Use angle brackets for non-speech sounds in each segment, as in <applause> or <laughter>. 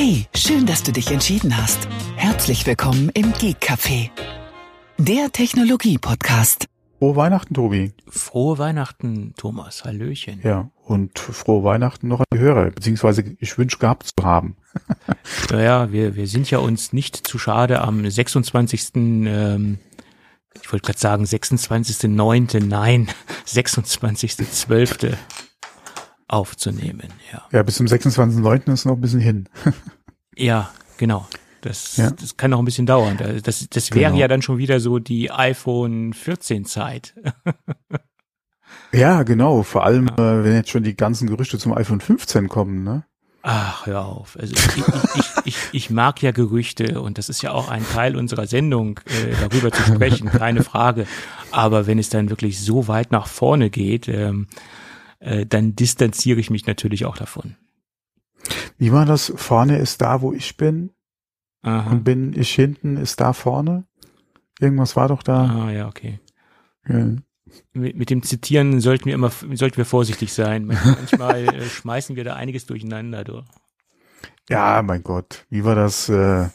Hey, schön, dass du dich entschieden hast. Herzlich willkommen im Geek Café, der Technologie-Podcast. Frohe Weihnachten, Tobi. Frohe Weihnachten, Thomas. Hallöchen. Ja, und frohe Weihnachten noch an die Hörer, beziehungsweise ich wünsche gehabt zu haben. <laughs> naja, wir, wir sind ja uns nicht zu schade am 26. Ähm, ich wollte gerade sagen 26.9., nein, <laughs> 26.12. aufzunehmen, ja. Ja, bis zum 26.9. ist noch ein bisschen hin. <laughs> ja, genau. Das, ja. das kann noch ein bisschen dauern. Das, das wäre genau. ja dann schon wieder so die iPhone 14 Zeit. ja, genau. Vor allem, ja. äh, wenn jetzt schon die ganzen Gerüchte zum iPhone 15 kommen, ne? Ach, hör auf. Also ich, ich, ich, ich, ich mag ja Gerüchte und das ist ja auch ein Teil unserer Sendung, äh, darüber zu sprechen, <laughs> keine Frage. Aber wenn es dann wirklich so weit nach vorne geht, ähm, äh, dann distanziere ich mich natürlich auch davon. Wie war das? Vorne ist da, wo ich bin. Aha. Und bin ich hinten, ist da vorne. Irgendwas war doch da. Ah, ja, okay. Ja. Mit, mit dem Zitieren sollten wir immer, sollten wir vorsichtig sein. Manchmal <laughs> äh, schmeißen wir da einiges durcheinander, du. Ja, mein Gott. Wie war das? Äh,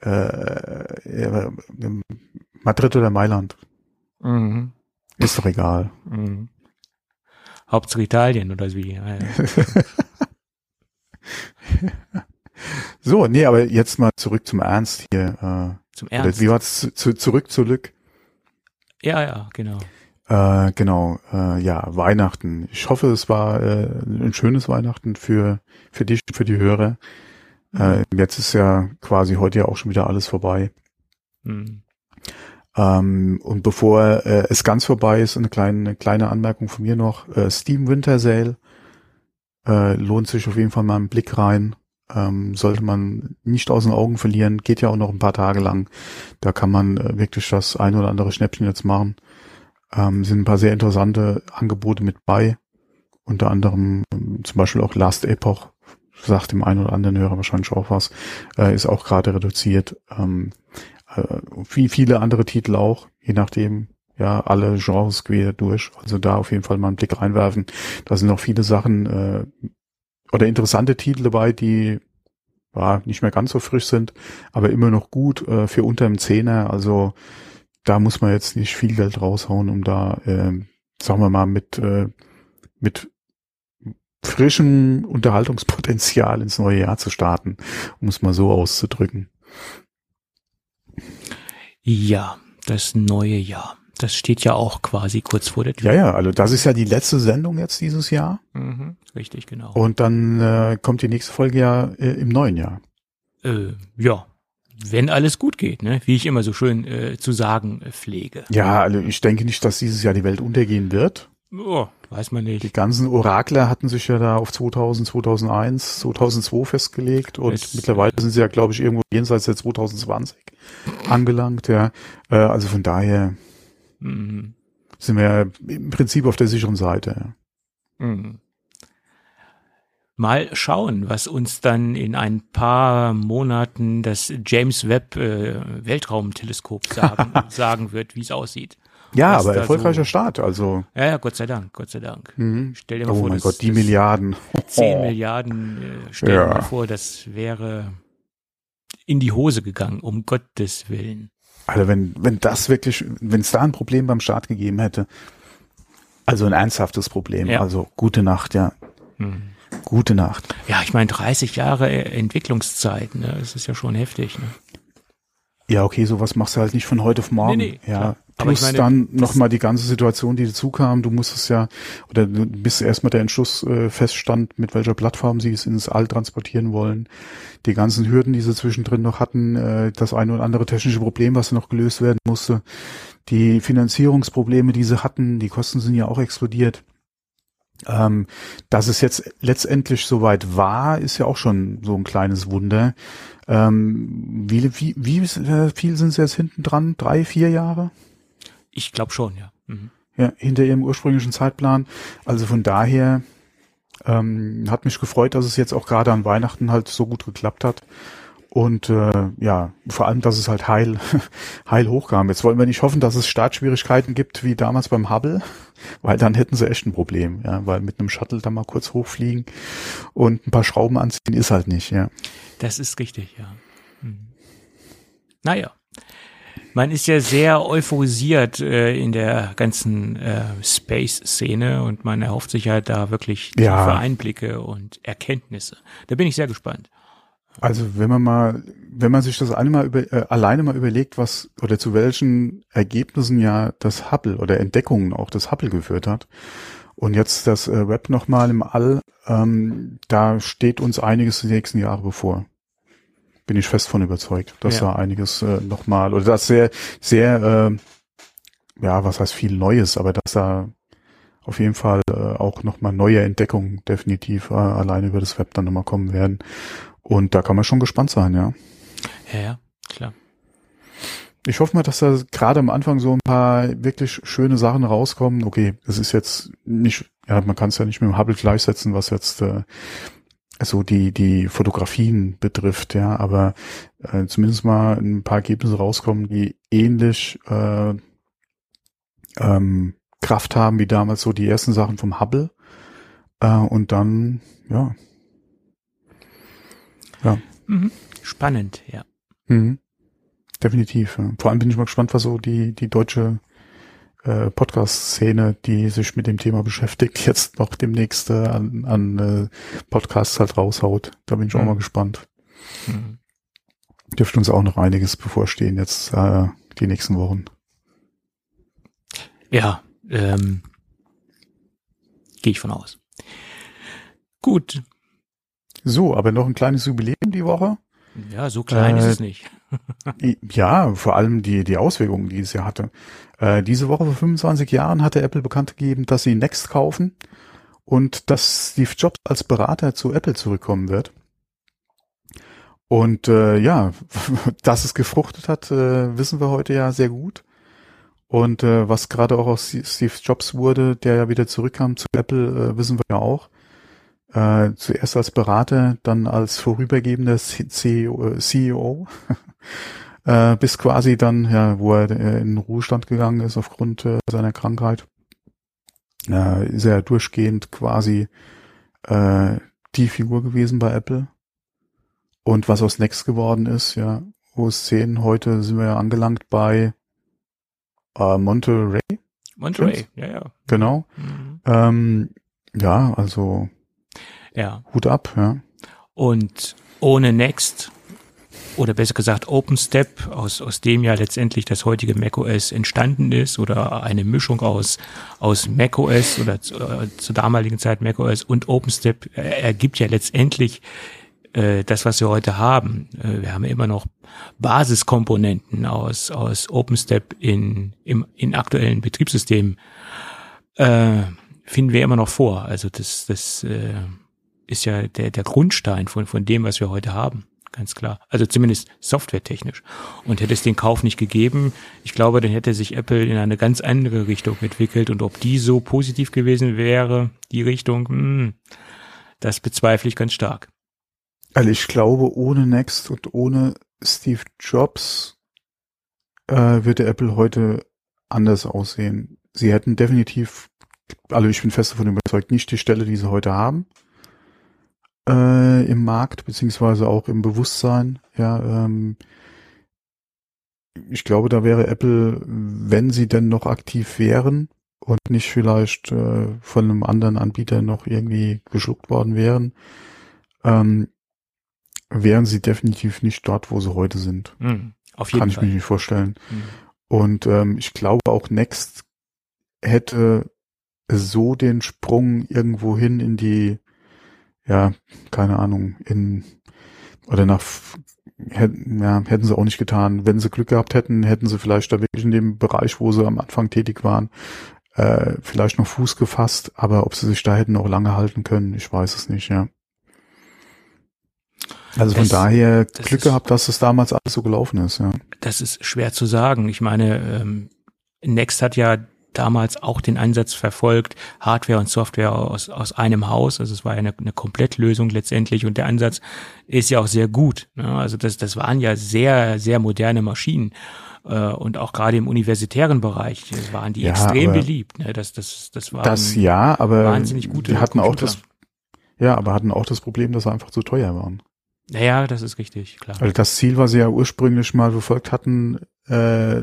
äh, Madrid oder Mailand? Mhm. Ist doch egal. Mhm. Hauptsache Italien oder wie? <laughs> <laughs> So, nee, aber jetzt mal zurück zum Ernst hier. Äh, zum Ernst. Wie war es zu, zurück zu Lück? Ja, ja, genau. Äh, genau, äh, ja, Weihnachten. Ich hoffe, es war äh, ein schönes Weihnachten für, für dich, für die Hörer. Äh, jetzt ist ja quasi heute ja auch schon wieder alles vorbei. Mhm. Ähm, und bevor äh, es ganz vorbei ist, eine kleine, eine kleine Anmerkung von mir noch. Äh, Steam Winter Sale äh, lohnt sich auf jeden Fall mal einen Blick rein ähm, sollte man nicht aus den Augen verlieren. Geht ja auch noch ein paar Tage lang. Da kann man äh, wirklich das ein oder andere Schnäppchen jetzt machen. Ähm, sind ein paar sehr interessante Angebote mit bei. Unter anderem ähm, zum Beispiel auch Last Epoch, sagt dem einen oder anderen Hörer wahrscheinlich auch was, äh, ist auch gerade reduziert. Ähm, äh, wie viele andere Titel auch, je nachdem, ja, alle Genres quer durch. Also da auf jeden Fall mal einen Blick reinwerfen. Da sind noch viele Sachen äh, oder interessante Titel dabei, die ja, nicht mehr ganz so frisch sind, aber immer noch gut äh, für unter dem Zehner. Also da muss man jetzt nicht viel Geld raushauen, um da, äh, sagen wir mal, mit, äh, mit frischem Unterhaltungspotenzial ins neue Jahr zu starten, um es mal so auszudrücken. Ja, das neue Jahr. Das steht ja auch quasi kurz vor der Tür. Ja, ja, also das ist ja die letzte Sendung jetzt dieses Jahr. Mhm, richtig, genau. Und dann äh, kommt die nächste Folge ja äh, im neuen Jahr. Äh, ja, wenn alles gut geht, ne? wie ich immer so schön äh, zu sagen äh, pflege. Ja, also ich denke nicht, dass dieses Jahr die Welt untergehen wird. Oh, weiß man nicht. Die ganzen Orakler hatten sich ja da auf 2000, 2001, 2002 festgelegt und es, mittlerweile sind sie ja, glaube ich, irgendwo jenseits der 2020 angelangt. Ja, äh, also von daher Mhm. Sind wir im Prinzip auf der sicheren Seite. Mhm. Mal schauen, was uns dann in ein paar Monaten das James Webb äh, Weltraumteleskop sagen, <laughs> sagen wird, wie es aussieht. Ja, aber erfolgreicher so, Start, also. Ja, ja, Gott sei Dank, Gott sei Dank. Mhm. Stell dir mal oh vor, mein das, Gott, die Milliarden. Zehn oh. <laughs> Milliarden, äh, stell ja. dir mal vor, das wäre in die Hose gegangen, um Gottes Willen. Also wenn, wenn das wirklich, wenn es da ein Problem beim Start gegeben hätte, also ein ernsthaftes Problem, ja. also gute Nacht, ja. Hm. Gute Nacht. Ja, ich meine 30 Jahre Entwicklungszeit, ne? Das ist ja schon heftig, ne? Ja, okay, sowas machst du halt nicht von heute auf morgen. Nee, nee, ja, klar. Plus meine, dann nochmal die ganze Situation, die dazu kam. Du musstest ja, oder du bist erstmal der Entschluss äh, feststand, mit welcher Plattform sie es ins All transportieren wollen. Die ganzen Hürden, die sie zwischendrin noch hatten, äh, das eine oder andere technische Problem, was noch gelöst werden musste. Die Finanzierungsprobleme, die sie hatten, die Kosten sind ja auch explodiert. Ähm, dass es jetzt letztendlich soweit war, ist ja auch schon so ein kleines Wunder. Ähm, wie, wie, wie viel sind sie jetzt hinten dran? Drei, vier Jahre? Ich glaube schon, ja. Mhm. Ja, hinter ihrem ursprünglichen Zeitplan. Also von daher ähm, hat mich gefreut, dass es jetzt auch gerade an Weihnachten halt so gut geklappt hat. Und äh, ja, vor allem, dass es halt heil, <laughs> heil hochkam. Jetzt wollen wir nicht hoffen, dass es Startschwierigkeiten gibt wie damals beim Hubble, <laughs> weil dann hätten sie echt ein Problem, ja, weil mit einem Shuttle da mal kurz hochfliegen und ein paar Schrauben anziehen ist halt nicht, ja. Das ist richtig, ja. Hm. Naja. Man ist ja sehr euphorisiert äh, in der ganzen äh, Space-Szene und man erhofft sich halt da wirklich tiefe Ja. Einblicke und Erkenntnisse. Da bin ich sehr gespannt. Also wenn man mal, wenn man sich das alle mal über, äh, alleine mal überlegt, was oder zu welchen Ergebnissen ja das Hubble oder Entdeckungen auch das Hubble geführt hat und jetzt das äh, Web nochmal im All, ähm, da steht uns einiges die nächsten Jahre bevor. Bin ich fest von überzeugt, dass Ja. da einiges äh, nochmal oder das sehr, sehr, äh, ja, was heißt viel Neues, aber dass da auf jeden Fall äh, auch nochmal neue Entdeckungen definitiv äh, alleine über das Web dann nochmal kommen werden. Und da kann man schon gespannt sein, ja. Ja, ja, klar. Ich hoffe mal, dass da gerade am Anfang so ein paar wirklich schöne Sachen rauskommen. Okay, es ist jetzt nicht, ja, man kann es ja nicht mit dem Hubble gleichsetzen, was jetzt äh, so die die Fotografien betrifft, ja, aber äh, zumindest mal ein paar Ergebnisse rauskommen, die ähnlich äh, ähm, Kraft haben wie damals so die ersten Sachen vom Hubble. Äh, und dann, ja, Mhm. Spannend, ja. Mhm. Definitiv. Ja. Vor allem bin ich mal gespannt, was so die, die deutsche äh, Podcast-Szene, die sich mit dem Thema beschäftigt, <laughs> jetzt noch demnächst äh, an, an äh, Podcasts halt raushaut. Da bin ich auch Mhm. mal gespannt. Mhm. Dürfte uns auch noch einiges bevorstehen jetzt äh, die nächsten Wochen. Ja, ähm, gehe ich von aus. Gut. So, aber noch ein kleines Jubiläum die Woche. Ja, so klein ist Äh, es nicht. Ja, vor allem die, die Auswirkungen, die es ja hatte. Äh, diese Woche vor 25 Jahren hatte Apple bekannt gegeben, dass sie Next kaufen und dass Steve Jobs als Berater zu Apple zurückkommen wird. Und äh, ja, <laughs> dass es gefruchtet hat, äh, wissen wir heute ja sehr gut. Und äh, was gerade auch aus Steve Jobs wurde, der ja wieder zurückkam zu Apple, äh, wissen wir ja auch. Äh, zuerst als Berater, dann als vorübergehender CEO, äh, CEO <laughs> äh, bis quasi dann, ja, wo er äh, in den Ruhestand gegangen ist aufgrund äh, seiner Krankheit, äh, ist er durchgehend quasi äh, die Figur gewesen bei Apple. Und was aus Next geworden ist, ja, OS 10, heute sind wir ja angelangt bei äh, Monterey, Monterey, ja, ja. genau. Mhm. Ähm, ja, also Ja. Hut ab, ja. Und ohne Next oder besser gesagt OpenStep, aus, aus dem ja letztendlich das heutige macOS entstanden ist oder eine Mischung aus, aus macOS oder zu, äh, zur damaligen Zeit macOS und OpenStep äh, ergibt ja letztendlich äh, das, was wir heute haben. Äh, wir haben ja immer noch Basiskomponenten aus, aus OpenStep in, im, in aktuellen Betriebssystemen, äh, finden wir immer noch vor. Also das, das äh, ist ja der, der Grundstein von, von dem, was wir heute haben. Ganz klar. Also zumindest softwaretechnisch. Und hätte es den Kauf nicht gegeben, ich glaube, dann hätte sich Apple in eine ganz andere Richtung entwickelt. Und ob die so positiv gewesen wäre, die Richtung, hm, das bezweifle ich ganz stark. Also ich glaube, ohne Next und ohne Steve Jobs äh, würde Apple heute anders aussehen. Sie hätten definitiv, also ich bin fest davon überzeugt, nicht die Stelle, die sie heute haben äh, im Markt, beziehungsweise auch im Bewusstsein. Ja, ähm, ich glaube, da wäre Apple, wenn sie denn noch aktiv wären und nicht vielleicht äh, von einem anderen Anbieter noch irgendwie geschluckt worden wären, ähm, wären sie definitiv nicht dort, wo sie heute sind. Hm, auf jeden Kann ich Fall. mir nicht vorstellen. Hm. Und ähm, ich glaube auch Next hätte so den Sprung irgendwo hin in die, ja, keine Ahnung, in oder nach hätten, ja, hätten sie auch nicht getan. Wenn sie Glück gehabt hätten, hätten sie vielleicht da wirklich in dem Bereich, wo sie am Anfang tätig waren, äh, vielleicht noch Fuß gefasst, aber ob sie sich da hätten auch lange halten können, ich weiß es nicht, ja. Also von Das- daher das Glück ist- gehabt, dass es damals alles so gelaufen ist, ja. Das ist schwer zu sagen. Ich meine, ähm, Next hat ja damals auch den Ansatz verfolgt, Hardware und Software aus, aus einem Haus. Also es war eine, eine Komplettlösung letztendlich und der Ansatz ist ja auch sehr gut. Ne? Also das, das waren ja sehr, sehr moderne Maschinen. Äh, und auch gerade im universitären Bereich waren die Ja, extrem beliebt. Ne? Das, das, das waren Das ja, aber wahnsinnig gute die hatten auch das, ja, aber hatten auch das Problem, dass sie einfach zu teuer waren. Naja, das ist richtig, klar. Also das Ziel, was sie ja ursprünglich mal verfolgt hatten, äh,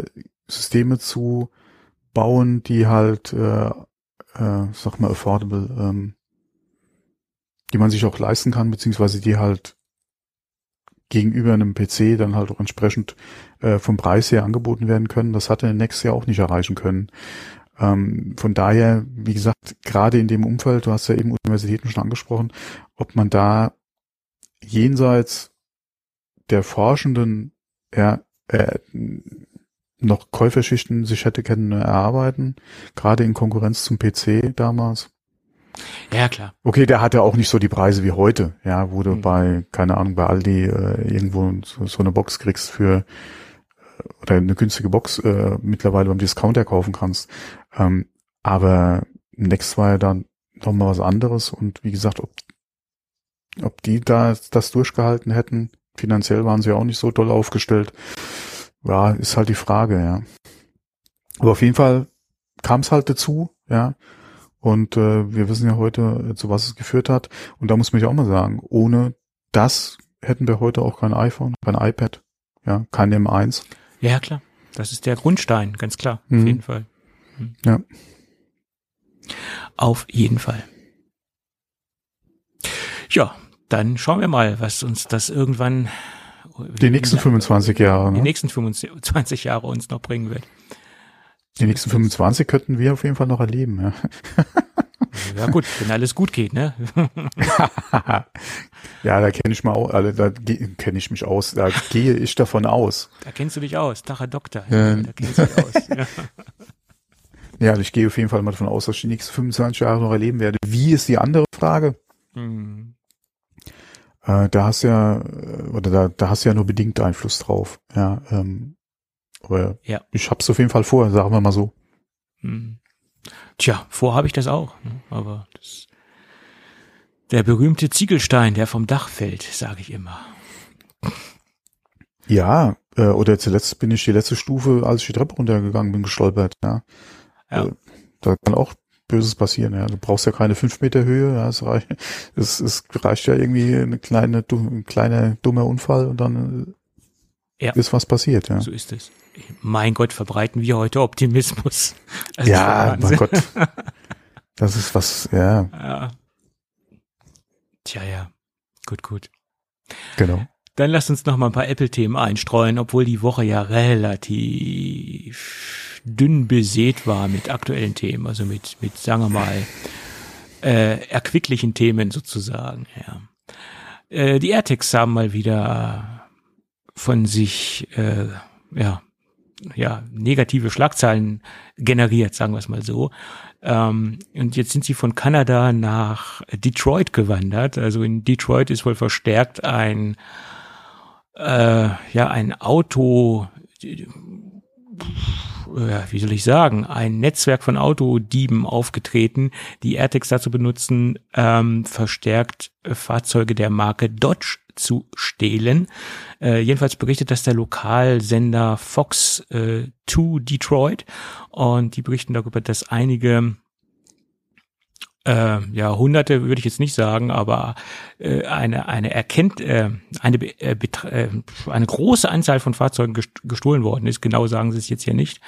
Systeme zu bauen, die halt, äh, äh, sag mal, affordable, ähm, die man sich auch leisten kann, beziehungsweise die halt gegenüber einem PC dann halt auch entsprechend äh, vom Preis her angeboten werden können. Das hatte Next ja auch nicht erreichen können. Ähm, von daher, wie gesagt, gerade in dem Umfeld, du hast ja eben Universitäten schon angesprochen, ob man da jenseits der Forschenden ja, äh, noch Käuferschichten sich hätte können erarbeiten, gerade in Konkurrenz zum PC damals. Ja, klar. Okay, der hatte auch nicht so die Preise wie heute, ja, wo du Mhm. bei, keine Ahnung, bei Aldi äh, irgendwo so, so eine Box kriegst für äh, oder eine günstige Box äh, mittlerweile beim Discounter kaufen kannst. Ähm, aber Next war ja dann noch mal was anderes und wie gesagt, ob, ob die da das durchgehalten hätten, finanziell waren sie auch nicht so doll aufgestellt, ja, ist halt die Frage, ja. Aber auf jeden Fall kam es halt dazu, ja. Und äh, wir wissen ja heute, zu was es geführt hat. Und da muss man ja auch mal sagen, ohne das hätten wir heute auch kein iPhone, kein iPad, ja, kein M1. Ja, klar. Das ist der Grundstein, ganz klar. Auf Mhm. jeden Fall. Mhm. Ja. Auf jeden Fall. Ja, dann schauen wir mal, was uns das irgendwann Die nächsten 25 Jahre, die ne? nächsten 25 Jahre uns noch bringen wird. Die nächsten 25 könnten wir auf jeden Fall noch erleben, ja. Ja gut, wenn alles gut geht, ne? <laughs> ja, da kenne ich mal also da kenne ich mich aus, da gehe ich davon aus. Da kennst du dich aus, Dach, Herr Doktor. Ja. Da kennst du dich aus. Ja. <laughs> Ja, also ich gehe auf jeden Fall mal davon aus, dass ich die nächsten 25 Jahre noch erleben werde. Wie ist die andere Frage? Hm. Äh, da hast ja, äh, oder da, da hast du ja nur bedingt Einfluss drauf. Ja, ähm, aber Ja. ich hab's auf jeden Fall vor, sagen wir mal so. Hm. Tja, vor habe ich das auch. ne? Aber das, der berühmte Ziegelstein, der vom Dach fällt, sage ich immer. Ja, äh, oder zuletzt bin ich die letzte Stufe, als ich die Treppe runtergegangen bin, gestolpert. Ja, Ja. Äh, da kann auch Böses passieren. Ja, du brauchst ja keine fünf Meter Höhe. Ja, es reicht, es, es reicht ja irgendwie eine kleine, du- ein kleiner dummer Unfall und dann äh, Ja. ist was passiert. Ja, So ist es. Mein Gott, verbreiten wir heute Optimismus. <laughs> Das ist ja, mein. Gott, das ist was. Ja, Ja. Tja, ja. Gut, gut. genau. Dann lasst uns noch mal ein paar Apple-Themen einstreuen, obwohl die Woche ja relativ dünn besät war mit aktuellen Themen, also mit, mit sagen wir mal, äh, erquicklichen Themen sozusagen. Ja. Äh, die AirTags haben mal wieder von sich, äh, ja, ja, negative Schlagzeilen generiert, sagen wir es mal so. Ähm, und jetzt sind sie von Kanada nach Detroit gewandert. Also in Detroit ist wohl verstärkt ein äh, ja ein Auto, wie soll ich sagen, ein Netzwerk von Autodieben aufgetreten, die AirTags dazu benutzen, ähm, verstärkt äh, Fahrzeuge der Marke Dodge zu stehlen. Äh, jedenfalls berichtet das der Lokalsender Fox äh, 2 Detroit und die berichten darüber, dass einige äh, ja, hunderte würde ich jetzt nicht sagen, aber äh, eine eine erkennt äh, eine äh, äh, eine große Anzahl von Fahrzeugen gest- gestohlen worden ist. Genau sagen sie es jetzt hier nicht.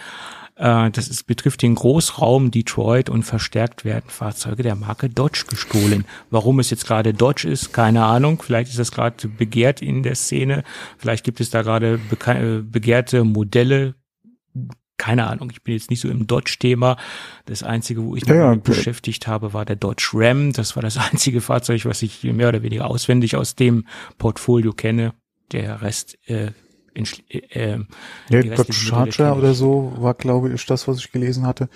Äh, das ist, betrifft den Großraum Detroit und verstärkt werden Fahrzeuge der Marke Dodge gestohlen. Warum es jetzt gerade Dodge ist, keine Ahnung. Vielleicht ist das gerade begehrt in der Szene. Vielleicht gibt es da gerade äh, begehrte Modelle. Keine Ahnung, ich bin jetzt nicht so im Dodge-Thema. Das Einzige, wo ich mich Ja, ja, beschäftigt habe, war der Dodge Ram. Das war das <laughs> einzige Fahrzeug, was ich mehr oder weniger auswendig aus dem Portfolio kenne. Der Rest äh, in, äh, äh, Ja, Dodge Charger oder so war, glaube ich, das, was ich gelesen hatte,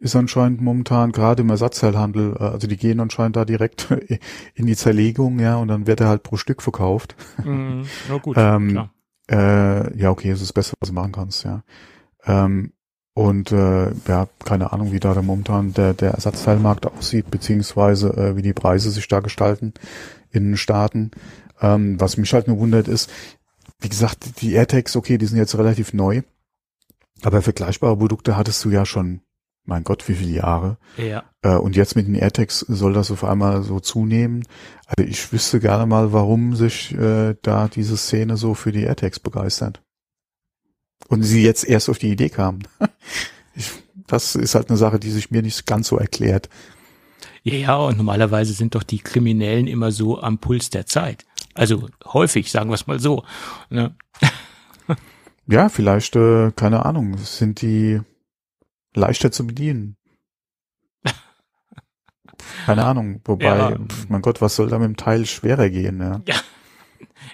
ist anscheinend momentan gerade im Ersatzteilhandel, äh, also die gehen anscheinend da direkt <laughs> in die Zerlegung, ja, und dann wird er halt pro Stück verkauft. mm, na gut, <laughs> Ähm, klar. Äh, ja, okay, das ist das Beste, was du machen kannst, ja. Ähm, Und äh, ja, keine Ahnung, wie da der momentan der, der Ersatzteilmarkt aussieht, beziehungsweise äh, wie die Preise sich da gestalten in den Staaten. Ähm, was mich halt nur wundert ist, wie gesagt, die AirTags, okay, die sind jetzt relativ neu, aber vergleichbare Produkte hattest du ja schon, mein Gott, wie viele Jahre. Ja. Äh, und jetzt mit den AirTags soll das auf einmal so zunehmen. Also ich wüsste gerne mal, warum sich äh, da diese Szene so für die AirTags begeistert. Und sie jetzt erst auf die Idee kamen. <laughs> das ist halt eine Sache, die sich mir nicht ganz so erklärt. Ja, ja, und normalerweise sind doch die Kriminellen immer so am Puls der Zeit. Also häufig, sagen wir es mal so. Ne? <laughs> Ja, vielleicht, äh, keine Ahnung, sind die leichter zu bedienen. <laughs> Keine Ahnung, wobei, Ja. mein Gott, was soll da mit dem Teil schwerer gehen, ja?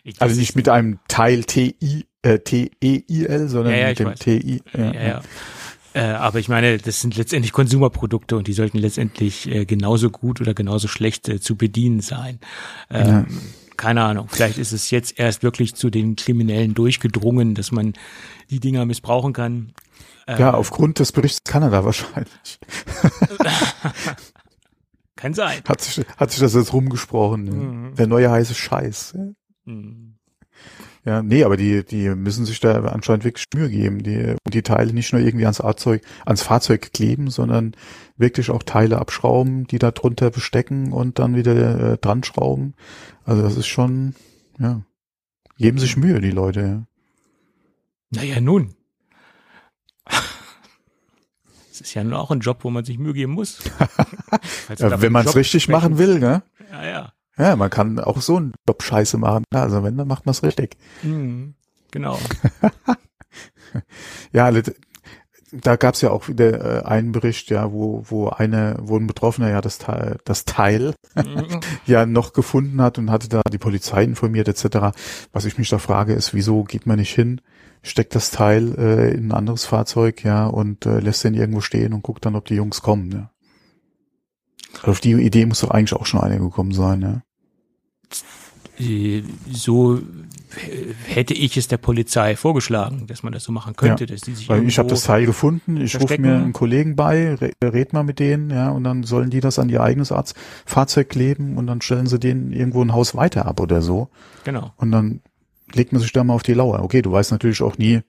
Ich- Also nicht mit einem Teil T-I, äh, T-E-I-L, sondern Ja, ja, mit dem. T-I. Ja, ja. Äh, aber ich meine, das sind letztendlich Konsumerprodukte und die sollten letztendlich äh, genauso gut oder genauso schlecht äh, zu bedienen sein. Ähm, Keine Ahnung, vielleicht ist es jetzt erst wirklich zu den Kriminellen durchgedrungen, dass man die Dinger missbrauchen kann. Äh, Ja, aufgrund des Berichts Kanada wahrscheinlich. <laughs> Kann sein. Hat sich, hat sich das jetzt rumgesprochen. ne? Mhm. Der neue heiße Scheiß. Ja. Hm. Ja, nee, aber die, die müssen sich da anscheinend wirklich Mühe geben, die, und die Teile nicht nur irgendwie ans Fahrzeug, ans Fahrzeug kleben, sondern wirklich auch Teile abschrauben, die da drunter bestecken und dann wieder äh, dran schrauben. Also das ist schon, ja, geben sich Mühe, die Leute, ja. Naja, nun. <laughs> Es ist ja nur auch ein Job, wo man sich Mühe geben muss. <laughs> Ja wenn man es richtig machen will, ne? Ja, ja. Ja, man kann auch so einen Job scheiße machen. Also wenn, dann macht man es richtig. Mhm. Genau. <laughs> Ja, da gab's ja auch wieder äh, einen Bericht, ja, wo, wo eine, wo ein Betroffener ja das Teil, das Teil Mhm. <laughs> ja noch gefunden hat und hatte da die Polizei informiert etc. Was ich mich da frage, ist, wieso geht man nicht hin, steckt das Teil äh, in ein anderes Fahrzeug, ja, und äh, lässt den irgendwo stehen und guckt dann, ob die Jungs kommen, ja. Auf die Idee muss doch eigentlich auch schon einer gekommen sein, ja. Äh, so hätte ich es der Polizei vorgeschlagen, dass man das so machen könnte, dass die sich Weil ich habe das Teil gefunden, ich rufe mir einen Kollegen bei, re red mal mit denen, ja, und dann sollen die das an ihr eigenes Arzt Fahrzeug kleben und dann stellen sie den irgendwo ein Haus weiter ab oder so. Genau. Und dann legt man sich da mal auf die Lauer. Okay, du weißt natürlich auch nie,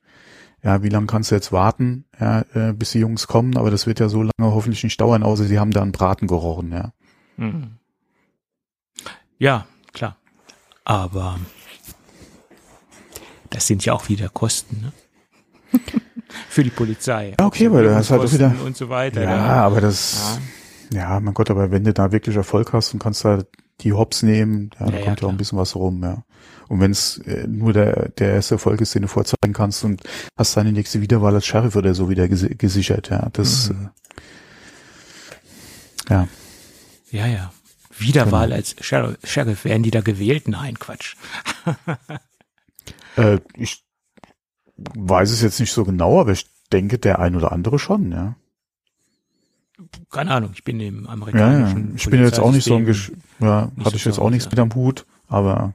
ja, wie lange kannst du jetzt warten, ja, äh, bis die Jungs kommen, aber das wird ja so lange hoffentlich nicht dauern, außer sie haben da einen Braten gerochen, ja. Mhm. Ja, klar. Aber das sind ja auch wieder Kosten, ne? <laughs> Für die Polizei. Ja, okay, aber da hast halt auch wieder- Und so weiter. Ja, ne? aber das, ja, mein Gott, aber wenn du da wirklich Erfolg hast und kannst da die Hops nehmen, ja, da Ja, ja, kommt ja auch ein bisschen was rum, ja. Und wenn es äh, nur der, der erste Erfolg ist, den du vorzeigen kannst und hast deine nächste Wiederwahl als Sheriff oder so wieder gesi gesichert, ja, das, Mhm. äh, ja. Ja, ja. Wiederwahl Genau. als Sheriff, Sheriff. Werden die da gewählt? Nein, Quatsch. Äh, ich weiß es jetzt nicht so genau, aber ich denke, der ein oder andere schon, ja. Keine Ahnung, ich bin im Ja, ja. amerikanischen Ich bin jetzt auch nicht so ein. Gesch ja, nicht hatte so ich jetzt auch nichts mit am Hut, aber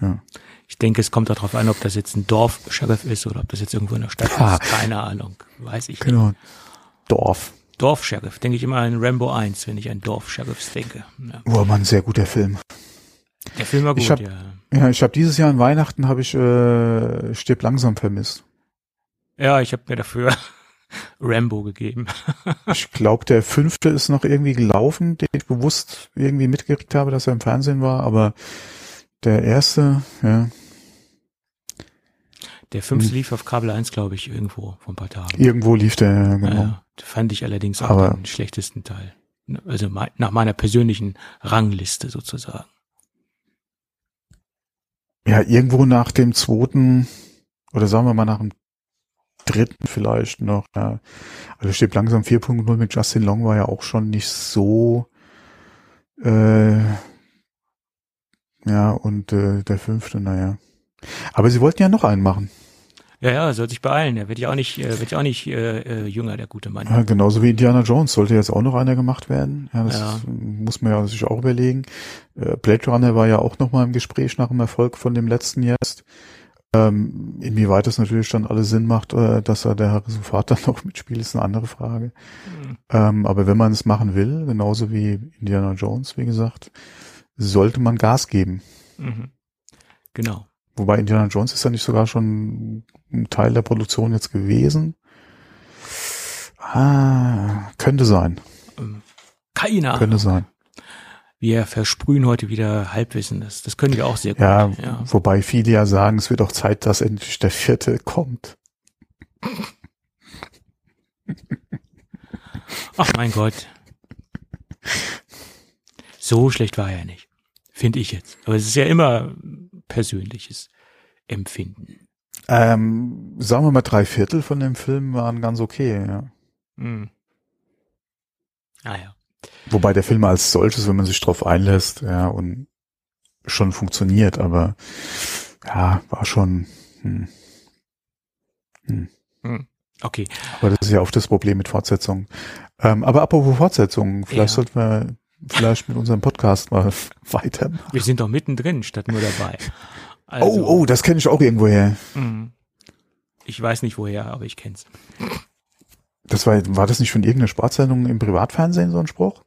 ja. Ich denke, es kommt darauf an, ob das jetzt ein Dorf-Sheriff ist oder ob das jetzt irgendwo in der Stadt Ah. ist. Keine Ahnung. Weiß ich nicht. Genau. Dorf. Dorf-Sheriff. Denke ich immer an Rambo 1, wenn ich an Dorf-Sheriffs denke. Ja. Oh Mann, sehr guter Film. Der Film war gut, Ich hab- ja. Ja, ich habe dieses Jahr an Weihnachten habe ich äh, Stirb langsam vermisst. Ja, ich habe mir dafür <laughs> Rambo gegeben. <laughs> Ich glaube, der fünfte ist noch irgendwie gelaufen, den ich bewusst irgendwie mitgekriegt habe, dass er im Fernsehen war, aber der erste, ja, Der fünfte Hm. lief auf Kabel 1, glaube ich, irgendwo vor ein paar Tagen. irgendwo lief der, genau. ja. fand ich allerdings auch Aber- den schlechtesten Teil. Also mei- nach meiner persönlichen Rangliste sozusagen. Ja, irgendwo nach dem zweiten, oder sagen wir mal nach dem dritten vielleicht noch, ja. Also Stirb langsam 4.0 mit Justin Long war ja auch schon nicht so, äh, ja, und äh, der fünfte, naja. Aber sie wollten ja noch einen machen. Ja, ja, soll sich beeilen. Er wird ja auch nicht, äh, wird ja auch nicht äh, äh, jünger, der gute Mann. Ja, genauso wie Indiana Jones sollte jetzt auch noch einer gemacht werden. Ja, das Ja. muss man ja sich auch überlegen. Äh, Blade Runner war ja auch noch mal im Gespräch nach dem Erfolg von dem letzten jetzt. Ähm, inwieweit das natürlich dann alles Sinn macht, äh, dass er der Harrison Ford dann <laughs> noch mitspielt, ist eine andere Frage. Mhm. Ähm, aber wenn man es machen will, genauso wie Indiana Jones, wie gesagt, sollte man Gas geben. Mhm. Genau. Wobei Indiana Jones ist ja nicht sogar schon ein Teil der Produktion jetzt gewesen. Ah, könnte sein. Ähm, keine Ahnung. Könnte sein. Wir versprühen heute wieder Halbwissen. Das, das können wir auch sehr gut. Ja, ja. wobei viele ja sagen, es wird auch Zeit, dass endlich der vierte kommt. Ach mein Gott. So schlecht war er nicht. Finde ich jetzt. Aber es ist ja immer persönliches Empfinden. Ähm, sagen wir mal, drei Viertel von dem Film waren ganz okay, ja. Hm. Ah ja. Wobei der Film als solches, wenn man sich drauf einlässt, ja, und schon funktioniert, aber ja, war schon. Hm. Hm. Okay. Aber das ist ja oft das Problem mit Fortsetzungen. Ähm, aber apropos Fortsetzungen, vielleicht Ja. sollten wir vielleicht mit unserem Podcast mal <laughs> weitermachen. Wir sind doch mittendrin statt nur dabei. Also, <laughs> oh, oh, das kenne ich auch irgendwoher. hm. Ich weiß nicht woher, aber ich kenn's. Das war, war das nicht von irgendeiner Sportsendung im Privatfernsehen, so ein Spruch?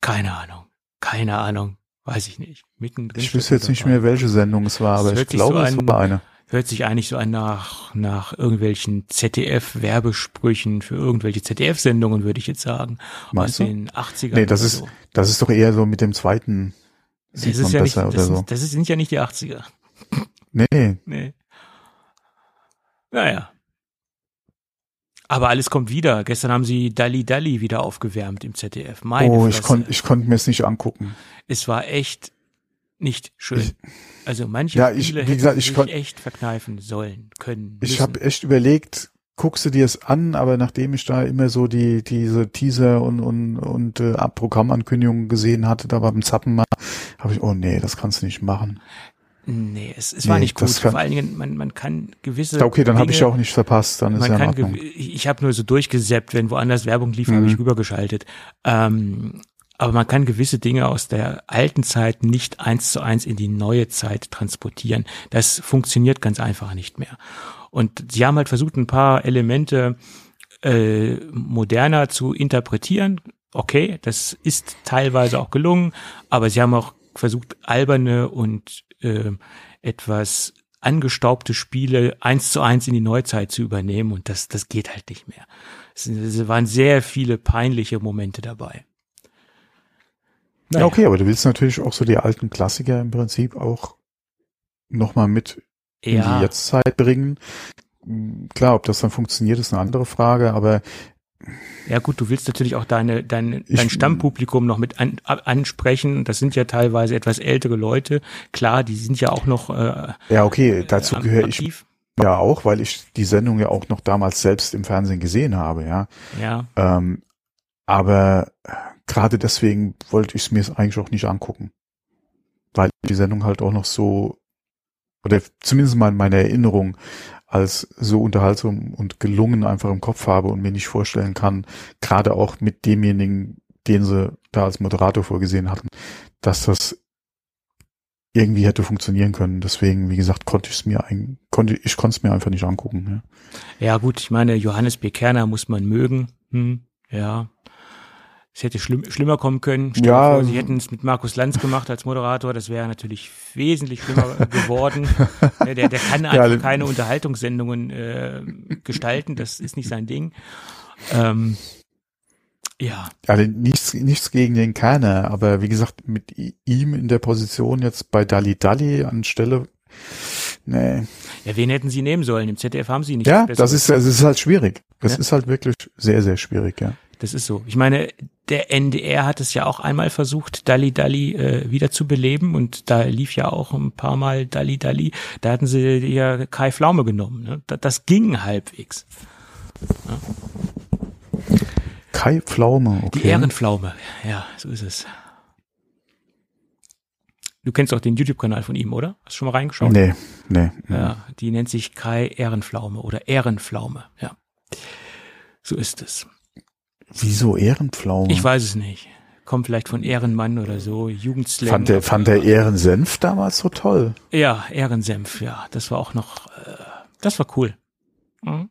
Keine Ahnung. Keine Ahnung. Weiß ich nicht. Mittendrin. Ich wüsste jetzt nicht mehr, welche Sendung es war, aber ich glaube, so es war eine. Hört sich eigentlich so an nach, nach irgendwelchen ZDF-Werbesprüchen für irgendwelche ZDF-Sendungen, würde ich jetzt sagen. Meinst aus du? den 80ern. Nee, das ist, so. das ist doch eher so mit dem zweiten Das ist ja nicht, das, oder so. sind, das sind ja nicht die 80er. Nee, Nee. Naja. Aber alles kommt wieder. Gestern haben sie Dalli Dalli wieder aufgewärmt im ZDF. Meine oh, ich konnte ich konnte mir es nicht angucken. Es war echt nicht schön. Ich- also manche Ja, ich- Spiele wie gesagt, ich sich echt verkneifen sollen, können. Ich habe echt überlegt, guckst du dir es an, aber nachdem ich da immer so die diese Teaser und und und äh, Programmankündigungen gesehen hatte, da beim Zappen mal, habe ich, oh nee, das kannst du nicht machen. Nee, es, es war Nee, nicht gut. kann- Vor allen Dingen, man, man kann gewisse. Okay, dann habe ich auch nicht verpasst, dann ist ja kann, ich, habe nur so durchgesäppt, wenn woanders Werbung lief, habe Mhm. ich rübergeschaltet. Ähm, aber man kann gewisse Dinge aus der alten Zeit nicht eins zu eins in die neue Zeit transportieren. Das funktioniert ganz einfach nicht mehr. Und sie haben halt versucht, ein paar Elemente äh, moderner zu interpretieren. Okay, das ist teilweise auch gelungen, aber sie haben auch versucht, alberne und äh, etwas angestaubte Spiele eins zu eins in die Neuzeit zu übernehmen und das, das geht halt nicht mehr. Es, es waren sehr viele peinliche Momente dabei. Ja, okay, aber du willst natürlich auch so die alten Klassiker im Prinzip auch nochmal mit in die Jetztzeit bringen. Klar, ob das dann funktioniert, ist eine andere Frage, aber ja gut, du willst natürlich auch deine, dein, Ich- dein Stammpublikum noch mit an, ansprechen. Das sind ja teilweise etwas ältere Leute. Klar, die sind ja auch noch äh, ja, okay, dazu äh, gehöre ich ja auch, weil ich die Sendung ja auch noch damals selbst im Fernsehen gesehen habe, ja. Ja, Ähm, aber äh, gerade deswegen wollte ich es mir eigentlich auch nicht angucken. Weil die Sendung halt auch noch so, oder zumindest mal in meiner Erinnerung, als so unterhaltsam und gelungen einfach im Kopf habe und mir nicht vorstellen kann, gerade auch mit demjenigen, den sie da als Moderator vorgesehen hatten, dass das irgendwie hätte funktionieren können. Deswegen, wie gesagt, konnte ich es mir ein, konnte ich konnte es mir einfach nicht angucken. Ja. ja gut, ich meine, Johannes B. Kerner muss man mögen. Hm, ja. Es hätte schlimm, schlimmer kommen können. Stell Ja. vor, sie hätten es mit Markus Lanz gemacht als Moderator. Das wäre natürlich wesentlich schlimmer <laughs> geworden. Der, der kann einfach Ja, keine Unterhaltungssendungen äh, gestalten. Das ist nicht sein Ding. Ähm, ja, Also nichts, nichts gegen den Kerner, aber wie gesagt, mit ihm in der Position jetzt bei Dali Dali anstelle, nee. ja, wen hätten sie nehmen sollen? Im ZDF haben sie nicht. Ja, das ist, das ist halt schwierig. Das Ja. ist halt wirklich sehr, sehr schwierig, ja. Das ist so. Ich meine, der NDR hat es ja auch einmal versucht, Dalli Dalli äh, wieder zu beleben und da lief ja auch ein paar Mal Dalli Dalli. Da hatten sie ja Kai Pflaume genommen. Ne? Das, das ging halbwegs. Kai Pflaume, okay. Die Ehrenpflaume. Ja, so ist es. Du kennst auch den YouTube-Kanal von ihm, oder? Hast du schon mal reingeschaut? Nee, nee. Ja, die nennt sich Kai Ehrenpflaume oder Ehrenpflaume. Ja. So ist es. Wieso Ehrenpflaume? Ich weiß es nicht. kommt vielleicht von Ehrenmann oder so, Jugendslang. Fand der, fand der Ehrensenf damals so toll? Ja, Ehrensenf, ja. Das war auch noch, äh, das war cool. Mhm.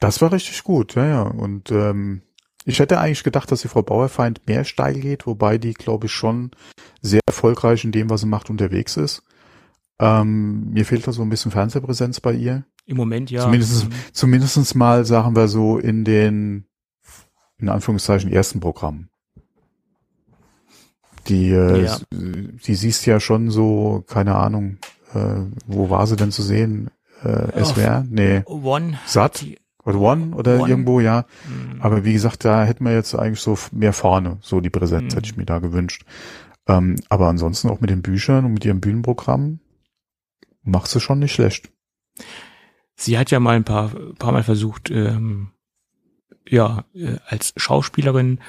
Das war richtig gut, ja, ja. Und ähm, ich hätte eigentlich gedacht, dass die Frau Bauerfeind mehr steil geht, wobei die, glaube ich, schon sehr erfolgreich in dem, was sie macht, unterwegs ist. Ähm, mir fehlt da so ein bisschen Fernsehpräsenz bei ihr. Im Moment ja. Zumindest, Mhm. zumindestens mal, sagen wir so, in den, in Anführungszeichen, ersten Programmen. Die, äh, Ja. die siehst ja schon so, keine Ahnung, äh, wo war sie denn zu sehen? Äh, Auf- SWR? Nee. One. Satt? Die, Oder One? Oder One. irgendwo, ja. Mhm. Aber wie gesagt, da hätten wir jetzt eigentlich so mehr vorne, so die Präsenz Mhm. hätte ich mir da gewünscht. Ähm, aber ansonsten auch mit den Büchern und mit ihrem Bühnenprogramm macht sie schon nicht schlecht. Sie hat ja mal ein paar, paar Mal versucht, ähm, ja, äh, als Schauspielerin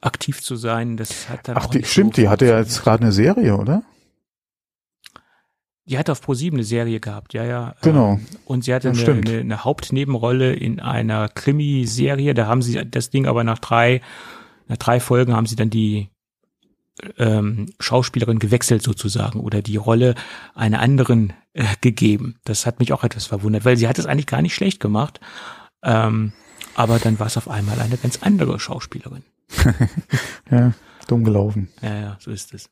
aktiv zu sein. Das hat dann Ach, auch die, nicht so stimmt, die hatte ja jetzt gerade eine Serie, oder? Die hat auf ProSieben eine Serie gehabt, ja, ja. Genau. Ähm, Und sie hatte Ja, eine, stimmt. eine, eine Hauptnebenrolle in einer Krimiserie. Da haben sie das Ding aber nach drei, nach drei Folgen haben sie dann die ähm, Schauspielerin gewechselt sozusagen oder die Rolle einer anderen äh, gegeben. Das hat mich auch etwas verwundert, weil sie hat es eigentlich gar nicht schlecht gemacht. Ähm, aber dann war es auf einmal eine ganz andere Schauspielerin. <laughs> Ja, dumm gelaufen. Ja, ja, so ist es.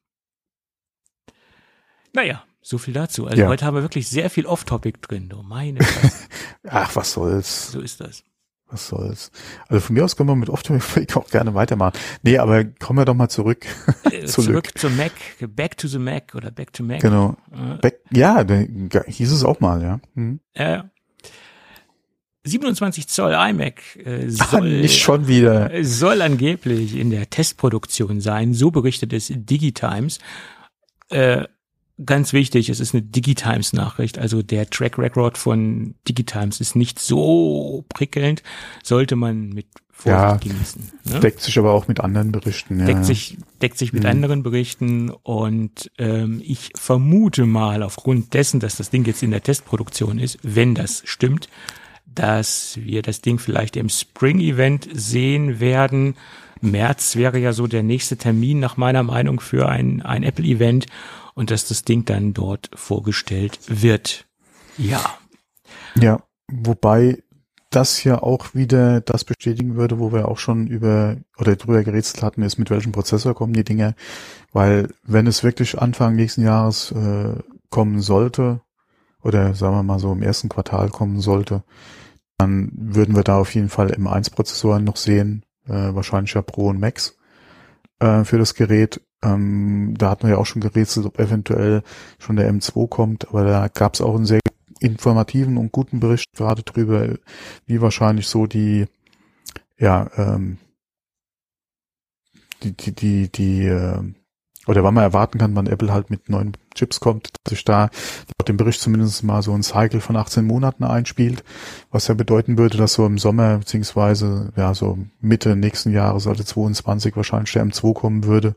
Naja, so viel dazu. Also Ja. heute haben wir wirklich sehr viel Off-Topic drin. Du meine. <laughs> Ach, was soll's. so ist das. Was soll's. Also von mir aus können wir mit Optimus <laughs> auch gerne weitermachen. Nee, aber kommen wir doch mal zurück. Äh, Zurück. Zurück zum Mac, back to the Mac oder back to Mac. Genau. Äh, Back, ja, hieß es auch mal, ja. Hm. äh, 27 Zoll iMac äh, Ah, soll, nicht schon wieder. äh, soll angeblich in der Testproduktion sein. So berichtet es Digitimes. Äh, ganz wichtig, es ist eine Digitimes-Nachricht. Also der Track Record von Digitimes ist nicht so prickelnd. Sollte man mit Vorsicht Ja, genießen. Ne? Deckt sich aber auch mit anderen Berichten. Ja. deckt sich deckt sich mit Mhm. anderen Berichten und ähm, ich vermute mal aufgrund dessen, dass das Ding jetzt in der Testproduktion ist, wenn das stimmt, dass wir das Ding vielleicht im Spring Event sehen werden. März wäre ja so der nächste Termin nach meiner Meinung für ein ein Apple Event und dass das Ding dann dort vorgestellt wird. Ja, Ja, wobei das ja auch wieder das bestätigen würde, wo wir auch schon über oder drüber gerätselt hatten, ist mit welchem Prozessor kommen die Dinge, weil wenn es wirklich Anfang nächsten Jahres äh, kommen sollte oder sagen wir mal so im ersten Quartal kommen sollte, dann würden wir da auf jeden Fall M1-Prozessoren noch sehen, äh, wahrscheinlich ja Pro und Max äh, für das Gerät. Ähm, da hatten wir ja auch schon gerätselt, ob eventuell schon der M2 kommt, aber da gab es auch einen sehr informativen und guten Bericht gerade drüber, wie wahrscheinlich so die, ja, ähm, die, die, die, die, äh, oder wann man erwarten kann, wann Apple halt mit neuen Chips kommt, dass sich da laut dem Bericht zumindest mal so ein Cycle von 18 Monaten einspielt, was ja bedeuten würde, dass so im Sommer beziehungsweise ja so Mitte nächsten Jahres, also 22 wahrscheinlich der M2 kommen würde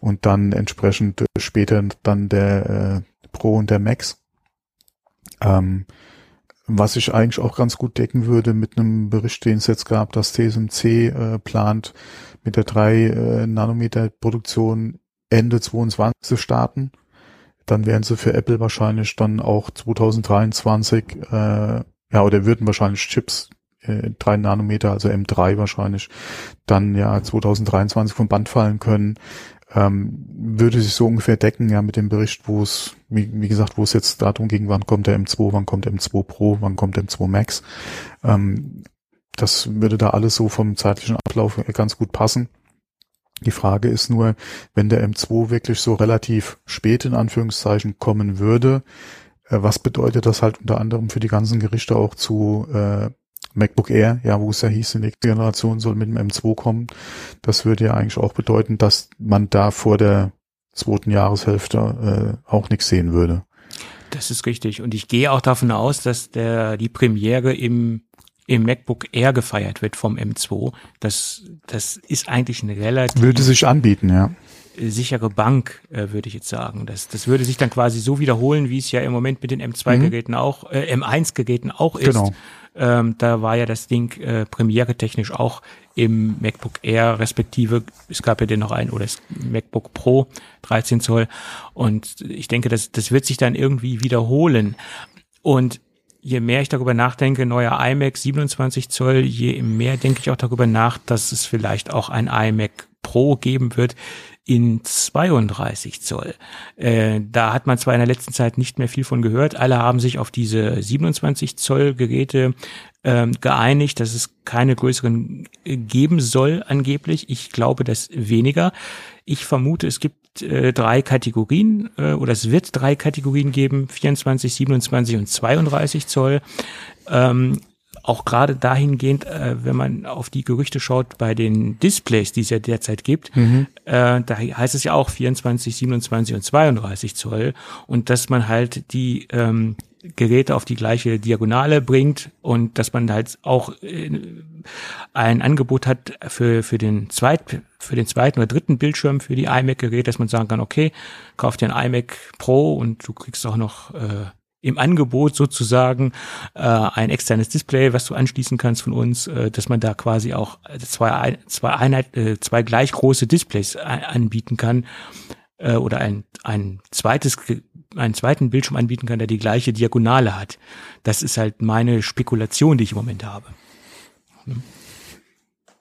und dann entsprechend äh, später dann der äh, Pro und der Max. Ähm, was ich eigentlich auch ganz gut decken würde mit einem Bericht, den es jetzt gab, dass TSMC äh, plant, mit der 3 äh, Nanometer Produktion Ende 22 zu starten. Dann wären sie für Apple wahrscheinlich dann auch 2023, äh, ja, oder würden wahrscheinlich Chips äh, 3 Nanometer, also M3 wahrscheinlich, dann ja 2023 vom Band fallen können. Ähm, würde sich so ungefähr decken, ja, mit dem Bericht, wo es, wie, wie gesagt, wo es jetzt darum ging, wann kommt der M2, wann kommt M2 Pro, wann kommt M2 Max. Ähm, das würde da alles so vom zeitlichen Ablauf ganz gut passen. Die Frage ist nur, wenn der M2 wirklich so relativ spät in Anführungszeichen kommen würde, äh, was bedeutet das halt unter anderem für die ganzen Gerichte auch zu äh, MacBook Air, ja, wo es ja hieß, die nächste Generation soll mit dem M2 kommen. Das würde ja eigentlich auch bedeuten, dass man da vor der zweiten Jahreshälfte äh, auch nichts sehen würde. Das ist richtig. Und ich gehe auch davon aus, dass der, die Premiere im, im MacBook Air gefeiert wird vom M2. Das, das ist eigentlich eine relativ Würde sich anbieten, ja. sichere Bank, äh, würde ich jetzt sagen. Das, das würde sich dann quasi so wiederholen, wie es ja im Moment mit den M2-Geräten auch, äh, M1-Geräten auch ist. Genau. Ähm, da war ja das Ding äh, premiere-technisch auch im MacBook Air respektive, es gab ja den noch ein, oder das MacBook Pro 13 Zoll. Und ich denke, das, das wird sich dann irgendwie wiederholen. Und je mehr ich darüber nachdenke, neuer iMac 27 Zoll, je mehr denke ich auch darüber nach, dass es vielleicht auch ein iMac Pro geben wird in 32 Zoll. Äh, da hat man zwar in der letzten Zeit nicht mehr viel von gehört. Alle haben sich auf diese 27 Zoll Geräte ähm, geeinigt, dass es keine größeren geben soll angeblich. Ich glaube, dass weniger. Ich vermute, es gibt äh, drei Kategorien äh, oder es wird drei Kategorien geben, 24, 27 und 32 Zoll. Ähm, auch gerade dahingehend, äh, wenn man auf die Gerüchte schaut bei den Displays, die es ja derzeit gibt, mhm. äh, da heißt es ja auch 24, 27 und 32 Zoll und dass man halt die ähm, Geräte auf die gleiche Diagonale bringt und dass man halt auch äh, ein Angebot hat für, für den zweit, für den zweiten oder dritten Bildschirm für die iMac-Geräte, dass man sagen kann, okay, kauf dir ein iMac Pro und du kriegst auch noch äh, im Angebot sozusagen äh, ein externes Display, was du anschließen kannst von uns, äh, dass man da quasi auch zwei, zwei, Einheit, äh, zwei gleich große Displays anbieten kann äh, oder ein, ein zweites einen zweiten Bildschirm anbieten kann, der die gleiche Diagonale hat. Das ist halt meine Spekulation, die ich im Moment habe.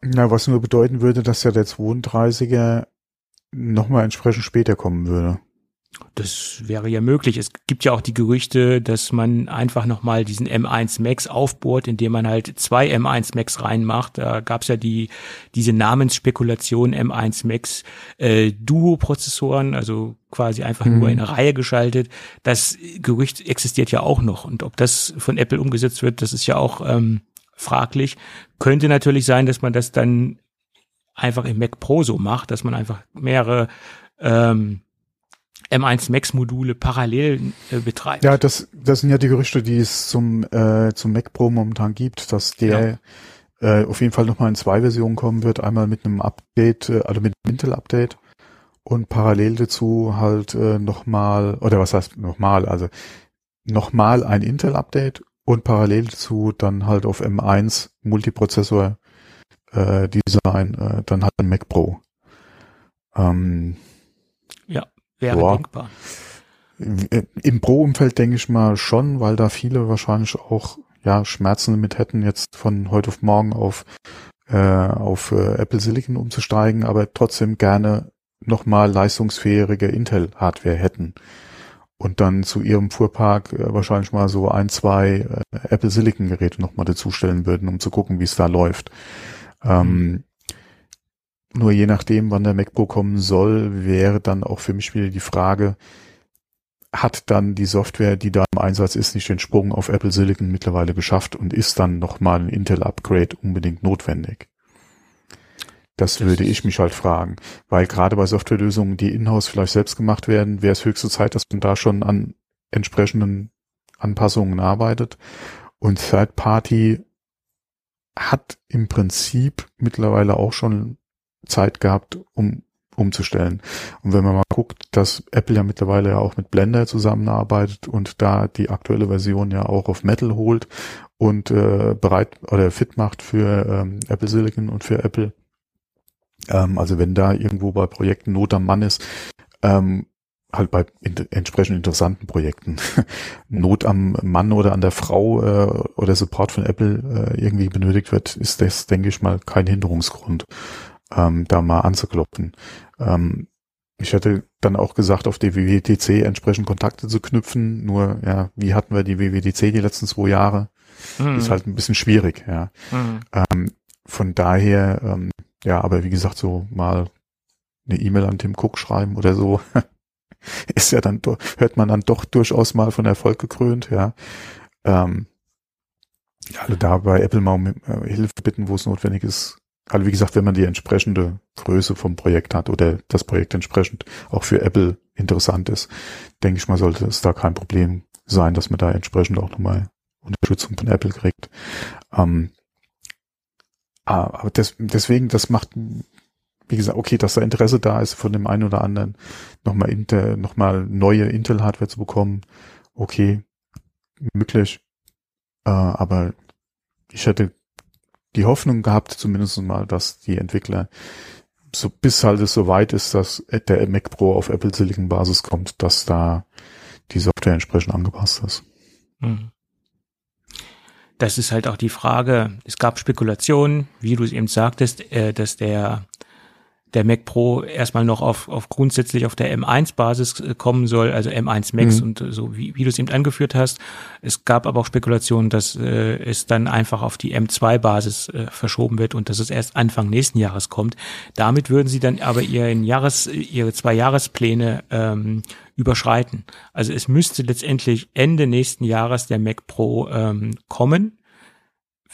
Na, was nur bedeuten würde, dass ja der 32er nochmal entsprechend später kommen würde. Das wäre ja möglich. Es gibt ja auch die Gerüchte, dass man einfach nochmal diesen M1 Max aufbohrt, indem man halt zwei M1 Max reinmacht. Da gab es ja die diese Namensspekulation M1 Max äh, Duo-Prozessoren, also quasi einfach mhm. nur in eine Reihe geschaltet. Das Gerücht existiert ja auch noch. Und ob das von Apple umgesetzt wird, das ist ja auch ähm, fraglich. Könnte natürlich sein, dass man das dann einfach im Mac Pro so macht, dass man einfach mehrere ähm, M1 Max Module parallel äh, betreibt. Ja, das, das sind ja die Gerüchte, die es zum, äh, zum Mac Pro momentan gibt, dass der ja. äh, auf jeden Fall nochmal in zwei Versionen kommen wird. Einmal mit einem Update, äh, also mit einem Intel-Update und parallel dazu halt äh, nochmal, oder was heißt nochmal, also nochmal ein Intel-Update und parallel dazu dann halt auf M1 Multiprozessor äh, Design, äh, dann halt ein Mac Pro. Ähm. Wäre Boah. denkbar. Im Pro-Umfeld denke ich mal schon, weil da viele wahrscheinlich auch ja Schmerzen damit hätten, jetzt von heute auf morgen auf äh, auf äh, Apple Silicon umzusteigen, aber trotzdem gerne nochmal leistungsfähige Intel-Hardware hätten und dann zu ihrem Fuhrpark äh, wahrscheinlich mal so ein, zwei äh, Apple Silicon Geräte nochmal dazustellen würden, um zu gucken, wie es da läuft. Ähm, nur je nachdem, wann der MacBook kommen soll, wäre dann auch für mich wieder die Frage, hat dann die Software, die da im Einsatz ist, nicht den Sprung auf Apple Silicon mittlerweile geschafft und ist dann nochmal ein Intel-Upgrade unbedingt notwendig? Das, das würde ich mich halt fragen, weil gerade bei Softwarelösungen, die in-house vielleicht selbst gemacht werden, wäre es höchste Zeit, dass man da schon an entsprechenden Anpassungen arbeitet. Und Third Party hat im Prinzip mittlerweile auch schon Zeit gehabt, um umzustellen. Und wenn man mal guckt, dass Apple ja mittlerweile ja auch mit Blender zusammenarbeitet und da die aktuelle Version ja auch auf Metal holt und äh, bereit oder fit macht für ähm, Apple Silicon und für Apple. Ähm, also wenn da irgendwo bei Projekten Not am Mann ist, ähm, halt bei in, entsprechend interessanten Projekten <laughs> Not am Mann oder an der Frau äh, oder Support von Apple äh, irgendwie benötigt wird, ist das, denke ich mal, kein Hinderungsgrund ähm, da mal anzuklopfen. Ähm, ich hätte dann auch gesagt, auf die WWDC entsprechend Kontakte zu knüpfen. Nur, ja, wie hatten wir die WWDC die letzten zwei Jahre? Mhm. Ist halt ein bisschen schwierig, ja. Mhm. Ähm, von daher, ähm, ja, aber wie gesagt, so mal eine E-Mail an Tim Cook schreiben oder so, <laughs> ist ja dann, hört man dann doch durchaus mal von Erfolg gekrönt, ja. Ähm, also da bei Apple mal um äh, Hilfe bitten, wo es notwendig ist, also wie gesagt, wenn man die entsprechende Größe vom Projekt hat oder das Projekt entsprechend auch für Apple interessant ist, denke ich mal, sollte es da kein Problem sein, dass man da entsprechend auch nochmal Unterstützung von Apple kriegt. Ähm, ah, aber das, deswegen, das macht, wie gesagt, okay, dass da Interesse da ist von dem einen oder anderen, nochmal Intel, nochmal neue Intel-Hardware zu bekommen, okay, möglich. Äh, aber ich hätte die Hoffnung gehabt, zumindest mal, dass die Entwickler so bis halt es so weit ist, dass der Mac Pro auf Apple Silicon Basis kommt, dass da die Software entsprechend angepasst ist. Mhm. Das ist halt auch die Frage. Es gab Spekulationen, wie du es eben sagtest, äh, dass der der Mac Pro erstmal noch auf, auf grundsätzlich auf der M1-Basis äh, kommen soll, also M1 Max mhm. und äh, so, wie, wie du es eben angeführt hast. Es gab aber auch Spekulationen, dass äh, es dann einfach auf die M2-Basis äh, verschoben wird und dass es erst Anfang nächsten Jahres kommt. Damit würden sie dann aber ihren Jahres, ihre zwei Jahrespläne ähm, überschreiten. Also es müsste letztendlich Ende nächsten Jahres der Mac Pro ähm, kommen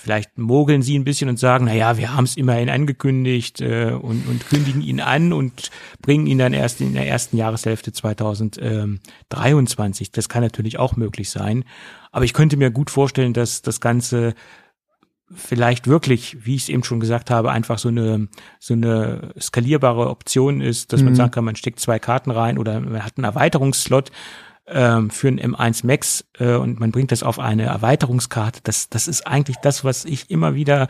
vielleicht mogeln sie ein bisschen und sagen, na ja, wir haben es immerhin angekündigt äh, und, und kündigen ihn an und bringen ihn dann erst in der ersten Jahreshälfte 2023. Das kann natürlich auch möglich sein. Aber ich könnte mir gut vorstellen, dass das Ganze vielleicht wirklich, wie ich es eben schon gesagt habe, einfach so eine so eine skalierbare Option ist, dass mhm. man sagen kann, man steckt zwei Karten rein oder man hat einen Erweiterungsslot ähm, für ein M1 Max äh, und man bringt das auf eine Erweiterungskarte. Das, das ist eigentlich das, was ich immer wieder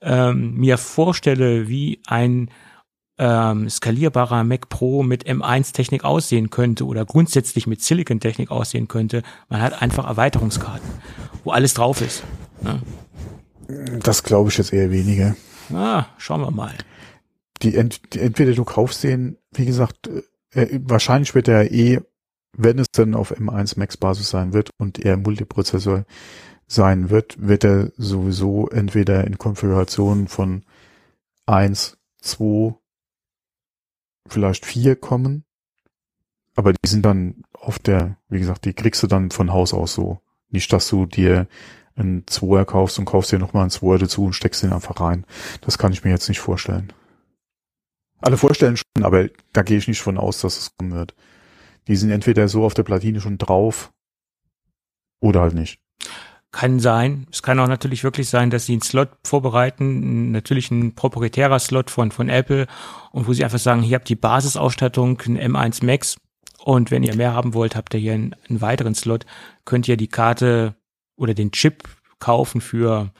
ähm, mir vorstelle, wie ein ähm, skalierbarer Mac Pro mit M1-Technik aussehen könnte oder grundsätzlich mit Silicon-Technik aussehen könnte. Man hat einfach Erweiterungskarten, wo alles drauf ist. Ne? Das glaube ich jetzt eher weniger. Ah, schauen wir mal. Die, ent, die entweder du kaufst den, wie gesagt, äh, wahrscheinlich wird er eh wenn es denn auf M1 Max Basis sein wird und eher Multiprozessor sein wird, wird er sowieso entweder in Konfigurationen von 1, 2, vielleicht 4 kommen. Aber die sind dann auf der, wie gesagt, die kriegst du dann von Haus aus so. Nicht, dass du dir einen 2er kaufst und kaufst dir nochmal einen 2er dazu und steckst den einfach rein. Das kann ich mir jetzt nicht vorstellen. Alle vorstellen schon, aber da gehe ich nicht von aus, dass es kommen wird. Die sind entweder so auf der Platine schon drauf oder halt nicht. Kann sein. Es kann auch natürlich wirklich sein, dass sie einen Slot vorbereiten, natürlich ein proprietärer Slot von, von Apple und wo sie einfach sagen, hier habt die Basisausstattung, ein M1 Max und wenn ihr mehr haben wollt, habt ihr hier einen, einen weiteren Slot, könnt ihr die Karte oder den Chip kaufen für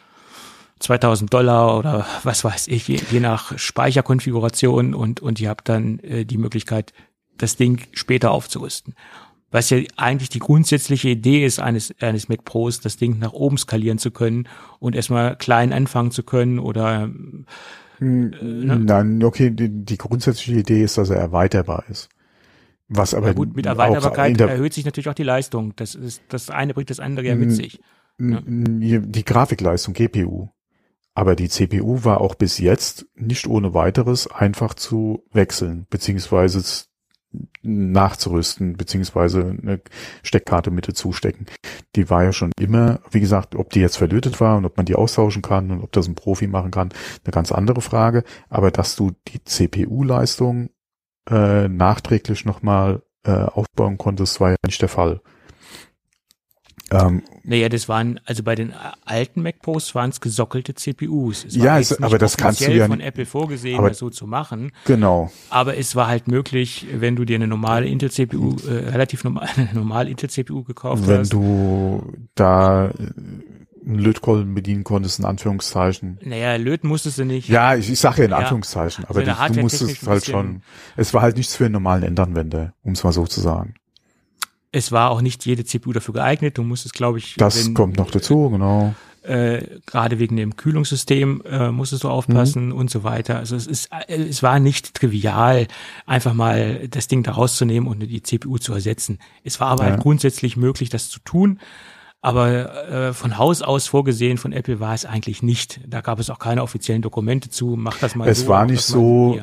2000 Dollar oder was weiß ich, je, je nach Speicherkonfiguration und, und ihr habt dann äh, die Möglichkeit, das Ding später aufzurüsten. Was ja eigentlich die grundsätzliche Idee ist eines, eines Mac Pros, das Ding nach oben skalieren zu können und erstmal klein anfangen zu können oder äh, ne? Nein, okay, die, die grundsätzliche Idee ist, dass er erweiterbar ist. Was aber ja gut, mit Erweiterbarkeit erhöht sich natürlich auch die Leistung. Das ist, das eine bringt das andere ja mit sich. Ne? Die Grafikleistung, GPU. Aber die CPU war auch bis jetzt nicht ohne weiteres einfach zu wechseln, beziehungsweise nachzurüsten, beziehungsweise eine Steckkarte mit zustecken. Die war ja schon immer, wie gesagt, ob die jetzt verlötet war und ob man die austauschen kann und ob das ein Profi machen kann, eine ganz andere Frage. Aber dass du die CPU-Leistung äh, nachträglich nochmal äh, aufbauen konntest, war ja nicht der Fall. Ähm, naja, das waren, also bei den alten Mac Pros waren es gesockelte CPUs. Es ja, es, aber das kannst du ja von Apple vorgesehen, aber, das so zu machen. Genau. Aber es war halt möglich, wenn du dir eine normale Intel CPU, äh, relativ normal, <laughs> eine normale Intel CPU gekauft wenn hast. Wenn du da einen Lötkolben bedienen konntest, in Anführungszeichen. Naja, löten musstest du nicht. Ja, ich, ich sage ja in Anführungszeichen, ja, aber also du musstest halt schon, es war halt nichts für einen normalen Endanwender, um es mal so zu sagen. Es war auch nicht jede CPU dafür geeignet. Du musstest, glaube ich. Das wenn, kommt noch dazu, genau. Äh, gerade wegen dem Kühlungssystem äh, musstest du aufpassen mhm. und so weiter. Also es ist, äh, es war nicht trivial, einfach mal das Ding da rauszunehmen und die CPU zu ersetzen. Es war aber ja. halt grundsätzlich möglich, das zu tun. Aber äh, von Haus aus vorgesehen von Apple war es eigentlich nicht. Da gab es auch keine offiziellen Dokumente zu. Mach das mal es so. Es war nicht so.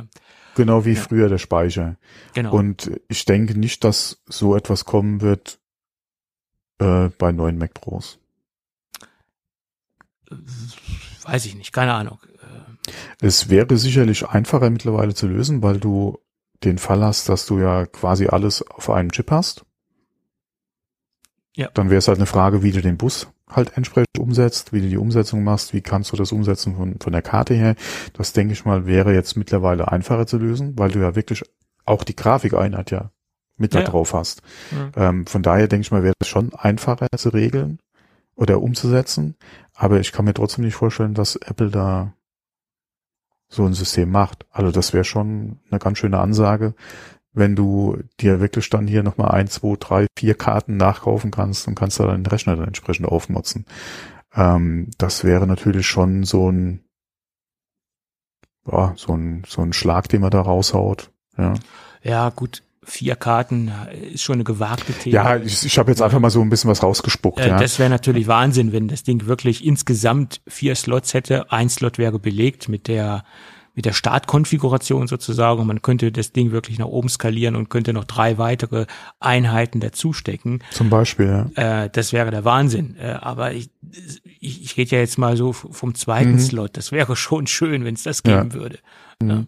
Genau wie ja. früher der Speicher. Genau. Und ich denke nicht, dass so etwas kommen wird äh, bei neuen Mac Pros. Weiß ich nicht, keine Ahnung. Es wäre sicherlich einfacher mittlerweile zu lösen, weil du den Fall hast, dass du ja quasi alles auf einem Chip hast. Ja. Dann wäre es halt eine Frage, wie du den Bus halt entsprechend umsetzt, wie du die Umsetzung machst, wie kannst du das umsetzen von, von der Karte her. Das denke ich mal wäre jetzt mittlerweile einfacher zu lösen, weil du ja wirklich auch die Grafikeinheit ja mit ja, da drauf hast. Ja. Ähm, von daher denke ich mal, wäre es schon einfacher zu regeln. oder umzusetzen. Aber ich kann mir trotzdem nicht vorstellen, dass Apple da so ein System macht. Also das wäre schon eine ganz schöne Ansage, wenn du dir wirklich dann hier nochmal ein, zwei, drei, vier Karten nachkaufen kannst und kannst da deinen Rechner dann entsprechend aufmotzen. Ähm, das wäre natürlich schon so ein, ja, so ein, so ein Schlag, den man da raushaut. Ja, ja gut. Vier Karten ist schon eine gewagte Thema. Ja, ich, ich habe jetzt einfach mal so ein bisschen was rausgespuckt. Äh, ja. Das wäre natürlich Wahnsinn, wenn das Ding wirklich insgesamt vier Slots hätte. Ein Slot wäre belegt mit der mit der Startkonfiguration sozusagen. Und man könnte das Ding wirklich nach oben skalieren und könnte noch drei weitere Einheiten dazustecken. Zum Beispiel, ja. Äh, das wäre der Wahnsinn. Äh, aber ich, ich, ich rede ja jetzt mal so vom zweiten Mhm. Slot. Das wäre <laughs> schon schön, wenn es das geben Ja. würde. Mhm. Ja.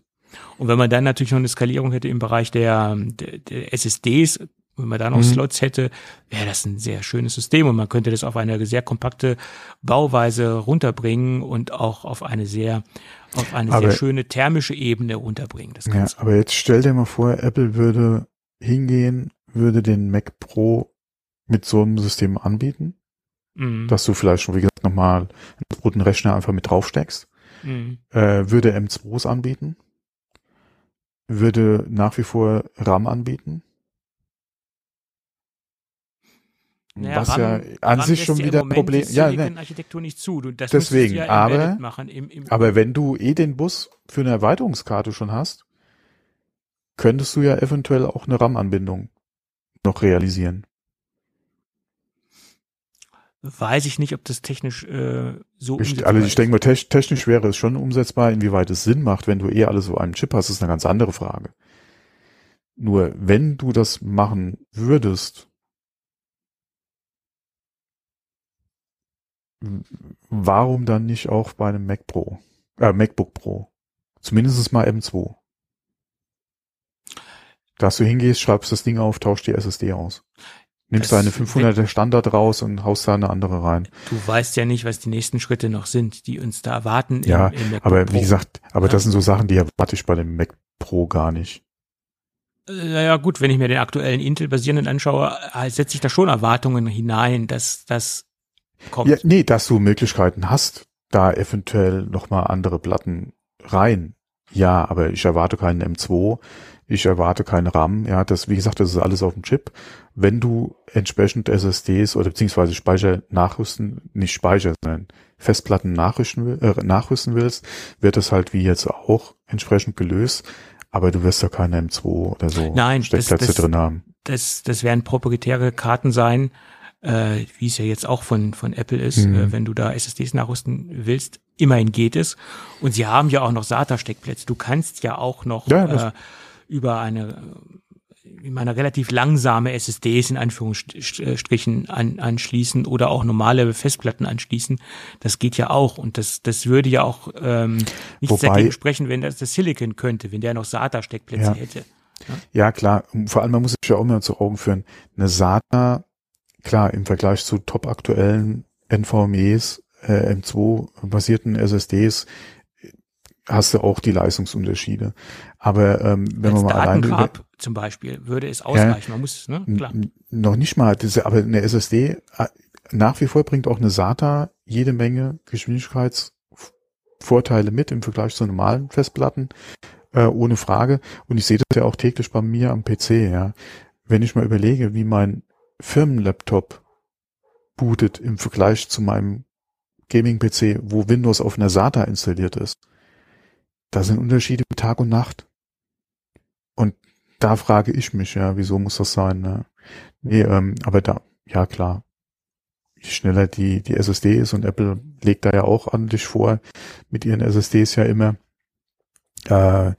Und wenn man dann natürlich noch eine Skalierung hätte im Bereich der, der, der SSDs, wenn man da noch Mhm. Slots hätte, wäre das ein sehr schönes System und man könnte das auf eine sehr kompakte Bauweise runterbringen und auch auf eine sehr, auf eine Aber- sehr schöne thermische Ebene runterbringen. Das Ja, aber jetzt stell dir mal vor, Apple würde hingehen, würde den Mac Pro mit so einem System anbieten, Mhm. dass du vielleicht schon, wie gesagt, nochmal einen roten Rechner einfach mit draufsteckst, Mhm. äh, würde M2s anbieten, würde nach wie vor RAM anbieten. Naja, was ja an sich schon wieder ein Problem. die Ja, ne, Silicon-Architektur nicht zu. Du, Deswegen, ja aber- machen im, im, aber wenn du eh den Bus für eine Erweiterungskarte schon hast, könntest du ja eventuell auch eine RAM-Anbindung noch realisieren. weiß ich nicht, ob das technisch äh, so Ich, umsetzbar also ich ist. denke mal, tech- technisch wäre es schon umsetzbar. Inwieweit es Sinn macht, wenn du eh alles auf einem Chip hast, ist eine ganz andere Frage. Nur wenn du das machen würdest, warum dann nicht auch bei einem Mac Pro, äh, MacBook Pro? Zumindest mal M2. Dass du hingehst, schreibst das Ding auf, tauschst die SSD aus. Nimmst Das deine 500er Standard raus und haust da eine andere rein. Du weißt ja nicht, was die nächsten Schritte noch sind, die uns da erwarten. im- Ja, im MacBook Aber Pro. wie gesagt, aber Ja. das sind so Sachen, die erwarte ich bei dem Mac Pro gar nicht. Naja, gut, wenn ich mir den aktuellen Intel-basierenden anschaue, äh, setze ich da schon Erwartungen hinein, dass das kommt. Ja, nee, dass du Möglichkeiten hast, da eventuell nochmal andere Platten rein. Ja, aber ich erwarte keinen M2, ich erwarte keinen RAM. Ja, das, wie gesagt, das ist alles auf dem Chip. Wenn du entsprechend SSDs oder beziehungsweise Speicher nachrüsten, nicht Speicher, sondern Festplatten nachrüsten, äh, nachrüsten willst, wird das halt wie jetzt auch entsprechend gelöst. Aber du wirst da keine M2 oder so Nein, das- Steckplätze das- drin haben. Das, das werden proprietäre Karten sein, äh, wie es ja jetzt auch von, von Apple ist, Mhm. äh, wenn du da SSDs nachrüsten willst. Immerhin geht es. Und sie haben ja auch noch SATA-Steckplätze. Du kannst ja auch noch Ja, das- äh, über eine ich meine, relativ langsame SSDs in Anführungsstrichen an, anschließen oder auch normale Festplatten anschließen. Das geht ja auch und das, das würde ja auch ähm, nichts Wobei- dagegen sprechen, wenn das der Silicon könnte, wenn der noch SATA-Steckplätze Ja. hätte. Ja, klar. Und Vor allem, man muss sich ja auch mal zu Augen führen. Eine SATA, klar, im Vergleich zu top aktuellen NVMEs, äh, M2-basierten SSDs, hast du auch die Leistungsunterschiede. Aber ähm, wenn Als man mal allein über, Datengrab zum Beispiel würde es ausreichen. Man muss, ne? Klar. Noch nicht mal, diese, aber eine SSD, äh, nach wie vor bringt auch eine SATA jede Menge Geschwindigkeitsvorteile mit im Vergleich zu normalen Festplatten, äh, ohne Frage. Und ich sehe das ja auch täglich bei mir am PC, ja. Wenn ich mal überlege, wie mein Firmenlaptop bootet im Vergleich zu meinem Gaming-PC, wo Windows auf einer SATA installiert ist, da sind Unterschiede wie Tag und Nacht. Und da frage ich mich, ja, wieso muss das sein? Ne? Nee, ähm, aber da, ja klar, je schneller die, die SSD ist und Apple legt da ja auch an dich vor, mit ihren SSDs ja immer, äh,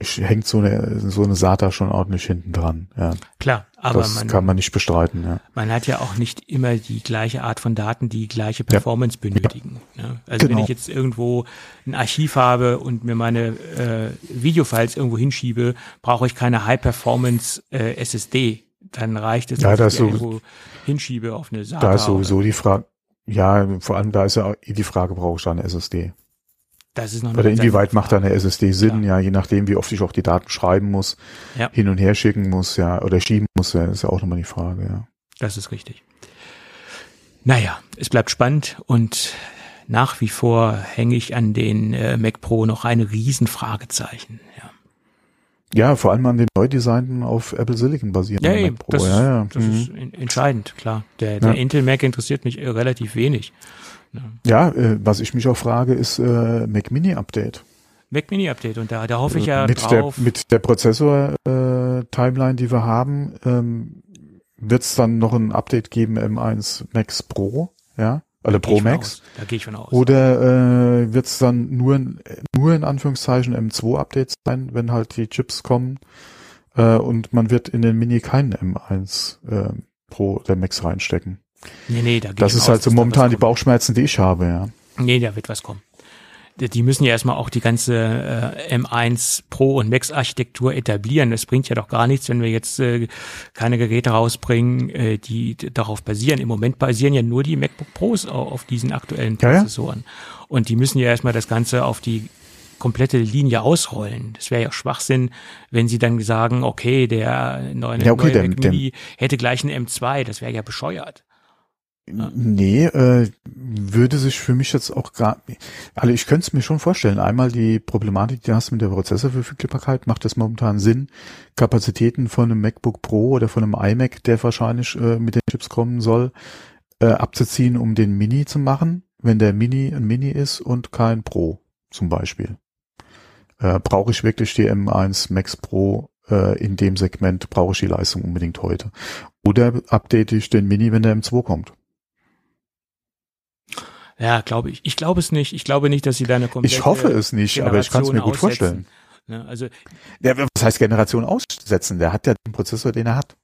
hängt so eine, so eine SATA schon ordentlich hinten dran. Ja, Klar, aber das man, kann man nicht bestreiten. Ja. man hat ja auch nicht immer die gleiche Art von Daten, die gleiche Performance benötigen. Ne? Also wenn Genau. ich jetzt irgendwo ein Archiv habe und mir meine äh, Videofiles irgendwo hinschiebe, brauche ich keine High-Performance äh, SSD. Dann reicht es, Ja, dass das ich so- irgendwo hinschiebe auf eine SATA. Da ist sowieso die Frage, ja, vor allem da ist ja auch die Frage, brauche ich da eine SSD? Das ist noch Oder inwieweit macht eine SSD Sinn? Klar. Ja, je nachdem, wie oft ich auch die Daten schreiben muss, Ja. hin und her schicken muss, ja, oder schieben muss, ja, ist ja auch nochmal die Frage, ja. Das ist richtig. Naja, es bleibt spannend und nach wie vor hänge ich an den äh, Mac Pro noch ein Riesenfragezeichen. Ja. Ja, vor allem an den neu designten auf Apple Silicon basierenden Ja, Mac Pro. das, ja, ja. das mhm. ist en- entscheidend, klar. Der, der Ja. Intel Mac interessiert mich äh, relativ wenig. Ja äh, was ich mich auch frage, ist äh, Mac Mini Update. Mac Mini Update und da, da hoffe ich ja mit drauf. der mit der Prozessor äh, Timeline, die wir haben, ähm, wird es dann noch ein Update geben M1 Max Pro, ja, oder Gehe Pro Max. Da gehe ich von aus. Oder äh, wird es dann nur, in- nur in Anführungszeichen M2-Updates sein, wenn halt die Chips kommen äh, und man wird in den Mini keinen M1 äh, Pro oder Max reinstecken. Nee, nee, da gehe Das ist von halt aus, so momentan die. Bauchschmerzen, die ich habe, ja. Nee, da wird was kommen. Die- müssen ja erstmal auch die ganze äh, M1 Pro und Max Architektur etablieren. Das bringt ja doch gar nichts, wenn wir jetzt äh, keine Geräte rausbringen, äh, die darauf basieren. Im Moment basieren ja nur die MacBook Pros au- auf diesen aktuellen Ja, ja. Prozessoren. Und die müssen ja erstmal das Ganze auf die komplette Linie ausrollen. Das wäre ja Schwachsinn, wenn sie dann sagen, okay, der neue, Ja, okay, neue der- Mac Mini hätte gleich einen M2. Das wäre ja bescheuert. Nee, äh, würde sich für mich jetzt auch gar, also ich könnte es mir schon vorstellen. Einmal die Problematik, die hast du mit der Prozessorverfügbarkeit, macht es momentan Sinn, Kapazitäten von einem MacBook Pro oder von einem iMac, der wahrscheinlich äh, mit den Chips kommen soll, äh, abzuziehen, um den Mini zu machen, wenn der Mini ein Mini ist und kein Pro zum Beispiel. Äh, brauche ich wirklich die M1 Max Pro äh, in dem Segment, brauche ich die Leistung unbedingt heute. Oder update ich den Mini, wenn der M2 kommt. Ja, glaube ich. Ich glaube es nicht. Ich glaube nicht, dass sie da eine komplette Ich hoffe es nicht, aber ich kann es mir gut Generation vorstellen. Ne, also Der, was heißt Generation aussetzen? Der hat ja den Prozessor, den er hat.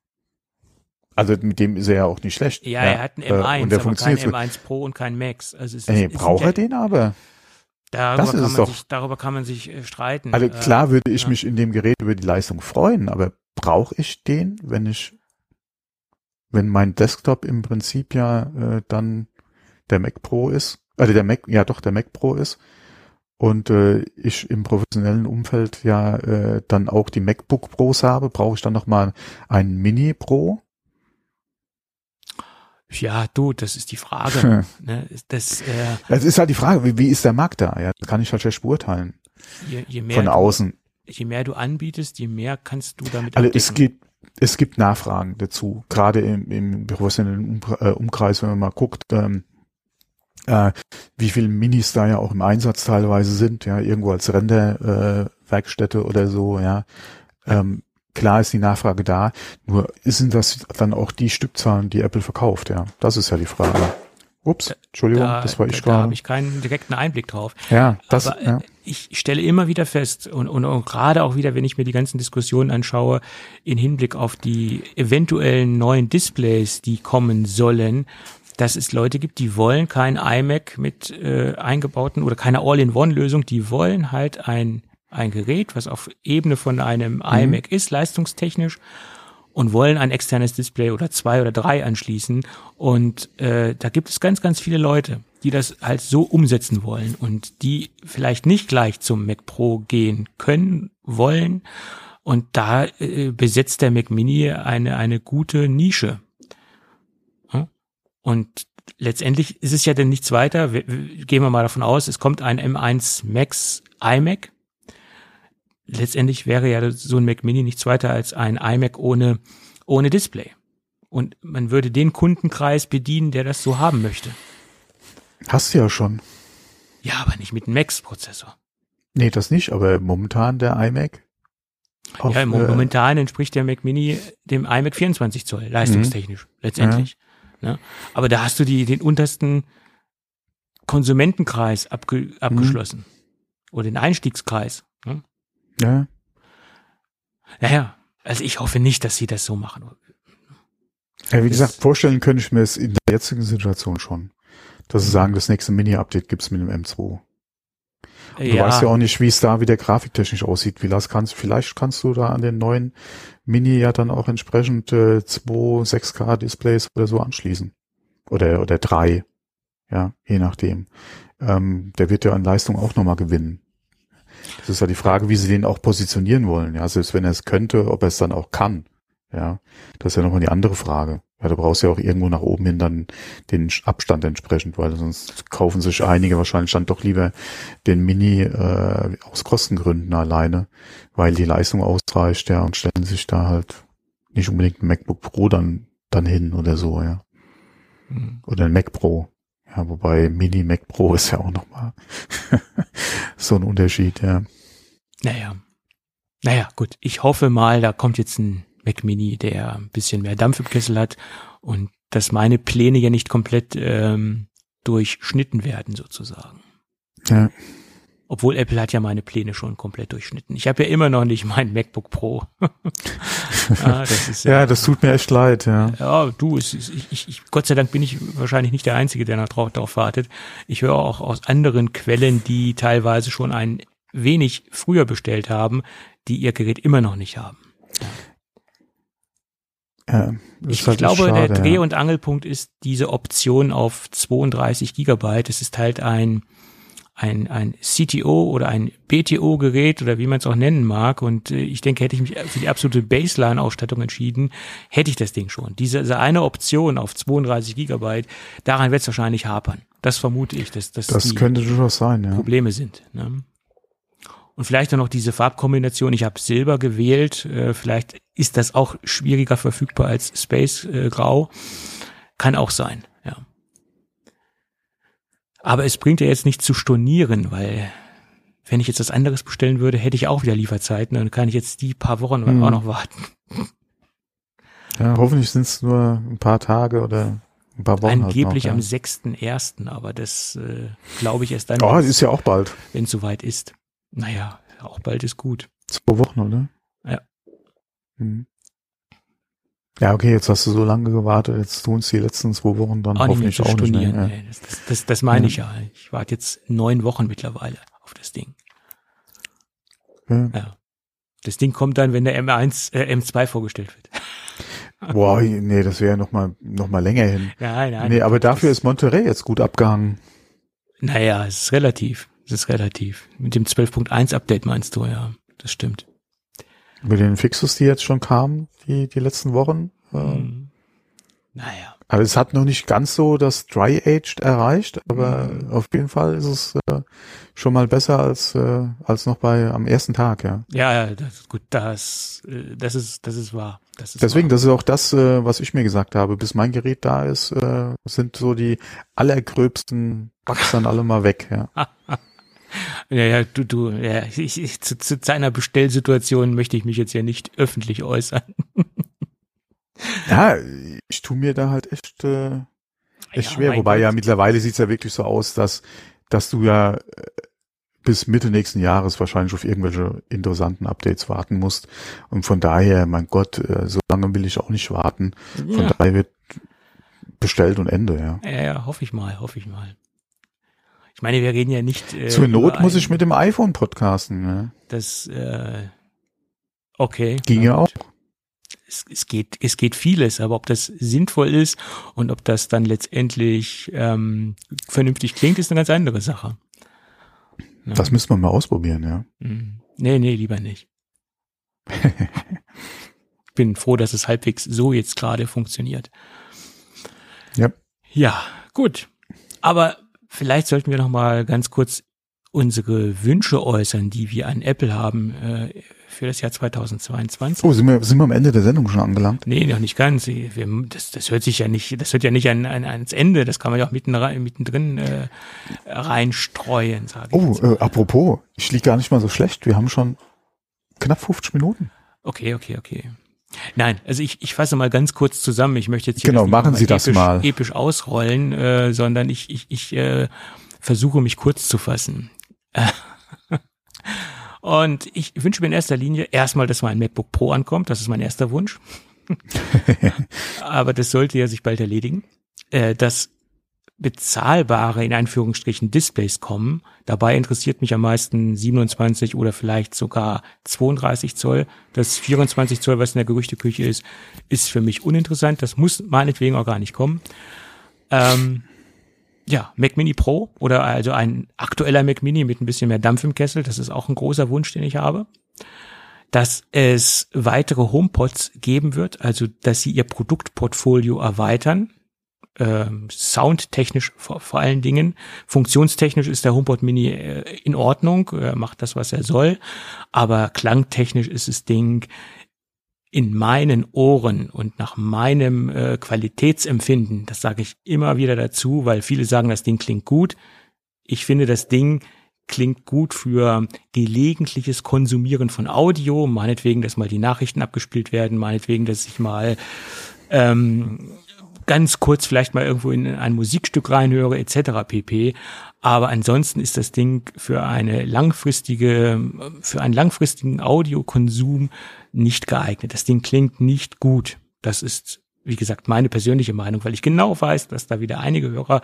Also mit dem ist er ja auch nicht schlecht. ja, er hat einen äh, M1, und der aber kein funktioniert gut. M1 Pro und kein Max. Also es, Nee, es sind braucht ja, er den aber? Darüber, Das ist kann man doch. Sich, darüber kann man sich äh, streiten. Also Äh, klar würde ich ja. mich in dem Gerät über die Leistung freuen, aber brauche ich den, wenn ich, wenn mein Desktop im Prinzip ja äh, dann der Mac Pro ist, also der Mac, ja doch der Mac Pro ist und äh, ich im professionellen Umfeld ja äh, dann auch die MacBook Pros habe, brauche ich dann noch mal einen Mini Pro? Ja, du, das ist die Frage. ne? Das, äh, Es ist halt die Frage, wie, wie ist der Markt da? Ja, das kann ich halt schlecht beurteilen je, je, mehr von du, außen. je mehr du anbietest, je mehr kannst du damit Also abdecken. es gibt es gibt Nachfragen dazu, gerade im, im professionellen äh, Umkreis, wenn man mal guckt, ähm, äh, wie viele Minis da ja auch im Einsatz teilweise sind, ja, irgendwo als Renderwerkstätte äh, Werkstätte oder so, ja. Ähm, klar ist die Nachfrage da, nur sind das dann auch die Stückzahlen, die Apple verkauft, ja. Das ist ja die Frage. Ups, Entschuldigung, da, das war ich da, da habe gerade. ich keinen direkten Einblick drauf. Ja, das, Aber äh, ja. ich stelle immer wieder fest und, und, und gerade auch wieder, wenn ich mir die ganzen Diskussionen anschaue, in Hinblick auf die eventuellen neuen Displays, die kommen sollen, dass es Leute gibt, die wollen kein iMac mit äh, eingebauten oder keine All-in-One-Lösung, die wollen halt ein, ein Gerät, was auf Ebene von einem iMac ist, leistungstechnisch, und wollen ein externes Display oder zwei oder drei anschließen. Und äh, da gibt es ganz, ganz viele Leute, die das halt so umsetzen wollen und die vielleicht nicht gleich zum Mac Pro gehen können, wollen. Und da äh, besetzt der Mac Mini eine, eine gute Nische. Und letztendlich ist es ja dann nichts weiter. Wir, wir- gehen wir mal davon aus, es kommt ein M1 Max iMac. Letztendlich wäre ja so ein Mac Mini nichts weiter als ein iMac ohne, ohne Display. Und man würde den Kundenkreis bedienen, der das so haben möchte. Hast du ja schon. Ja, aber nicht mit einem Max-Prozessor. Nee, das nicht, aber momentan der iMac. auf, Ja, äh, momentan entspricht der Mac Mini dem iMac 24 Zoll, leistungstechnisch, letztendlich. Ne? Aber da hast du die, den untersten Konsumentenkreis abge, abgeschlossen. Oder den Einstiegskreis. Ne? Ja, Naja, also ich hoffe nicht, dass sie das so machen. Ja, wie Das- gesagt, vorstellen könnte ich mir es in der jetzigen Situation schon. Dass sie sagen, das nächste Mini-Update gibt's mit dem M2. Du weißt ja auch nicht, wie es da wieder grafiktechnisch aussieht. Wie das kannst, vielleicht kannst du da an den neuen Mini ja dann auch entsprechend äh, 2 6K-Displays oder so anschließen. Oder, oder drei. Ja, je nachdem. Ähm, der wird ja an Leistung auch nochmal gewinnen. Das ist ja die Frage, wie sie den auch positionieren wollen. Ja, selbst wenn er es könnte, ob er es dann auch kann. Ja, das ist ja nochmal die andere Frage. Ja, du brauchst ja auch irgendwo nach oben hin dann den Abstand entsprechend, weil sonst kaufen sich einige wahrscheinlich dann doch lieber den Mini äh, aus Kostengründen alleine, weil die Leistung ausreicht, ja, und stellen sich da halt nicht unbedingt ein MacBook Pro dann dann hin oder so, ja. Mhm. Oder ein Mac Pro. Ja, wobei Mini Mac Pro <laughs> ist ja auch nochmal <laughs> so ein Unterschied, ja. Naja. Naja, gut. Ich hoffe mal, da kommt jetzt ein Mac Mini, der ein bisschen mehr Dampf im Kessel hat und dass meine Pläne ja nicht komplett ähm, durchschnitten werden sozusagen. Ja. Obwohl Apple hat ja meine Pläne schon komplett durchschnitten. Ich habe ja immer noch nicht mein MacBook Pro. <laughs> ah, das ist ja, ja, das tut mir echt leid, ja. Ja, du, es ist, ich, ich, Gott sei Dank bin ich wahrscheinlich nicht der Einzige, der darauf, darauf wartet. Ich höre auch aus anderen Quellen, die teilweise schon ein wenig früher bestellt haben, die ihr Gerät immer noch nicht haben. Ja. Ich, halt glaube, schade, der Dreh- und Angelpunkt ist diese Option auf 32 Gigabyte. Es ist halt ein, ein, ein CTO oder ein BTO-Gerät oder wie man es auch nennen mag. Und äh, ich denke, hätte ich mich für die absolute Baseline-Ausstattung entschieden, hätte ich das Ding schon. Diese, diese eine Option auf 32 Gigabyte, daran wird es wahrscheinlich hapern. Das vermute ich, dass, dass das könnte durchaus sein, ja. Probleme sind. Ne? Und vielleicht auch noch diese Farbkombination. Ich habe Silber gewählt. Äh, vielleicht ist das auch schwieriger verfügbar als Space äh, Grau. Kann auch sein, ja. Aber es bringt ja jetzt nicht zu stornieren, weil wenn ich jetzt was anderes bestellen würde, hätte ich auch wieder Lieferzeiten. Dann kann ich jetzt die paar Wochen hm. auch noch warten. <laughs> Ja, hoffentlich sind es nur ein paar Tage oder ein paar Wochen. Halt Angeblich halt noch, ja. am 6.1., aber das äh, glaube ich erst dann. Oh, ist ja auch bald. Wenn es soweit ist. Naja, auch bald ist gut. Zwei Wochen, oder? Ja. Hm. Ja, okay, jetzt hast du so lange gewartet, jetzt tun es die letzten zwei Wochen dann auch hoffentlich auch nicht mehr. Ja. Nee, das, das, das, das meine ja. ich ja. Ich warte jetzt neun Wochen mittlerweile auf das Ding. Ja. ja. Das Ding kommt dann, wenn der M1, äh, M2 vorgestellt wird. <laughs> Boah, nee, das wäre noch mal noch mal länger hin. Nein, nein. Nee, aber dafür ist Monterey jetzt gut abgehangen. Naja, es ist relativ. Das ist relativ. Mit dem 12.1 Update meinst du, ja. Das stimmt. Mit den Fixes, die jetzt schon kamen, die, die letzten Wochen. Äh, hm. Naja. Also es hat noch nicht ganz so das Dry-Aged erreicht, aber mhm. auf jeden Fall ist es äh, schon mal besser als äh, als noch bei am ersten Tag, ja. Ja, ja, das, gut, das äh, das ist das ist wahr. Das ist Deswegen, wahr. das ist auch das, äh, was ich mir gesagt habe. Bis mein Gerät da ist, äh, sind so die allergröbsten Bugs dann alle mal weg, ja. <laughs> Ja, ja, du, du, ja, ich, ich, zu, zu seiner Bestellsituation möchte ich mich jetzt ja nicht öffentlich äußern. <laughs> ja, ich tu mir da halt echt, äh, echt ja, schwer. Wobei Gott. ja mittlerweile sieht's ja wirklich so aus, dass, dass du ja äh, bis Mitte nächsten Jahres wahrscheinlich auf irgendwelche interessanten Updates warten musst. Und von daher, mein Gott, äh, so lange will ich auch nicht warten. Von ja. daher wird bestellt und Ende, ja. Ja, ja, hoffe ich mal, hoffe ich mal. Ich meine, wir reden ja nicht. Äh, Zur Not muss ich mit dem iPhone podcasten. Ne? Das, äh, okay. Ging ja auch. Es, es, geht, es geht vieles, aber ob das sinnvoll ist und ob das dann letztendlich ähm, vernünftig klingt, ist eine ganz andere Sache. Ja. Das müssen wir mal ausprobieren, ja. Mhm. Nee, nee, lieber nicht. ich <laughs> bin froh, dass es halbwegs so jetzt gerade funktioniert. Ja. Ja, gut. Aber Vielleicht sollten wir noch mal ganz kurz unsere Wünsche äußern, die wir an Apple haben äh, für das Jahr 2022. Oh, sind wir, sind wir am Ende der Sendung schon angelangt? Nee, noch nicht ganz. Wir, das, das hört sich ja nicht, das hört ja nicht an, an, ans Ende. Das kann man ja auch mitten rein, mittendrin äh, reinstreuen, sage ich. Oh, äh, apropos, ich liege gar nicht mal so schlecht. Wir haben schon knapp 50 Minuten. Okay, okay, okay. Nein, also ich, ich fasse mal ganz kurz zusammen. Ich möchte jetzt hier genau, machen Sie das episch, mal. episch ausrollen, äh, sondern ich, ich, ich äh, versuche mich kurz zu fassen. <laughs> Und ich wünsche mir in erster Linie erstmal, dass mein MacBook Pro ankommt. Das ist mein erster Wunsch. <laughs> Aber das sollte ja sich bald erledigen. Äh, dass bezahlbare, in Anführungsstrichen, Displays kommen. Dabei interessiert mich am meisten 27 oder vielleicht sogar 32 Zoll. Das 24 Zoll, was in der Gerüchteküche ist, ist für mich uninteressant. Das muss meinetwegen auch gar nicht kommen. Ähm, ja, Mac Mini Pro oder also ein aktueller Mac Mini mit ein bisschen mehr Dampf im Kessel. Das ist auch ein großer Wunsch, den ich habe. dass es weitere HomePods geben wird, also dass sie ihr Produktportfolio erweitern. Äh, soundtechnisch vor, vor allen Dingen. Funktionstechnisch ist der HomePod Mini äh, in Ordnung, er macht das, was er soll, aber klangtechnisch ist das Ding in meinen Ohren und nach meinem äh, Qualitätsempfinden, das sage ich immer wieder dazu, weil viele sagen, das Ding klingt gut. Ich finde, das Ding klingt gut für gelegentliches Konsumieren von Audio, meinetwegen, dass mal die Nachrichten abgespielt werden, meinetwegen, dass ich mal ähm, ganz kurz vielleicht mal irgendwo in ein Musikstück reinhöre, etc. pp. Aber ansonsten ist das Ding für eine langfristige, für einen langfristigen Audiokonsum nicht geeignet. Das Ding klingt nicht gut. Das ist, wie gesagt, meine persönliche Meinung, weil ich genau weiß, dass da wieder einige Hörer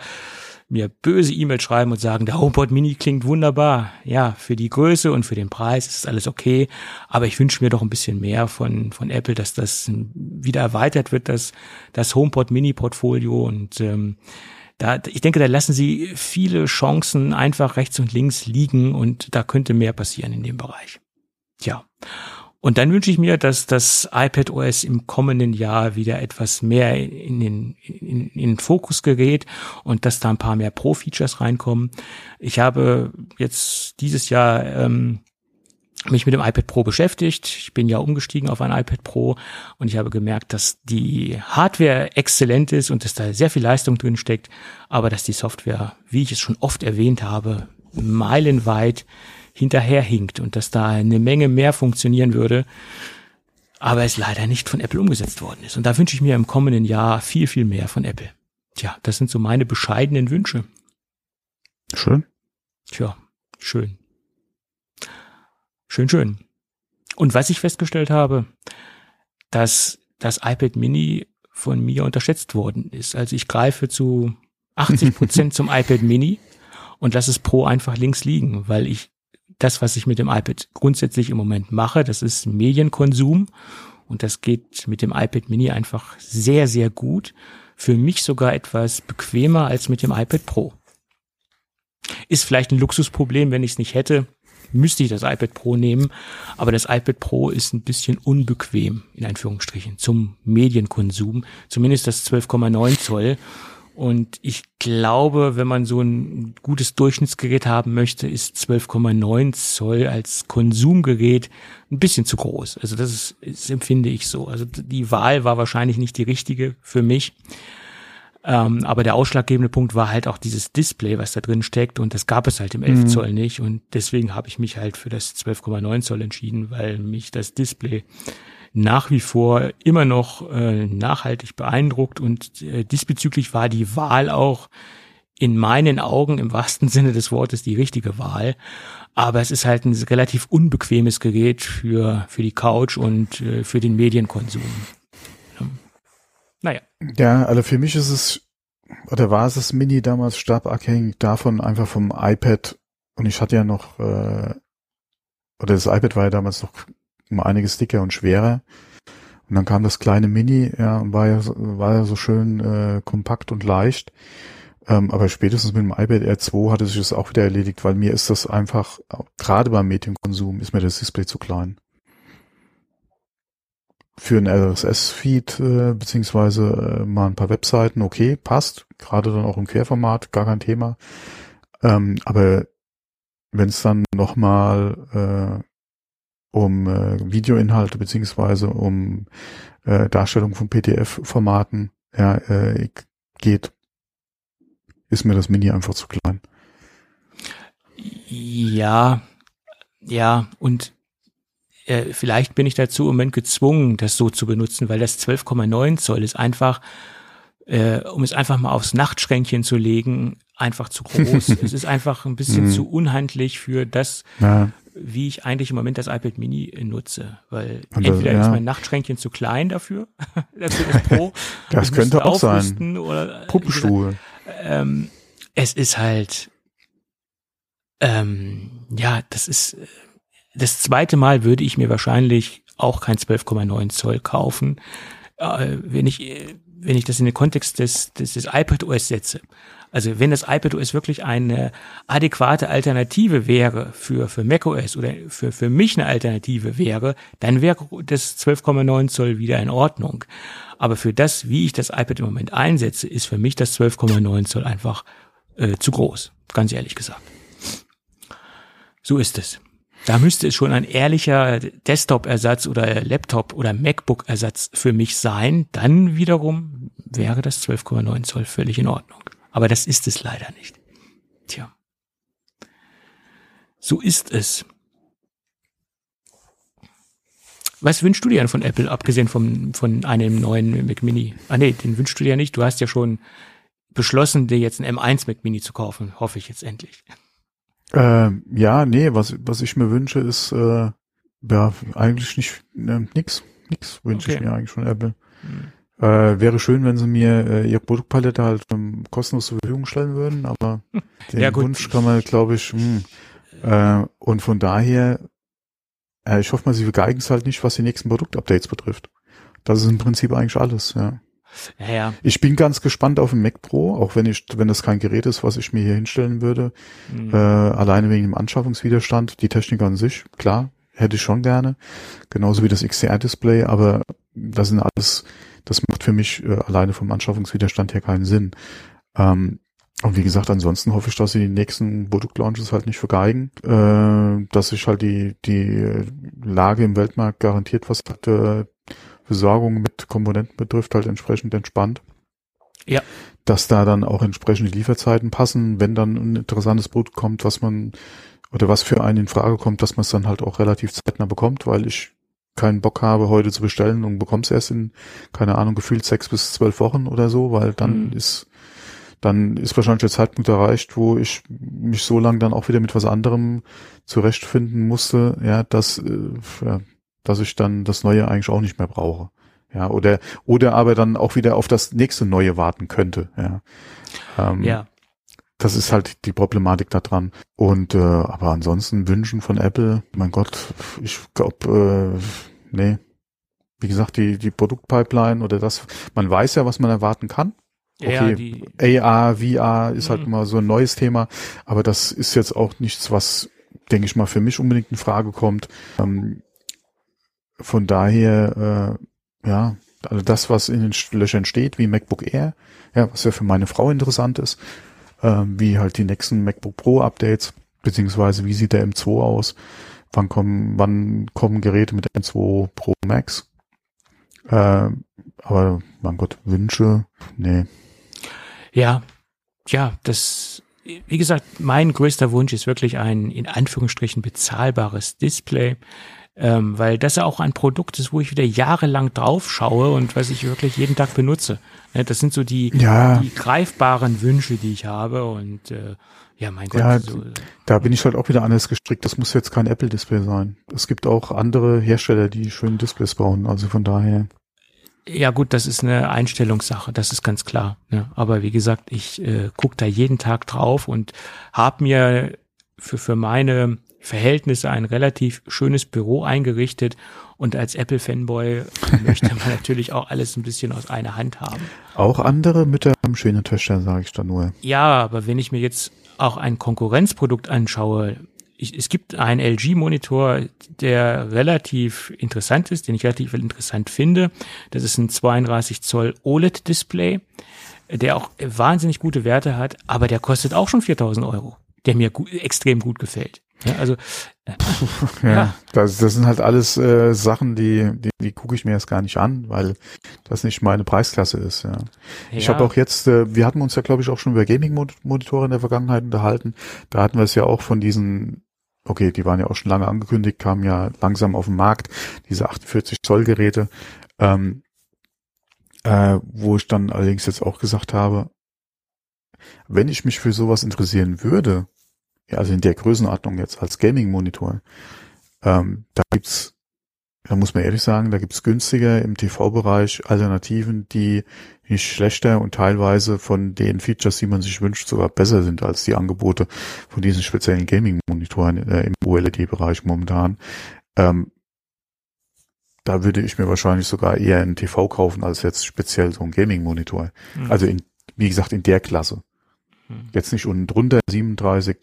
mir böse E-Mails schreiben und sagen, der HomePod Mini klingt wunderbar. Ja, für die Größe und für den Preis ist alles okay. Aber ich wünsche mir doch ein bisschen mehr von, von Apple, dass das wieder erweitert wird, das, das HomePod Mini Portfolio und, ähm, da, ich denke, da lassen sie viele Chancen einfach rechts und links liegen und da könnte mehr passieren in dem Bereich. Tja. Und dann wünsche ich mir, dass das iPad OS im kommenden Jahr wieder etwas mehr in den, in, in den Fokus gerät und dass da ein paar mehr Pro-Features reinkommen. Ich habe jetzt dieses Jahr ähm, mich mit dem iPad Pro beschäftigt. Ich bin ja umgestiegen auf ein iPad Pro und ich habe gemerkt, dass die Hardware exzellent ist und dass da sehr viel Leistung drin steckt, aber dass die Software, wie ich es schon oft erwähnt habe, meilenweit hinterherhinkt und dass da eine Menge mehr funktionieren würde, aber es leider nicht von Apple umgesetzt worden ist. Und da wünsche ich mir im kommenden Jahr viel, viel mehr von Apple. Tja, das sind so meine bescheidenen Wünsche. Schön. Tja, schön. Schön, schön. Und was ich festgestellt habe, dass das iPad Mini von mir unterschätzt worden ist. Also ich greife zu <laughs> 80 Prozent zum iPad Mini und lasse es Pro einfach links liegen, weil ich das, was ich mit dem iPad grundsätzlich im Moment mache, das ist Medienkonsum und das geht mit dem iPad Mini einfach sehr, sehr gut. Für mich sogar etwas bequemer als mit dem iPad Pro. Ist vielleicht ein Luxusproblem, wenn ich es nicht hätte, müsste ich das iPad Pro nehmen, aber das iPad Pro ist ein bisschen unbequem, in Anführungsstrichen, zum Medienkonsum, zumindest das 12,9 Zoll und ich glaube, wenn man so ein gutes Durchschnittsgerät haben möchte, ist 12,9 Zoll als Konsumgerät ein bisschen zu groß. Also das, ist, das empfinde ich so. Also die Wahl war wahrscheinlich nicht die richtige für mich. Ähm, aber der ausschlaggebende Punkt war halt auch dieses Display, was da drin steckt. Und das gab es halt im 11 mhm. Zoll nicht. Und deswegen habe ich mich halt für das 12,9 Zoll entschieden, weil mich das Display nach wie vor immer noch äh, nachhaltig beeindruckt und äh, diesbezüglich war die Wahl auch in meinen Augen im wahrsten <laughs> Sinne des Wortes die richtige Wahl. Aber es ist halt ein relativ unbequemes Gerät für, für die Couch und äh, für den Medienkonsum. Ja. Naja. Ja, also für mich ist es, oder war es das Mini damals stark abhängig davon, einfach vom iPad. Und ich hatte ja noch, äh, oder das iPad war ja damals noch um einiges dicker und schwerer. Und dann kam das kleine Mini, ja, war ja, war ja so schön äh, kompakt und leicht. Ähm, aber spätestens mit dem iPad Air 2 hatte sich das auch wieder erledigt, weil mir ist das einfach, gerade beim Medienkonsum, ist mir das Display zu klein. Für ein RSS-Feed äh, beziehungsweise äh, mal ein paar Webseiten, okay, passt. Gerade dann auch im Querformat, gar kein Thema. Ähm, aber wenn es dann nochmal äh, um äh, Videoinhalte beziehungsweise um äh, Darstellung von PDF-Formaten ja, äh, geht, ist mir das Mini einfach zu klein. Ja, ja, und äh, vielleicht bin ich dazu im Moment gezwungen, das so zu benutzen, weil das 12,9 Zoll ist einfach, äh, um es einfach mal aufs Nachtschränkchen zu legen, einfach zu groß. <laughs> es ist einfach ein bisschen mhm. zu unhandlich für das, ja wie ich eigentlich im Moment das iPad Mini nutze, weil das, entweder ja. ist mein Nachtschränkchen zu klein dafür, <laughs> dafür <laughs> das Pro. das könnte auch sein. Oder, Puppenstuhl. Ähm, es ist halt, ähm, ja, das ist, das zweite Mal würde ich mir wahrscheinlich auch kein 12,9 Zoll kaufen. Äh, wenn ich wenn ich das in den Kontext des, des, des iPad OS setze, also wenn das iPad OS wirklich eine adäquate Alternative wäre für, für macOS oder für, für mich eine Alternative wäre, dann wäre das 12,9 Zoll wieder in Ordnung. Aber für das, wie ich das iPad im Moment einsetze, ist für mich das 12,9 Zoll einfach äh, zu groß, ganz ehrlich gesagt. So ist es. Da müsste es schon ein ehrlicher Desktop-Ersatz oder Laptop- oder MacBook-Ersatz für mich sein. Dann wiederum wäre das 12,9 Zoll völlig in Ordnung. Aber das ist es leider nicht. Tja. So ist es. Was wünschst du dir denn von Apple, abgesehen vom, von einem neuen Mac Mini? Ah nee, den wünschst du dir nicht. Du hast ja schon beschlossen, dir jetzt einen M1 Mac Mini zu kaufen. Hoffe ich jetzt endlich. Äh, ja, nee, was, was ich mir wünsche, ist äh, ja eigentlich nicht äh, nix. Nix wünsche okay. ich mir eigentlich von Apple. Hm. Äh, wäre schön, wenn sie mir äh, ihre Produktpalette halt ähm, kostenlos zur Verfügung stellen würden, aber <laughs> den ja, Wunsch kann man, glaube ich, mh, hm, äh, und von daher, äh, ich hoffe mal, sie vergeigen es halt nicht, was die nächsten Produktupdates betrifft. Das ist im Prinzip eigentlich alles, ja. Ja, ja. Ich bin ganz gespannt auf den Mac Pro, auch wenn ich, wenn das kein Gerät ist, was ich mir hier hinstellen würde. Mhm. Äh, alleine wegen dem Anschaffungswiderstand. Die Technik an sich, klar, hätte ich schon gerne. Genauso wie das XDR-Display, aber das sind alles das macht für mich äh, alleine vom Anschaffungswiderstand her keinen Sinn. Ähm, und wie gesagt, ansonsten hoffe ich, dass sie die nächsten Produktlaunches halt nicht vergeigen, äh, dass sich halt die, die Lage im Weltmarkt garantiert, was halt, äh, Versorgung mit Komponenten betrifft, halt entsprechend entspannt. Ja. Dass da dann auch entsprechende Lieferzeiten passen, wenn dann ein interessantes Produkt kommt, was man oder was für einen in Frage kommt, dass man es dann halt auch relativ zeitnah bekommt, weil ich keinen Bock habe, heute zu bestellen und bekomm's erst in, keine Ahnung, gefühlt sechs bis zwölf Wochen oder so, weil dann mhm. ist, dann ist wahrscheinlich der Zeitpunkt erreicht, wo ich mich so lange dann auch wieder mit was anderem zurechtfinden musste, ja, dass, äh, ja, dass ich dann das Neue eigentlich auch nicht mehr brauche. Ja, oder, oder aber dann auch wieder auf das nächste Neue warten könnte, ja. Ähm, ja. Das ist halt die Problematik da dran. Und äh, aber ansonsten Wünschen von Apple, mein Gott, ich glaube, äh, nee. Wie gesagt, die, die Produktpipeline oder das, man weiß ja, was man erwarten kann. Okay, ja, AR, VR ist halt mhm. immer so ein neues Thema, aber das ist jetzt auch nichts, was, denke ich mal, für mich unbedingt in Frage kommt. Ähm, von daher, äh, ja, also das, was in den Löchern steht, wie MacBook Air, ja, was ja für meine Frau interessant ist, äh, wie halt die nächsten MacBook Pro Updates, beziehungsweise wie sieht der M2 aus, wann kommen, wann kommen Geräte mit M2 Pro Max. Äh, aber mein Gott, Wünsche, nee. Ja, ja, das, wie gesagt, mein größter Wunsch ist wirklich ein in Anführungsstrichen bezahlbares Display ähm, weil das ja auch ein Produkt ist, wo ich wieder jahrelang drauf schaue und was ich wirklich jeden Tag benutze. Ne, das sind so die, ja. die greifbaren Wünsche, die ich habe und äh, ja, mein Gott. Ja, so, da bin ich halt auch wieder anders gestrickt. Das muss jetzt kein Apple-Display sein. Es gibt auch andere Hersteller, die schöne Displays bauen. Also von daher. Ja gut, das ist eine Einstellungssache, das ist ganz klar. Ne? Aber wie gesagt, ich äh, gucke da jeden Tag drauf und habe mir für, für meine Verhältnisse ein relativ schönes Büro eingerichtet und als Apple-Fanboy <laughs> möchte man natürlich auch alles ein bisschen aus einer Hand haben. Auch andere Mütter haben schöne Töchter, sage ich da nur. Ja, aber wenn ich mir jetzt auch ein Konkurrenzprodukt anschaue, ich, es gibt einen LG-Monitor, der relativ interessant ist, den ich relativ interessant finde. Das ist ein 32 Zoll OLED-Display, der auch wahnsinnig gute Werte hat, aber der kostet auch schon 4000 Euro, der mir gu extrem gut gefällt. Ja, also äh, ja, ja, Das, das sind halt alles äh, Sachen, die, die, die gucke ich mir jetzt gar nicht an, weil das nicht meine Preisklasse ist. Ja. ja. Ich habe auch jetzt, äh, wir hatten uns ja, glaube ich, auch schon über Gaming-Monitore in der Vergangenheit unterhalten. Da hatten wir es ja auch von diesen, okay, die waren ja auch schon lange angekündigt, kamen ja langsam auf den Markt, diese 48 Zoll Geräte, ähm, äh, wo ich dann allerdings jetzt auch gesagt habe, wenn ich mich für sowas interessieren würde, ja, also in der Größenordnung jetzt als Gaming-Monitor, ähm, da gibt's, da muss man ehrlich sagen, da gibt's günstiger im TV-Bereich Alternativen, die nicht schlechter und teilweise von den Features, die man sich wünscht, sogar besser sind als die Angebote von diesen speziellen Gaming-Monitoren äh, im OLED-Bereich momentan. Ähm, da würde ich mir wahrscheinlich sogar eher einen TV kaufen, als jetzt speziell so einen Gaming-Monitor. Hm. Also in, wie gesagt, in der Klasse. Hm. Jetzt nicht unten drunter 37,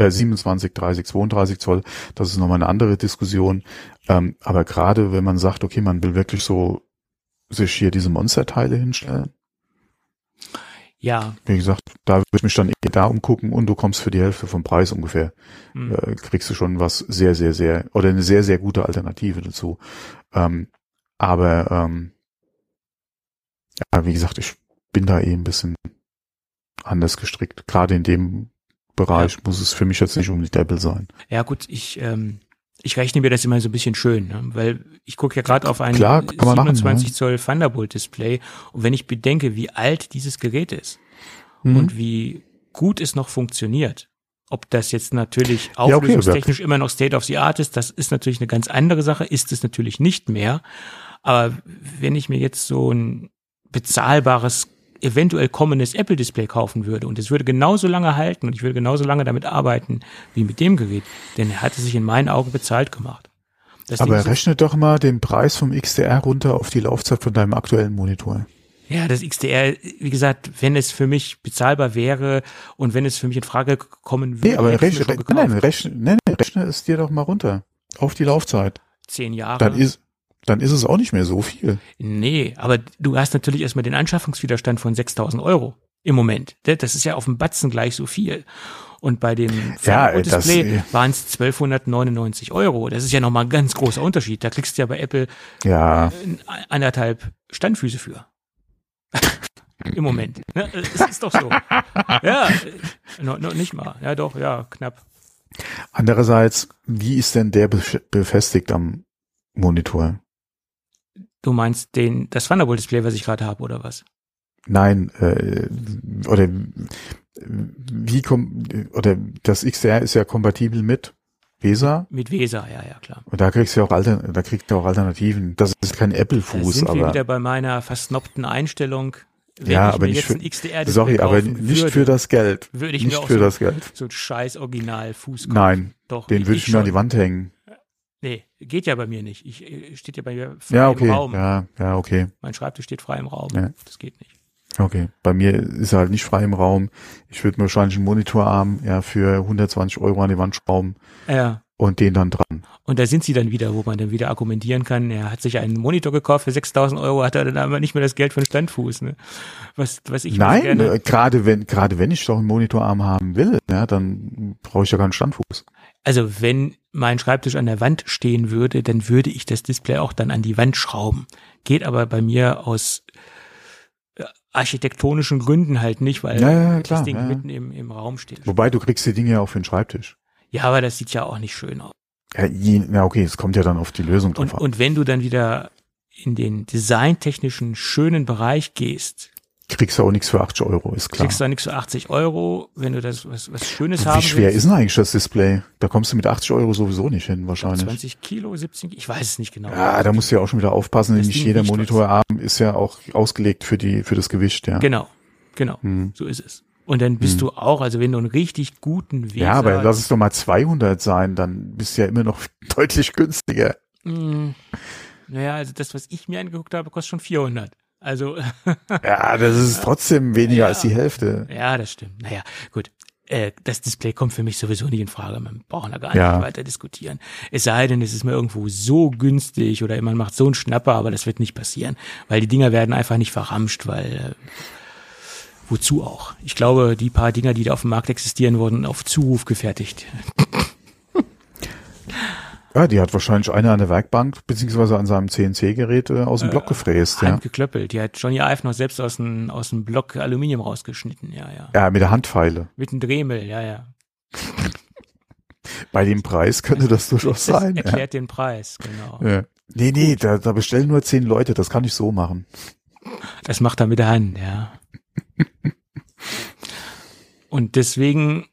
äh, 27, 30, 32 Zoll. Das ist nochmal eine andere Diskussion. Ähm, aber gerade wenn man sagt, okay, man will wirklich so sich hier diese Monsterteile hinstellen, Ja, wie gesagt, da würde ich mich dann eher da umgucken und du kommst für die Hälfte vom Preis ungefähr. hm. Äh, kriegst du schon was sehr, sehr, sehr, oder eine sehr, sehr gute Alternative dazu. Ähm, aber ähm, ja, wie gesagt, ich bin da eh ein bisschen anders gestrickt. Gerade in dem Bereich muss es für mich jetzt nicht unbedingt Apple sein. ja gut, ich, ähm, ich rechne mir das immer so ein bisschen schön, ne? weil ich gucke ja gerade auf ein Klar, kann man machen, 27 ja. Zoll Thunderbolt Display und wenn ich bedenke, wie alt dieses Gerät ist Mhm. und wie gut es noch funktioniert, ob das jetzt natürlich okay, auflösungstechnisch immer noch State of the Art ist, das ist natürlich eine ganz andere Sache, ist es natürlich nicht mehr. Aber wenn ich mir jetzt so ein bezahlbares, eventuell kommendes Apple-Display kaufen würde und es würde genauso lange halten und ich würde genauso lange damit arbeiten wie mit dem Gerät, dann hat es sich in meinen Augen bezahlt gemacht. Das Aber ist- rechne doch mal den Preis vom XDR runter auf die Laufzeit von deinem aktuellen Monitor. Ja, das XDR, wie gesagt, wenn es für mich bezahlbar wäre und wenn es für mich in Frage kommen würde, Nee, aber rechne, nein, rechne, nein, rechne es dir doch mal runter. Auf die Laufzeit. Zehn Jahre. Dann ist, dann ist es auch nicht mehr so viel. Nee, aber du hast natürlich erstmal den Anschaffungswiderstand von 6000 Euro im Moment. Das ist ja auf dem Batzen gleich so viel. Und bei dem Ja, Display waren es 1299 Euro. Das ist ja nochmal ein ganz großer Unterschied. Da kriegst du ja bei Apple Ja, anderthalb Standfüße für. <laughs> Im Moment. Ne? Es ist doch so. Ja, äh, noch, noch nicht mal. Ja, doch, ja, knapp. andererseits, wie ist denn der bef- befestigt am Monitor? Du meinst den, das Thunderbolt Display, was ich gerade habe, oder was? Nein, äh, oder wie kommt, oder das XDR ist ja kompatibel mit VESA Mit Weser, ja, ja, klar. und da kriegst du ja auch Alter, da kriegst du auch Alternativen. Das ist kein Apple-Fuß, sind wir aber wieder bei meiner versnobten Einstellung. Wenn ja, ich aber nicht jetzt für, ein XDR sorry, aber nicht würde, für das Geld. würde ich nicht mir auch für so, das Geld. so ein scheiß Original Fuß kaufen. Nein, Doch, den würde ich mir an die. Wand hängen. Nee, geht ja bei mir nicht. Ich äh, steht ja bei mir frei Ja, im okay, Raum. ja, ja, okay, Mein Schreibtisch steht frei im Raum. Ja. Das geht nicht. okay. Bei mir ist er halt nicht frei im Raum. Ich würde mir wahrscheinlich einen Monitorarm ja für 120 Euro an die Wand schrauben Ja. und den dann dran. Und da sind sie dann wieder, wo man dann wieder argumentieren kann, er hat sich einen Monitor gekauft für 6000 Euro, hat er dann aber nicht mehr das Geld für einen Standfuß. Ne? Was, was ich Nein, gerne, äh, gerade wenn, gerade wenn ich doch einen Monitorarm haben will, ja, dann brauche ich ja keinen Standfuß. Also wenn mein Schreibtisch an der Wand stehen würde, dann würde ich das Display auch dann an die Wand schrauben. Geht aber bei mir aus äh, architektonischen Gründen halt nicht, weil Ja, ja, das klar, Ding ja. mitten im, im Raum steht. Wobei du kriegst die Dinge ja auch für den Schreibtisch. Ja, aber das sieht ja auch nicht schön aus. Ja, je, ja okay, es kommt ja dann auf die Lösung drauf Und, an. und wenn du dann wieder in den designtechnischen schönen Bereich gehst, Kriegst du auch nichts für 80 Euro, ist klar. kriegst du nichts für 80 Euro, wenn du das was, was Schönes Wie haben schwer willst. ist denn eigentlich das Display? Da kommst du mit 80 Euro sowieso nicht hin, wahrscheinlich. 20 Kilo, 17 ich weiß es nicht genau. Ja, da musst du ja auch schon wieder aufpassen, Das nicht jeder. Monitorarm ist ja auch ausgelegt für die, für das Gewicht, ja. Genau, genau, Hm. so ist es. Und dann bist du auch, also wenn du einen richtig guten Weser, Ja, aber lass es doch mal 200 sein, dann bist du ja immer noch <laughs> deutlich günstiger. Mh, naja, also das, was ich mir angeguckt habe, kostet schon 400. Also, <laughs> Ja, das ist trotzdem weniger Ja. als die Hälfte. ja, das stimmt. Naja, gut. Äh, das Display kommt für mich sowieso nicht in Frage. Man braucht da gar Ja. nicht weiter diskutieren. Es sei denn, es ist mir irgendwo so günstig oder man macht so einen Schnapper, aber das wird nicht passieren, weil die Dinger werden einfach nicht verramscht, weil äh, wozu auch? Ich glaube, die paar Dinger, die da auf dem Markt existieren, wurden auf Zuruf gefertigt. Ja, die hat wahrscheinlich einer an der Werkbank beziehungsweise an seinem CNC-Gerät äh, aus dem Block gefräst, ja. Handgeklöppelt. Die hat Johnny Ive noch selbst aus dem, aus dem Block Aluminium rausgeschnitten. Ja, ja. Ja, mit der Handpfeile. Mit einem Dremel, ja, ja. <laughs> Bei dem Preis könnte das durchaus Das sein. Ja. erklärt den Preis, genau. Ja. Nee, nee, da, da bestellen nur zehn Leute, das kann ich so machen. Das macht er mit der Hand, ja. <laughs> Und deswegen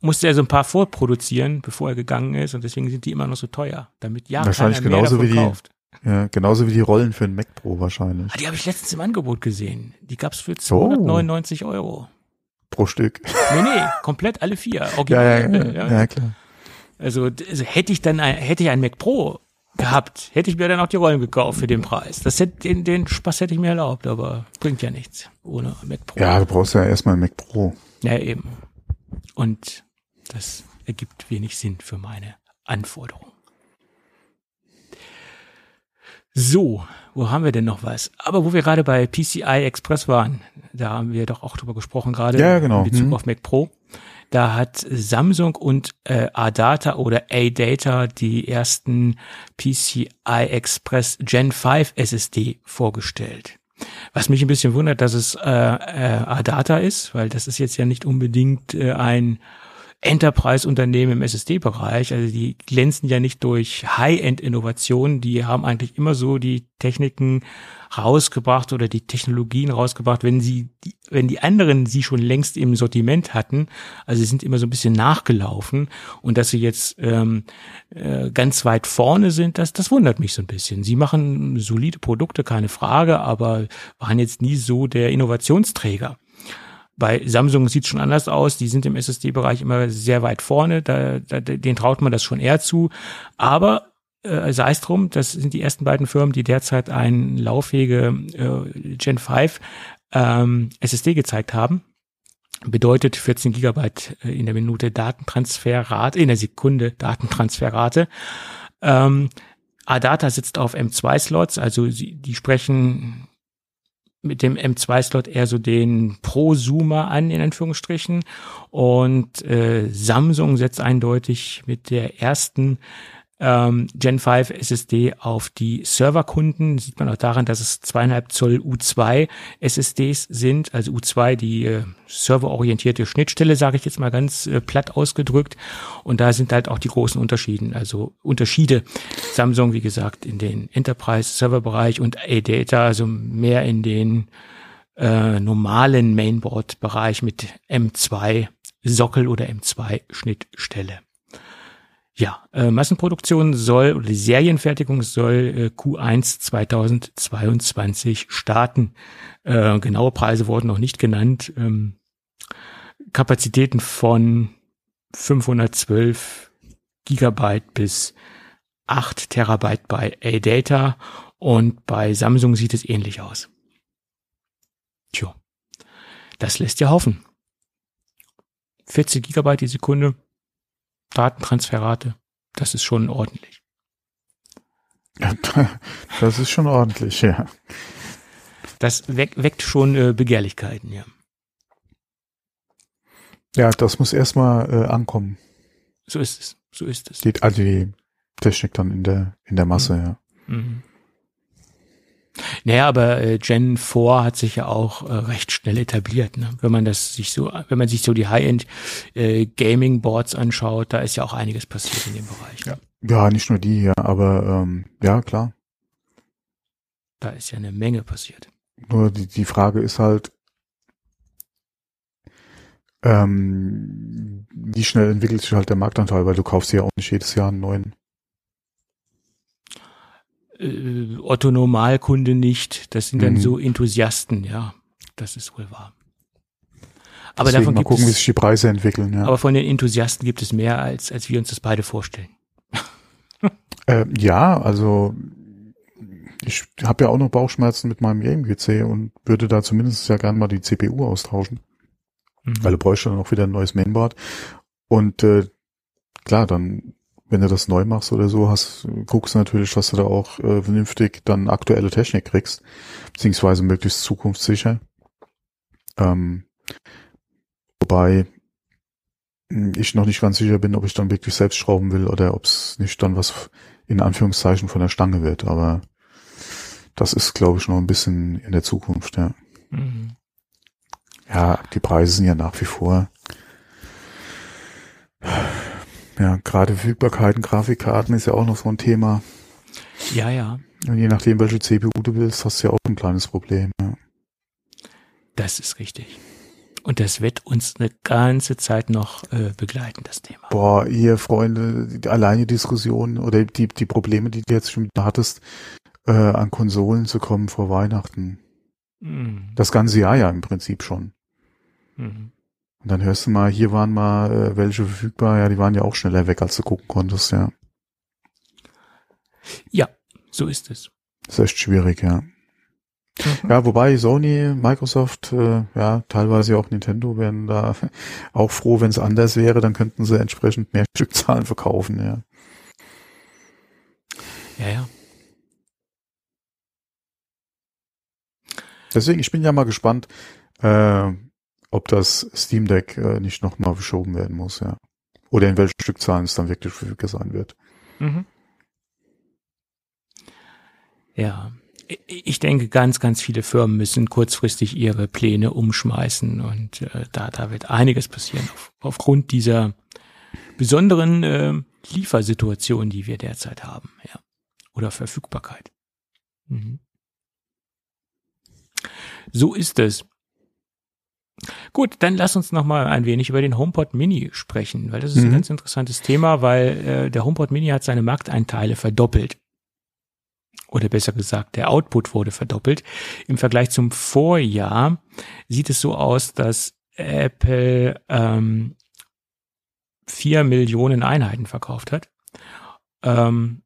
musste er so ein paar vorproduzieren, bevor er gegangen ist. Und deswegen sind die immer noch so teuer, damit ja Wahrscheinlich keiner mehr genauso davon wie die- kauft. Ja, genauso wie die Rollen für den Mac Pro wahrscheinlich. Ah, die habe ich letztens im Angebot gesehen. Die gab's für Oh. 299 Euro. Pro Stück. Nee, nee, <laughs> komplett alle vier. Ja, Original, ja, ja, ja, klar. Also, also hätte ich dann ein, hätte ich ein Mac Pro gehabt, hätte ich mir dann auch die Rollen gekauft für den Preis. Das hätte, den, den Spaß hätte ich mir erlaubt, aber bringt ja nichts ohne Mac Pro. Ja, du brauchst ja erstmal ein Mac Pro. Ja, eben. Und das ergibt wenig Sinn für meine Anforderungen. So, wo haben wir denn noch was? Aber wo wir gerade bei PCI Express waren, da haben wir doch auch drüber gesprochen gerade ja, genau. in Bezug hm. auf Mac Pro. Da hat Samsung und äh, ADATA oder ADATA die ersten PCI Express Gen 5 SSD vorgestellt. Was mich ein bisschen wundert, dass es äh, äh, ADATA ist, weil das ist jetzt ja nicht unbedingt äh, ein Enterprise-Unternehmen im SSD-Bereich. Also die glänzen ja nicht durch High-End-Innovationen. Die haben eigentlich immer so die Techniken rausgebracht oder die Technologien rausgebracht, wenn sie, wenn die anderen sie schon längst im Sortiment hatten. Also sie sind immer so ein bisschen nachgelaufen und dass sie jetzt ähm, äh, ganz weit vorne sind, das, das wundert mich so ein bisschen. Sie machen solide Produkte, keine Frage, aber waren jetzt nie so der Innovationsträger. Bei Samsung sieht es schon anders aus. Die sind im SSD-Bereich immer sehr weit vorne. Da, da, den traut man das schon eher zu. Aber äh, sei es drum, das sind die ersten beiden Firmen, die derzeit ein lauffähige äh, Gen 5 ähm, SSD gezeigt haben. Bedeutet 14 Gigabyte äh, in der Minute Datentransferrate, in der Sekunde Datentransferrate. Ähm, ADATA sitzt auf M2-Slots, also sie, die sprechen mit dem M2-Slot eher so den Prosumer an, in Anführungsstrichen. Und äh, Samsung setzt eindeutig mit der ersten ähm, Gen 5 SSD auf die Serverkunden. Sieht man auch daran, dass es zweieinhalb Zoll U2 SSDs sind, also U2 die äh, serverorientierte Schnittstelle, sage ich jetzt mal ganz äh, platt ausgedrückt. Und da sind halt auch die großen Unterschieden, also Unterschiede. Samsung, wie gesagt, in den Enterprise-Server-Bereich und ADATA, also mehr in den äh, normalen Mainboard-Bereich mit M2 Sockel oder M2 Schnittstelle. Ja, äh, Massenproduktion soll oder die Serienfertigung soll äh, Q1 2022 starten. Äh, genaue Preise wurden noch nicht genannt. Ähm, Kapazitäten von 512 Gigabyte bis 8 Terabyte bei ADATA und bei Samsung sieht es ähnlich aus. Tja, das lässt ja hoffen. 40 Gigabyte die Sekunde, Datentransferrate, das ist schon ordentlich. Das ist schon ordentlich, ja. Das weck, weckt schon äh, Begehrlichkeiten, ja. Ja, das muss erstmal äh, ankommen. So ist es, so ist es. Die, also die Technik dann in der in der Masse, mhm. ja. Mhm. Naja, aber äh, Gen 4 hat sich ja auch äh, recht schnell etabliert. Ne? Wenn man das sich so, wenn man sich so die High-End äh, Gaming Boards anschaut, da ist ja auch einiges passiert in dem Bereich. Ne? Ja, nicht nur die, ja, aber ähm, ja klar. Da ist ja eine Menge passiert. Nur die, die Frage ist halt, ähm, wie schnell entwickelt sich halt der Marktanteil, weil du kaufst ja auch nicht jedes Jahr einen neuen. Äh, Otto Normalkunde nicht. Das sind dann Mhm. so Enthusiasten, ja. Das ist wohl wahr. Aber Deswegen davon mal gucken, wie es, sich die Preise entwickeln, ja. aber von den Enthusiasten gibt es mehr, als, als wir uns das beide vorstellen. <laughs> Äh, ja, also ich habe ja auch noch Bauchschmerzen mit meinem Game-PC und würde da zumindest ja gerne mal die CPU austauschen, Mhm. weil du bräuchst dann auch wieder ein neues Mainboard. Und äh, klar, dann, wenn du das neu machst oder so, hast, guckst du natürlich, dass du da auch äh, vernünftig dann aktuelle Technik kriegst, beziehungsweise möglichst zukunftssicher. Ähm, wobei mh, ich noch nicht ganz sicher bin, ob ich dann wirklich selbst schrauben will oder ob es nicht dann was in Anführungszeichen von der Stange wird. Aber das ist, glaube ich, noch ein bisschen in der Zukunft, ja. Mhm. Ja, die Preise sind ja nach wie vor. Ja, gerade Verfügbarkeiten, Grafikkarten ist ja auch noch so ein Thema. Ja, ja. Und je nachdem, welche CPU du willst, hast du ja auch ein kleines Problem. Ja. Das ist richtig. Und das wird uns eine ganze Zeit noch äh, begleiten, das Thema. Boah, ihr Freunde, die, alleine Diskussionen oder die, die Probleme, die du jetzt schon hattest, äh, an Konsolen zu kommen vor Weihnachten. Mhm. Das ganze Jahr ja im Prinzip schon. Mhm. Und dann hörst du mal, hier waren mal äh, welche verfügbar, ja, die waren ja auch schneller weg, als du gucken konntest, ja. Ja, so ist es. Das ist echt schwierig, ja. Mhm. Ja, wobei Sony, Microsoft, äh, ja, teilweise auch Nintendo wären da <laughs> auch froh, wenn es anders wäre, dann könnten sie entsprechend mehr <laughs> Stückzahlen verkaufen, ja. Ja, ja. Deswegen, ich bin ja mal gespannt, äh, ob das Steam Deck äh, nicht nochmal verschoben werden muss, ja. Oder in welchen Stückzahlen es dann wirklich verfügbar sein wird. Mhm. Ja, ich denke, ganz, ganz viele Firmen müssen kurzfristig ihre Pläne umschmeißen und äh, da, da wird einiges passieren auf, aufgrund dieser besonderen äh, Liefersituation, die wir derzeit haben, ja. Oder Verfügbarkeit. Mhm. So ist es. Gut, dann lass uns noch mal ein wenig über den HomePod Mini sprechen, weil das ist mhm. ein ganz interessantes Thema, weil äh, der HomePod Mini hat seine Markteinteile verdoppelt. Oder besser gesagt, der Output wurde verdoppelt. Im Vergleich zum Vorjahr sieht es so aus, dass Apple ähm, vier Millionen Einheiten verkauft hat. Ähm,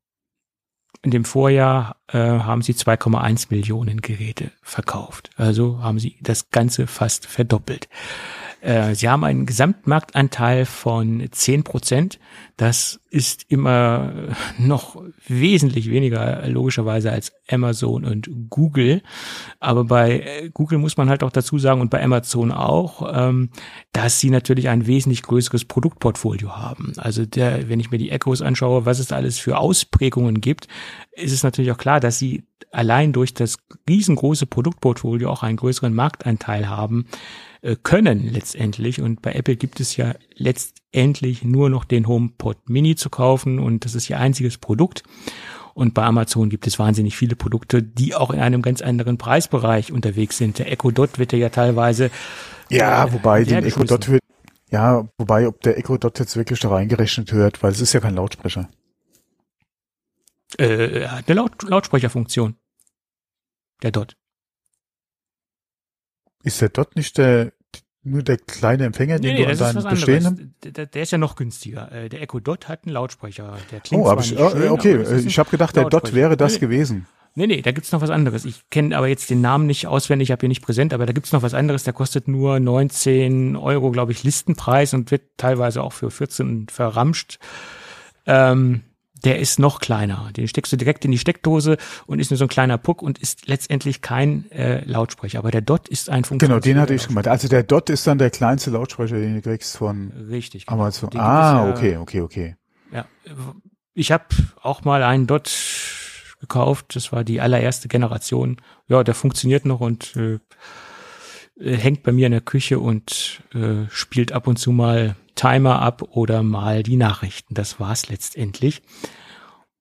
in dem Vorjahr äh, haben sie 2,1 Millionen Geräte verkauft. Also haben sie das Ganze fast verdoppelt. Äh, sie haben einen Gesamtmarktanteil von 10 Prozent. Das ist immer <laughs> noch wesentlich weniger logischerweise als Amazon und Google. Aber bei äh, Google muss man halt auch dazu sagen und bei Amazon auch, ähm, dass sie natürlich ein wesentlich größeres Produktportfolio haben. Also der, wenn ich mir die Echos anschaue, was es alles für Ausprägungen gibt, ist es natürlich auch klar, dass sie allein durch das riesengroße Produktportfolio auch einen größeren Markteinteil haben äh, können letztendlich. Und bei Apple gibt es ja letztendlich nur noch den HomePod Mini zu kaufen und das ist ihr einziges Produkt. Und bei Amazon gibt es wahnsinnig viele Produkte, die auch in einem ganz anderen Preisbereich unterwegs sind. Der Echo Dot wird ja teilweise. Ja, äh, wobei den Echo Dot wird, ja, wobei, ob der Echo Dot jetzt wirklich da reingerechnet wird, weil es ist ja kein Lautsprecher. Äh, eine Laut Lautsprecherfunktion. Der Dot. Ist der Dot nicht der nur der kleine Empfänger, den nee, nee, du an deinem bestehenden? Der, der, ist ja noch günstiger. Äh, der Echo Dot hat einen Lautsprecher. Der klingt oh, aber ich, schön, okay, aber ich habe gedacht, der Dot wäre das nee, gewesen. Nee, nee, da gibt's noch was anderes. Ich kenne aber jetzt den Namen nicht auswendig, ich habe hier nicht präsent, aber da gibt's noch was anderes, der kostet nur 19 Euro, glaube ich, Listenpreis und wird teilweise auch für 14 verramscht. Ähm, der ist noch kleiner. Den steckst du direkt in die Steckdose und ist nur so ein kleiner Puck und ist letztendlich kein äh, Lautsprecher. Aber der Dot ist ein Funktion. Genau, den hatte ich gemeint. Also der Dot ist dann der kleinste Lautsprecher, den du kriegst von Richtig, genau. Amazon. Ah, ja, okay, okay, okay. Ja, ich habe auch mal einen Dot gekauft. Das war die allererste Generation. Ja, der funktioniert noch und äh, hängt bei mir in der Küche und äh, spielt ab und zu mal Timer ab oder mal die Nachrichten. Das war's letztendlich.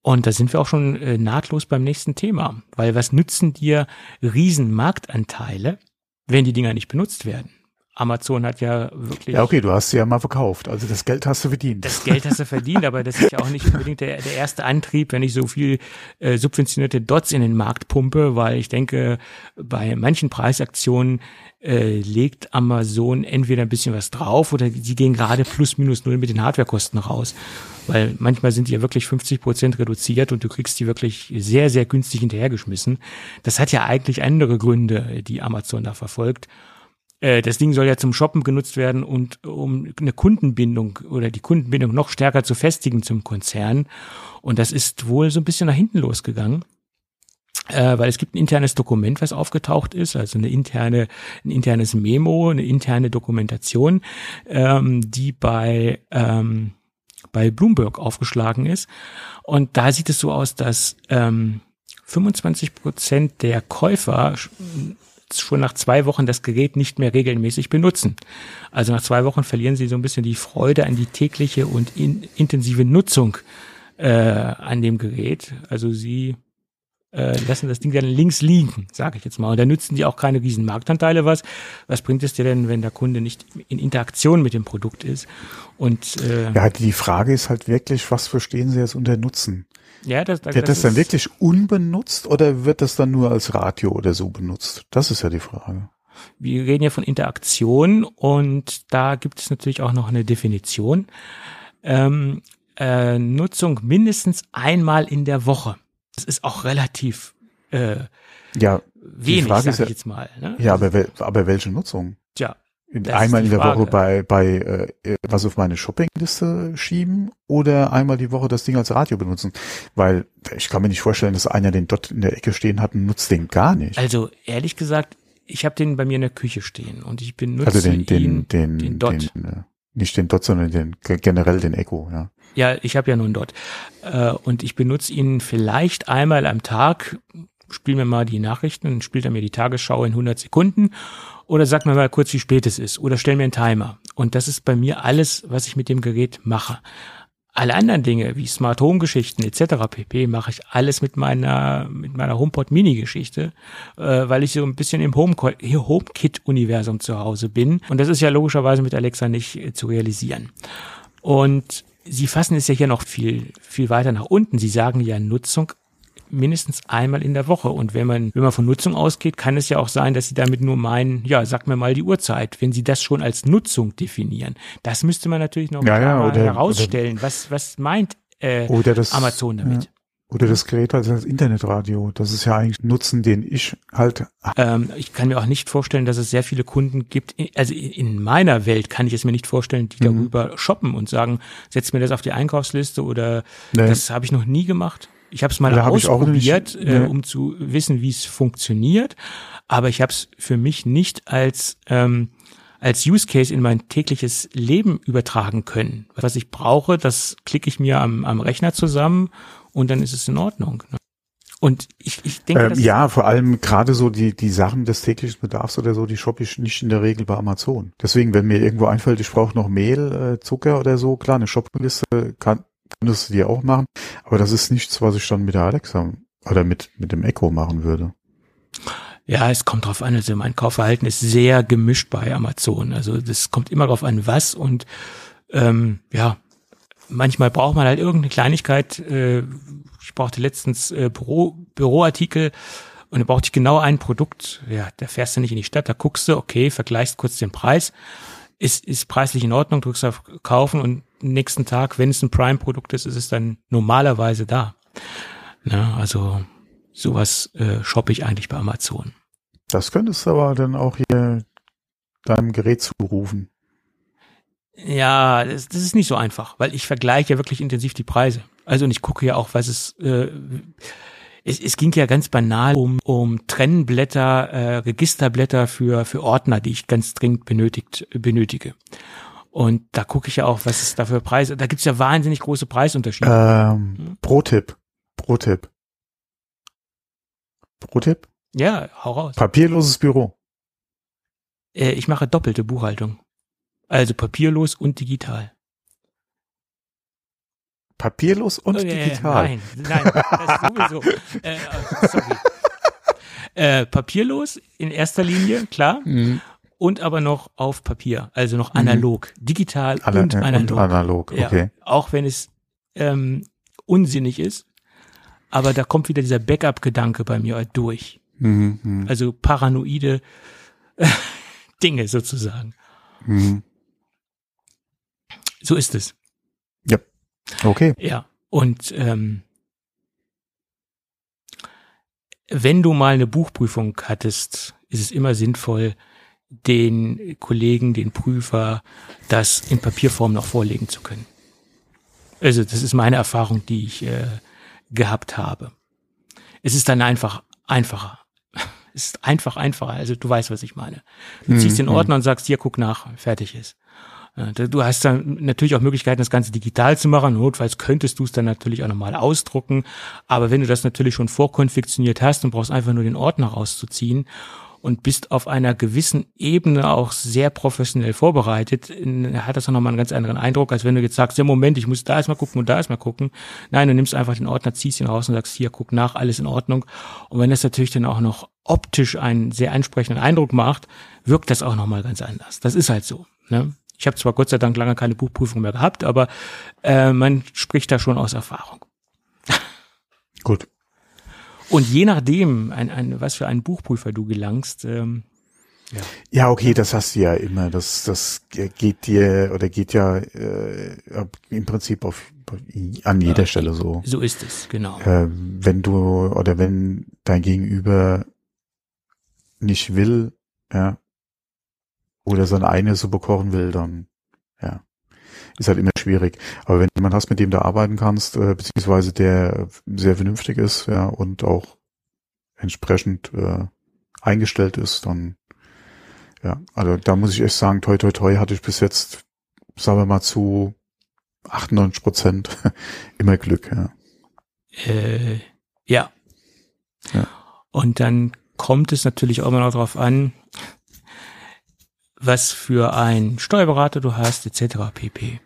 Und da sind wir auch schon äh, nahtlos beim nächsten Thema, weil was nützen dir Riesenmarktanteile, wenn die Dinger nicht benutzt werden? Amazon hat ja wirklich. Ja, okay, du hast sie ja mal verkauft. Also das Geld hast du verdient. Das Geld hast du verdient, aber das ist ja auch nicht unbedingt der, der erste Antrieb, wenn ich so viel äh, subventionierte Dots in den Markt pumpe, weil ich denke, bei manchen Preisaktionen äh, legt Amazon entweder ein bisschen was drauf oder sie gehen gerade plus minus null mit den Hardwarekosten raus. Weil manchmal sind die ja wirklich 50 Prozent reduziert und du kriegst die wirklich sehr, sehr günstig hinterhergeschmissen. Das hat ja eigentlich andere Gründe, die Amazon da verfolgt. Äh, das Ding soll ja zum Shoppen genutzt werden und um eine Kundenbindung oder die Kundenbindung noch stärker zu festigen zum Konzern. Und das ist wohl so ein bisschen nach hinten losgegangen äh, weil es gibt ein internes Dokument, was aufgetaucht ist, also eine interne, ein internes Memo, eine interne Dokumentation, ähm, die bei ähm, bei Bloomberg aufgeschlagen ist. Und da sieht es so aus, dass ähm, 25 Prozent der Käufer schon nach zwei Wochen das Gerät nicht mehr regelmäßig benutzen. Also nach zwei Wochen verlieren sie so ein bisschen die Freude an die tägliche und in, intensive Nutzung äh, an dem Gerät. Also sie äh, lassen das Ding dann links liegen, sage ich jetzt mal. Und da nützen die auch keine riesen Marktanteile was. Was bringt es dir denn, wenn der Kunde nicht in Interaktion mit dem Produkt ist? Und äh, ja, die Frage ist halt wirklich, was verstehen Sie jetzt unter Nutzen? Ja, das, das, wird das, das dann wirklich unbenutzt oder wird das dann nur als Radio oder so benutzt? Das ist ja die Frage. Wir reden ja von Interaktion und da gibt es natürlich auch noch eine Definition. Ähm, äh, Nutzung mindestens einmal in der Woche Das ist auch relativ äh, Ja, wenig, sag ist ja- ich jetzt mal. Ne? ja, aber, aber welche Nutzung? Tja, Das einmal in der. Woche bei, bei äh, was auf meine Shoppingliste schieben oder einmal die Woche das Ding als Radio benutzen? Weil ich kann mir nicht vorstellen, dass einer den dort in der Ecke stehen hat und nutzt den gar nicht. also ehrlich gesagt, ich habe den bei mir in der Küche stehen und ich benutze Also den, den, ihn, den, den Dot. den, äh, nicht den Dot, sondern den ge- generell den Echo, ja. Ja, ich habe ja nur einen Dot. Äh, und ich benutze ihn vielleicht einmal am Tag, spiel mir mal die Nachrichten und spielt er mir die Tagesschau in 100 Sekunden oder sag mir mal kurz, wie spät es ist oder stell mir einen Timer. Und das ist bei mir alles, was ich mit dem Gerät mache. Alle anderen Dinge wie Smart Home Geschichten etc. pp mache ich alles mit meiner mit meiner HomePod Mini Geschichte, äh, weil ich so ein bisschen im Home HomeKit Universum zu Hause bin und das ist ja logischerweise mit Alexa nicht äh, zu realisieren. Und Sie fassen es ja hier noch viel, viel weiter nach unten. Sie sagen ja Nutzung mindestens einmal in der Woche. Und wenn man, wenn man von Nutzung ausgeht, kann es ja auch sein, dass Sie damit nur meinen, ja, sag mir mal die Uhrzeit. Wenn Sie das schon als Nutzung definieren, das müsste man natürlich noch Ja, ja, mal oder- herausstellen. was, was meint äh, Oder das, Amazon damit? Ja. Oder das Gerät als als Internetradio. Das ist ja eigentlich Nutzen, den ich halt Ähm, ich kann mir auch nicht vorstellen, dass es sehr viele Kunden gibt. Also in- in meiner Welt kann ich es mir nicht vorstellen, die Mhm. darüber shoppen und sagen, setz mir das auf die Einkaufsliste oder Nee. das habe ich noch nie gemacht. Ich habe es mal Da auch nicht- ausprobiert, nee. äh, um zu wissen, wie es funktioniert. Aber ich habe es für mich nicht als ähm, als Use Case in mein tägliches Leben übertragen können. Was ich brauche, das klicke ich mir am, am Rechner zusammen und dann ist es in Ordnung. ne? Und ich, ich denke, Ähm, ja, vor allem gerade so die, die Sachen des täglichen Bedarfs oder so, die shoppe ich nicht in der Regel bei Amazon. Deswegen, wenn mir irgendwo einfällt, ich brauche noch Mehl, äh, Zucker oder so, klar, eine Shoppingliste kann, könntest du dir auch machen, aber das ist nichts, was ich dann mit der Alexa oder mit, mit dem Echo machen würde. Ja, es kommt drauf an. Also mein Kaufverhalten ist sehr gemischt bei Amazon. Also das kommt immer drauf an, was und ähm, ja, manchmal braucht man halt irgendeine Kleinigkeit. Äh, ich brauchte letztens äh, Büro, Büroartikel und da brauchte ich genau ein Produkt. Ja, da fährst du nicht in die Stadt, da guckst du, okay, vergleichst kurz den Preis. Ist, ist preislich in Ordnung, drückst auf Kaufen und nächsten Tag, wenn es ein Prime-Produkt ist, ist es dann normalerweise da. Na, also sowas äh, shoppe ich eigentlich bei Amazon. Das könntest du aber dann auch hier deinem Gerät zurufen. Ja, das, das ist nicht so einfach, weil ich vergleiche ja wirklich intensiv die Preise. Also und ich gucke ja auch, was es äh, es, es ging ja ganz banal um, um Trennblätter, äh, Registerblätter für, für Ordner, die ich ganz dringend benötigt, benötige. Und da gucke ich ja auch, was es da für Preise, da gibt's ja wahnsinnig große Preisunterschiede. Ähm, Pro-Tipp. Pro-Tipp. Pro-Tipp? Ja, hau raus. Papierloses Büro. Äh, ich mache doppelte Buchhaltung. Also papierlos und digital. Papierlos und Äh, digital. Nein, nein, das sowieso. <laughs> äh, äh, sorry. Äh, papierlos in erster Linie, klar. Mhm. Und aber noch auf Papier, also noch analog. Digital Alle, und äh, analog. Und analog, Ja, okay. Auch wenn es ähm, unsinnig ist. Aber da kommt wieder dieser Backup-Gedanke bei mir durch. Mhm, mhm, Also paranoide äh, <laughs> Dinge sozusagen. mhm. So ist es. Okay. Ja. Und ähm, wenn du mal eine Buchprüfung hattest, ist es immer sinnvoll, den Kollegen, den Prüfer, das in Papierform noch vorlegen zu können. Also das ist meine Erfahrung, die ich äh, gehabt habe. Es ist dann einfach einfacher. <laughs> Es ist einfach einfacher. Also du weißt, was ich meine. Du ziehst den Mhm. Ordner und sagst, hier, guck nach, fertig ist. Äh, Du hast dann natürlich auch Möglichkeiten, das Ganze digital zu machen. Notfalls könntest du es dann natürlich auch nochmal ausdrucken. Aber wenn du das natürlich schon vorkonfektioniert hast und brauchst einfach nur den Ordner rauszuziehen und bist auf einer gewissen Ebene auch sehr professionell vorbereitet, hat das auch nochmal einen ganz anderen Eindruck, als wenn du jetzt sagst, ja Moment, ich muss da erstmal gucken und da erstmal gucken. Nein, du nimmst einfach den Ordner, ziehst ihn raus und sagst, hier, guck nach, alles in Ordnung. Und wenn das natürlich dann auch noch optisch einen sehr ansprechenden Eindruck macht, wirkt das auch nochmal ganz anders. Das ist halt so. Ne? Ich habe zwar Gott sei Dank lange keine Buchprüfung mehr gehabt, aber äh, man spricht da schon aus Erfahrung. <laughs> Gut. Und je nachdem, ein, ein, was für einen Buchprüfer du gelangst, ähm, Ja, okay, das hast du ja immer. Das, das geht dir oder geht ja äh, im Prinzip auf, an jeder Stelle so. So ist es, genau. Äh, wenn du oder wenn dein Gegenüber nicht will, ja, oder seine eigene Suppe kochen will, dann ja, ist halt immer schwierig. Aber wenn man hast, mit dem du arbeiten kannst, äh, beziehungsweise der sehr vernünftig ist, ja, und auch entsprechend äh, eingestellt ist, dann ja, also da muss ich echt sagen, toi toi toi hatte ich bis jetzt, sagen wir mal zu 98 Prozent <laughs> immer Glück, ja. Äh, ja. Ja. Und dann kommt es natürlich auch immer noch darauf an, was für ein Steuerberater du hast, etc. pp.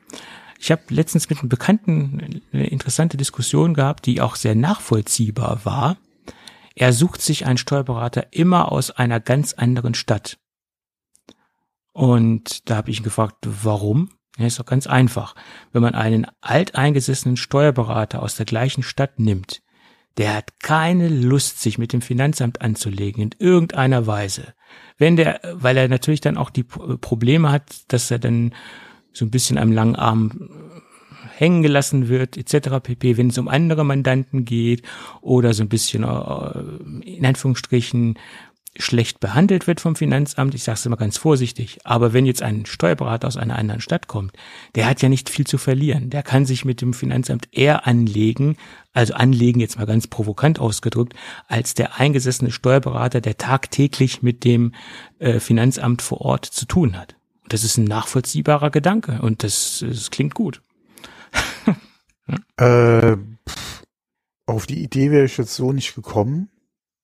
Ich habe letztens mit einem Bekannten eine interessante Diskussion gehabt, die auch sehr nachvollziehbar war. Er sucht sich einen Steuerberater immer aus einer ganz anderen Stadt. Und da habe ich ihn gefragt, warum? Ja, ist doch ganz einfach. Wenn man einen alteingesessenen Steuerberater aus der gleichen Stadt nimmt, der hat keine Lust, sich mit dem Finanzamt anzulegen in irgendeiner Weise. Wenn der, weil er natürlich dann auch die Probleme hat, dass er dann so ein bisschen am langen Arm hängen gelassen wird, etc. pp, wenn es um andere Mandanten geht oder so ein bisschen äh, in Anführungsstrichen schlecht behandelt wird vom Finanzamt, ich sage es immer ganz vorsichtig, aber wenn jetzt ein Steuerberater aus einer anderen Stadt kommt, der hat ja nicht viel zu verlieren. Der kann sich mit dem Finanzamt eher anlegen, also anlegen jetzt mal ganz provokant ausgedrückt, als der eingesessene Steuerberater, der tagtäglich mit dem äh, Finanzamt vor Ort zu tun hat. Das ist ein nachvollziehbarer Gedanke und das, das klingt gut. <laughs> Äh, auf die Idee wäre ich jetzt so nicht gekommen,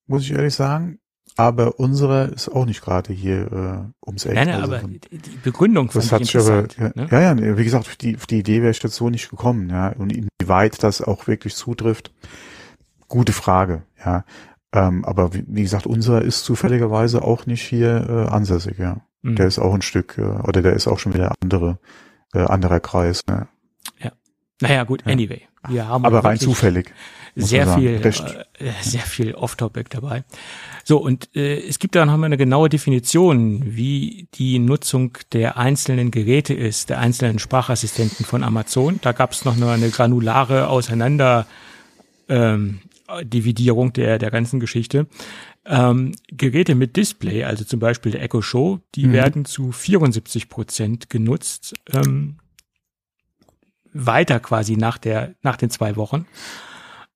muss ich ehrlich sagen. Aber unsere ist auch nicht gerade hier äh, ums Eck. Nein, nein, Also aber von- die Begründung das fand hat ich sich aber, interessant. ja, ne? ja, ja, wie gesagt, auf die, auf die Idee wäre ich jetzt so nicht gekommen, ja. Und inwieweit das auch wirklich zutrifft, gute Frage, ja. Ähm, aber wie, wie gesagt, unser ist zufälligerweise auch nicht hier äh, ansässig, ja. Mhm. Der ist auch ein Stück, äh, oder der ist auch schon wieder andere, äh, anderer Kreis, ne? Naja, gut, anyway. Wir haben Aber rein zufällig. sehr viel, Recht. äh, sehr viel Off-Topic dabei. So, und äh, es gibt da noch mal eine genaue Definition, wie die Nutzung der einzelnen Geräte ist, der einzelnen Sprachassistenten von Amazon. Da gab es noch eine, eine granulare Auseinander ähm, Dividierung der, der ganzen Geschichte. Ähm, Geräte mit Display, also zum Beispiel der Echo Show, die Mhm. werden zu 74 Prozent genutzt. Ähm, weiter quasi nach der, nach den zwei Wochen.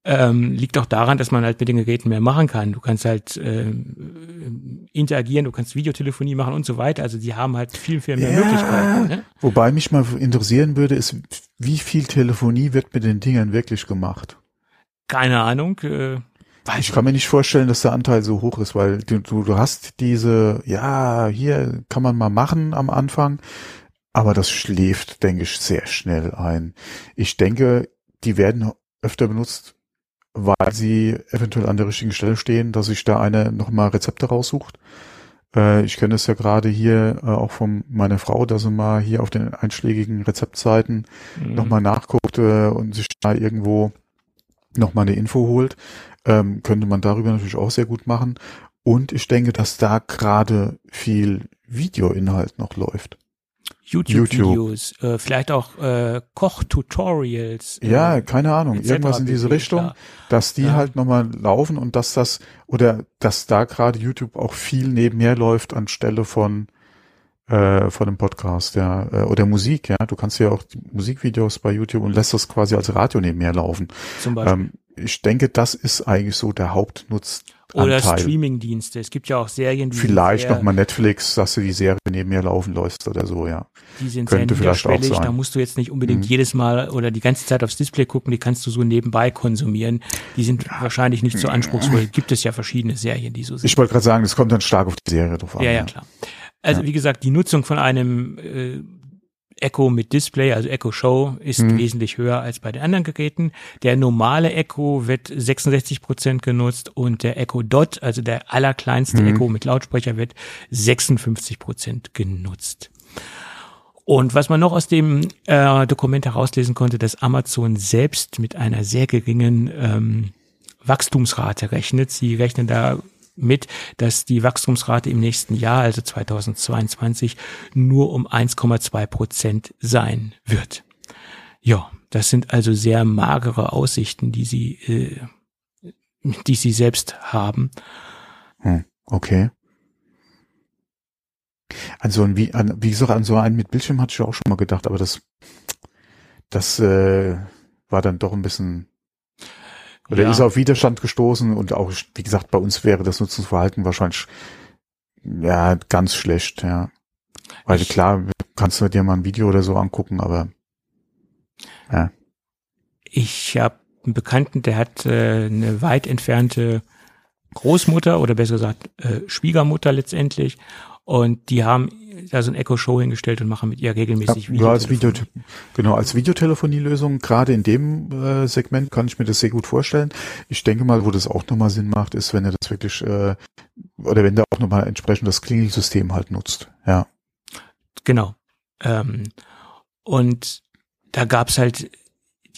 Ähm, liegt auch daran, dass man halt mit den Geräten mehr machen kann. Du kannst halt ähm, interagieren, du kannst Videotelefonie machen und so weiter. Also die haben halt viel, viel mehr Ja. Möglichkeiten. Ne? Wobei mich mal interessieren würde, ist, wie viel Telefonie wird mit den Dingern wirklich gemacht? Keine Ahnung. Äh, Ich kann mir nicht vorstellen, dass der Anteil so hoch ist, weil du, du, du hast diese, ja, hier kann man mal machen am Anfang, aber das schläft, denke ich, sehr schnell ein. Ich denke, die werden öfter benutzt, weil sie eventuell an der richtigen Stelle stehen, dass sich da einer nochmal Rezepte raussucht. Äh, ich kenne es ja gerade hier äh, auch von meiner Frau, dass sie mal hier auf den einschlägigen Rezeptseiten Mhm. nochmal nachguckt äh, und sich da irgendwo nochmal eine Info holt, ähm, könnte man darüber natürlich auch sehr gut machen. Und ich denke, dass da gerade viel Videoinhalt noch läuft. YouTube-Videos, äh, vielleicht auch äh, Koch-Tutorials. äh, Ja, keine Ahnung, irgendwas in diese Richtung, klar. dass die Ja. halt nochmal laufen und dass das, oder dass da gerade YouTube auch viel nebenher läuft anstelle von äh, von einem Podcast, ja, äh, oder Musik, ja. Du kannst ja auch die Musikvideos bei YouTube und lässt das quasi als Radio nebenher laufen. Zum Beispiel. Ähm, ich denke, das ist eigentlich so der Hauptnutzanteil. Oder Streaming-Dienste. Es gibt ja auch Serien, die Vielleicht nochmal Netflix, dass du die Serie nebenher laufen lässt oder so, ja. die sind könnte sehr vielleicht auch sein. Da musst du jetzt nicht unbedingt Mhm. jedes Mal oder die ganze Zeit aufs Display gucken. Die kannst du so nebenbei konsumieren. Die sind wahrscheinlich nicht so anspruchsvoll. Gibt es ja verschiedene Serien, die so sind. Ich wollte gerade sagen, es kommt dann stark auf die Serie drauf an. ja, ja, klar. Also wie gesagt, die Nutzung von einem äh, Echo mit Display, also Echo Show, ist Mhm. wesentlich höher als bei den anderen Geräten. Der normale Echo wird 66 Prozent genutzt und der Echo Dot, also der allerkleinste Mhm. Echo mit Lautsprecher, wird 56 Prozent genutzt. Und was man noch aus dem äh, Dokument herauslesen konnte, dass Amazon selbst mit einer sehr geringen ähm, Wachstumsrate rechnet. Sie rechnen da mit, dass die Wachstumsrate im nächsten Jahr, also 2022, nur um 1,2 Prozent sein wird. Ja, Das sind also sehr magere Aussichten, die sie, äh, die sie selbst haben. Hm, okay. An so ein, wie, an, wie gesagt, an so einen mit Bildschirm hatte ich auch schon mal gedacht, aber das, das äh, war dann doch ein bisschen oder ja. ist auf Widerstand gestoßen und auch, wie gesagt, bei uns wäre das Nutzungsverhalten wahrscheinlich ja ganz schlecht, ja. Weil ich, klar, kannst du dir mal ein Video oder so angucken, aber ja. Ich habe einen Bekannten, der hat äh, eine weit entfernte Großmutter oder besser gesagt äh, Schwiegermutter letztendlich und die haben da so ein Echo Show hingestellt und machen mit ihr regelmäßig ja, Video. als Video, genau, als Videotelefonielösung, gerade in dem äh, Segment kann ich mir das sehr gut vorstellen. Ich denke mal, wo das auch nochmal Sinn macht, ist, wenn er das wirklich, äh, oder wenn der auch nochmal entsprechend das Klingelsystem halt nutzt. Ja. Genau. Ähm, und da gab's halt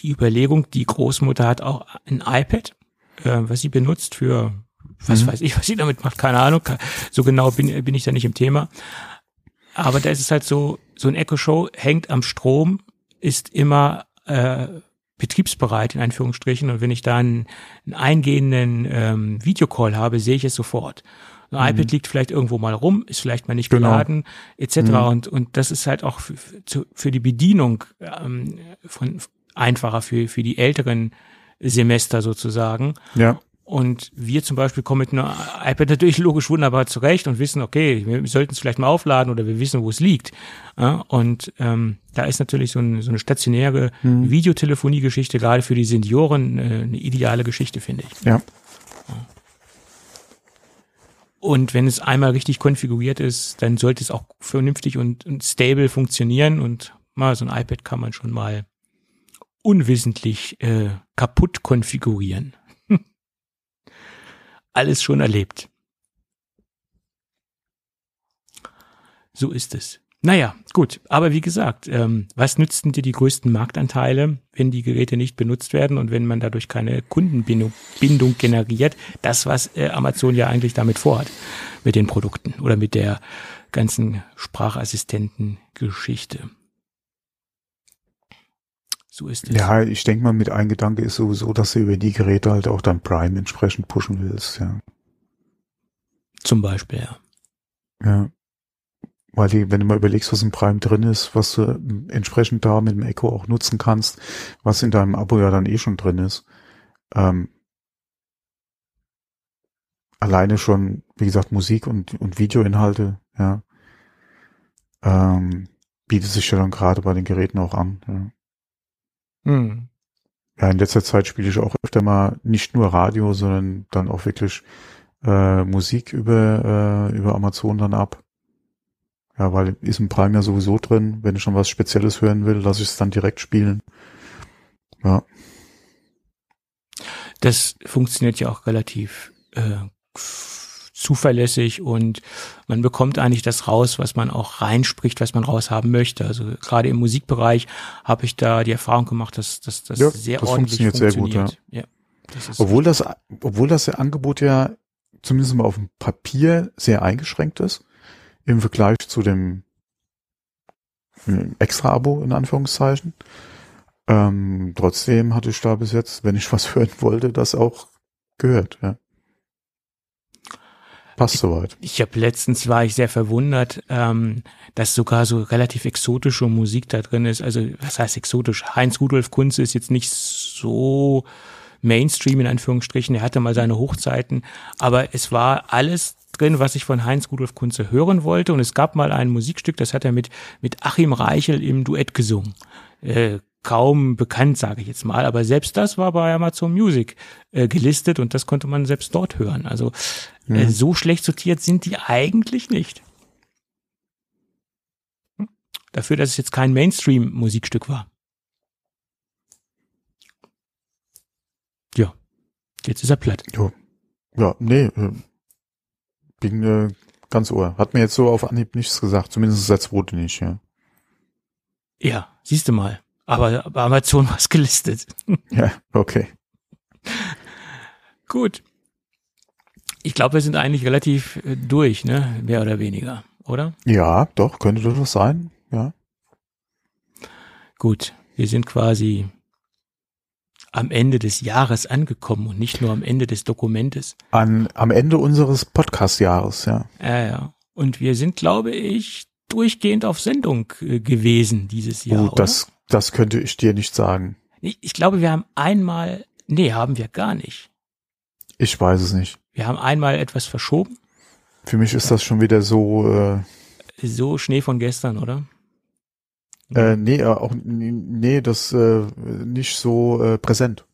die Überlegung, die Großmutter hat auch ein iPad, äh, was sie benutzt für was mhm. weiß ich, was sie damit macht, keine Ahnung. So genau bin, bin ich da nicht im Thema. Aber da ist es halt so, so ein Echo Show hängt am Strom, ist immer äh, betriebsbereit in Anführungsstrichen und wenn ich da einen, einen eingehenden ähm, Videocall habe, sehe ich es sofort. Ein mhm. iPad liegt vielleicht irgendwo mal rum, ist vielleicht mal nicht genau. geladen, etc. Mhm. Und, und das ist halt auch für, für die Bedienung ähm, von einfacher für, für die älteren Semester sozusagen. Ja. Und wir zum Beispiel kommen mit einem iPad natürlich logisch wunderbar zurecht und wissen, okay, wir sollten es vielleicht mal aufladen oder wir wissen, wo es liegt. Ja, und ähm, da ist natürlich so, ein, so eine stationäre mhm. Videotelefonie-Geschichte gerade für die Senioren äh, eine ideale Geschichte, finde ich. Ja. Und wenn es einmal richtig konfiguriert ist, dann sollte es auch vernünftig und, und stable funktionieren und mal so ein iPad kann man schon mal unwissentlich äh, kaputt konfigurieren alles schon erlebt. So ist es. Naja, gut. Aber wie gesagt, ähm, was nützten dir die größten Marktanteile, wenn die Geräte nicht benutzt werden und wenn man dadurch keine Kundenbindung Bindung generiert? Das, was äh, Amazon ja eigentlich damit vorhat, mit den Produkten oder mit der ganzen Sprachassistenten-Geschichte. Ist es. Ja, ich denke mal, mit ein Gedanke ist sowieso, dass du über die Geräte halt auch dein Prime entsprechend pushen willst, ja. Zum Beispiel, ja. Ja. Weil die, wenn du mal überlegst, was im Prime drin ist, was du entsprechend da mit dem Echo auch nutzen kannst, was in deinem Abo ja dann eh schon drin ist, ähm, alleine schon, wie gesagt, Musik und, und Videoinhalte, ja, ähm, bietet sich ja dann gerade bei den Geräten auch an, ja. Hm. Ja, in letzter Zeit spiele ich auch öfter mal nicht nur Radio, sondern dann auch wirklich äh, Musik über, äh, über Amazon dann ab. Ja, weil ist ein Prime ja sowieso drin. Wenn ich schon was Spezielles hören will, lasse ich es dann direkt spielen. Ja. Das funktioniert ja auch relativ äh, zuverlässig und man bekommt eigentlich das raus, was man auch reinspricht, was man raushaben möchte. Also gerade im Musikbereich habe ich da die Erfahrung gemacht, dass, dass das ja, sehr das ordentlich funktioniert. funktioniert. Sehr gut, ja. ja das obwohl das, obwohl das Angebot ja zumindest mal auf dem Papier sehr eingeschränkt ist im Vergleich zu dem Extra-Abo in Anführungszeichen. Ähm, trotzdem hatte ich da bis jetzt, wenn ich was <laughs> hören wollte, das auch gehört. Ja. Passt soweit. Ich, habe letztens war ich sehr verwundert, ähm, dass sogar so relativ exotische Musik da drin ist. Also was heißt exotisch? Heinz Rudolf Kunze ist jetzt nicht so Mainstream in Anführungsstrichen. Er hatte mal seine Hochzeiten, aber es war alles drin, was ich von Heinz Rudolf Kunze hören wollte. Und es gab mal ein Musikstück, das hat er mit mit Achim Reichel im Duett gesungen. Äh, kaum bekannt, sage ich jetzt mal. Aber selbst das war bei Amazon Music äh, gelistet und das konnte man selbst dort hören. Also mhm. so schlecht sortiert sind die eigentlich nicht. Dafür, dass es jetzt kein Mainstream-Musikstück war. Ja, jetzt ist er platt. Jo. Ja, nee, äh, bin äh, ganz ohr. Hat mir jetzt so auf Anhieb nichts gesagt, zumindest als zweite nicht, ja. Ja, siehst du mal. Aber bei Amazon <laughs> war es gelistet. Ja, okay. Gut. Ich glaube, wir sind eigentlich relativ äh, durch, ne? Mehr oder weniger, oder? Ja, doch, könnte das sein, ja. Gut, wir sind quasi am Ende des Jahres angekommen und nicht nur am Ende des Dokumentes. An, am Ende unseres Podcast-Jahres, ja. Ja, ja. Und wir sind, glaube ich, durchgehend auf Sendung äh, gewesen dieses Jahr. Oh, das, das könnte ich dir nicht sagen. Ich, ich glaube, wir haben einmal, nee, haben wir gar nicht. Ich weiß es nicht. Wir haben einmal etwas verschoben. Für mich ist das schon wieder so. Äh, so Schnee von gestern, oder? Äh, nee, äh, auch nee, das äh, nicht so äh, präsent.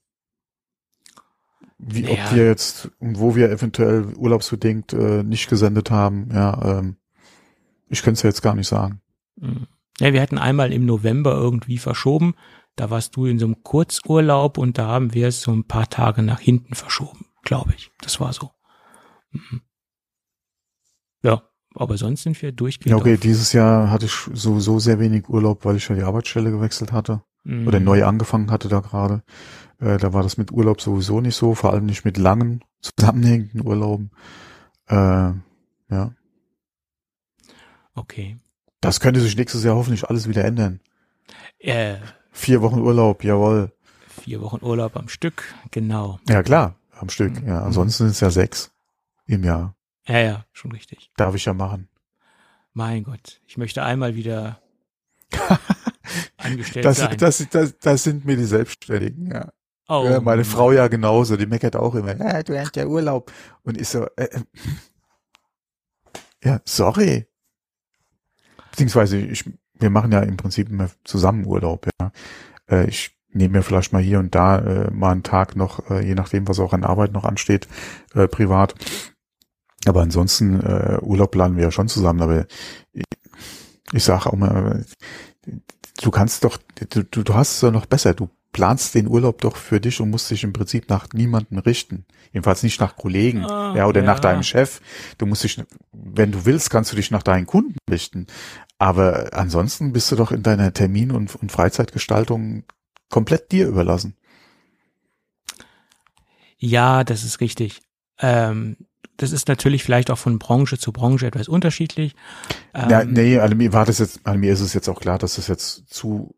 Wie Ja. ob wir jetzt und wo wir eventuell urlaubsbedingt äh, nicht gesendet haben, ja, ähm, ich könnte es ja jetzt gar nicht sagen. Mhm. Ja, wir hatten einmal im November irgendwie verschoben. Da warst du in so einem Kurzurlaub und da haben wir es so ein paar Tage nach hinten verschoben, glaube ich. Das war so. Mhm. Ja, aber sonst sind wir durchgehend. Ja, okay, dieses Jahr hatte ich sowieso sehr wenig Urlaub, weil ich ja die Arbeitsstelle gewechselt hatte Mhm. oder neu angefangen hatte da gerade. Äh, da war das mit Urlaub sowieso nicht so, vor allem nicht mit langen, <laughs> zusammenhängenden Urlauben. Äh, ja. Okay. Das könnte sich nächstes Jahr hoffentlich alles wieder ändern. Äh, Vier Wochen Urlaub, jawohl. vier Wochen Urlaub am Stück, genau. Ja, klar, am Stück. Mhm. Ja, ansonsten sind es ja sechs im Jahr. Ja, ja, schon richtig. Darf ich ja machen. Mein Gott, ich möchte einmal wieder <laughs> angestellt Das, sein. das, das, das sind mir die Selbstständigen, ja. oh, ja meine Mann. Frau ja genauso, die meckert auch immer, ja, du hast ja Urlaub. Und ich so, äh, äh, ja, sorry. Beziehungsweise, ich, wir machen ja im Prinzip immer zusammen Urlaub, ja. Äh, ich nehme mir vielleicht mal hier und da äh, mal einen Tag noch, äh, je nachdem, was auch an Arbeit noch ansteht, äh, privat. Aber ansonsten, äh, Urlaub planen wir ja schon zusammen, aber ich, ich sage auch mal, du kannst doch, du, du, hast es doch noch besser, du planst den Urlaub doch für dich und musst dich im Prinzip nach niemanden richten. Jedenfalls nicht nach Kollegen, Ah, ja, oder ja. nach deinem Chef. Du musst dich, wenn du willst, kannst du dich nach deinen Kunden richten. Aber ansonsten bist du doch in deiner Termin- und, und Freizeitgestaltung komplett dir überlassen. Ja, das ist richtig. Ähm, das ist natürlich vielleicht auch von Branche zu Branche etwas unterschiedlich. Ähm, ja, nee, also mir war das jetzt, also mir ist es jetzt auch klar, dass das jetzt zu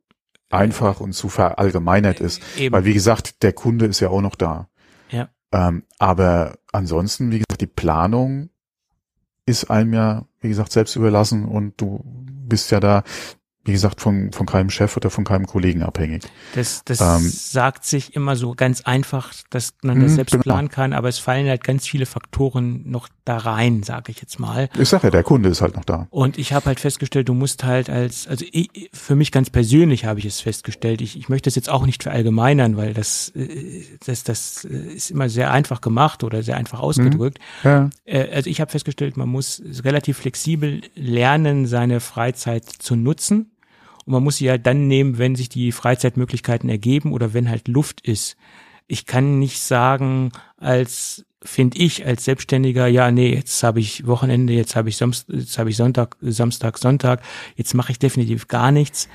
einfach und zu verallgemeinert ist. Eben. Weil wie gesagt, der Kunde ist ja auch noch da. Ja. Ähm, aber ansonsten, wie gesagt, die Planung ist einem ja, wie gesagt, selbst überlassen und du bist ja da, wie gesagt, von, von keinem Chef oder von keinem Kollegen abhängig. Das, das Ähm, sagt sich immer so ganz einfach, dass man das Mhm, selbst genau. planen kann, aber es fallen halt ganz viele Faktoren noch da rein, sage ich jetzt mal. Ich sag ja, der Kunde ist halt noch da. Und ich habe halt festgestellt, du musst halt als, also ich, für mich ganz persönlich habe ich es festgestellt. Ich, ich möchte das jetzt auch nicht verallgemeinern, weil das, äh, das, das äh, ist immer sehr einfach gemacht oder sehr einfach ausgedrückt. Ja. Äh, also ich habe festgestellt, man muss relativ flexibel lernen, seine Freizeit zu nutzen. Und man muss sie halt dann nehmen, wenn sich die Freizeitmöglichkeiten ergeben oder wenn halt Luft ist. Ich kann nicht sagen, als finde ich als Selbstständiger, ja, nee, jetzt habe ich Wochenende, jetzt habe ich Samstag, jetzt habe ich Sonntag, Samstag, Sonntag, jetzt mache ich definitiv gar nichts.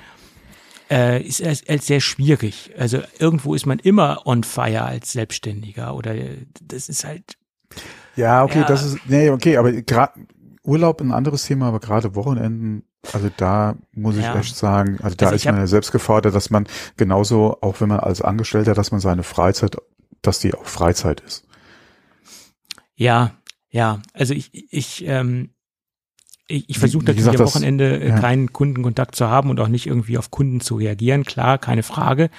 Äh, ist als, als sehr schwierig. Also irgendwo ist man immer on fire als Selbstständiger oder das ist halt Ja, okay, Ja. das ist, nee, okay, aber gerade Urlaub ein anderes Thema, aber gerade Wochenenden, also da muss ich Ja. echt sagen, also da Also ist man ja selbst gefordert, dass man genauso, auch wenn man als Angestellter, dass man seine Freizeit, dass die auch Freizeit ist. Ja, ja. Also ich, ich, ähm, ich, ich versuche natürlich gesagt, am das- Wochenende äh, ja. keinen Kundenkontakt zu haben und auch nicht irgendwie auf Kunden zu reagieren. Klar, keine Frage.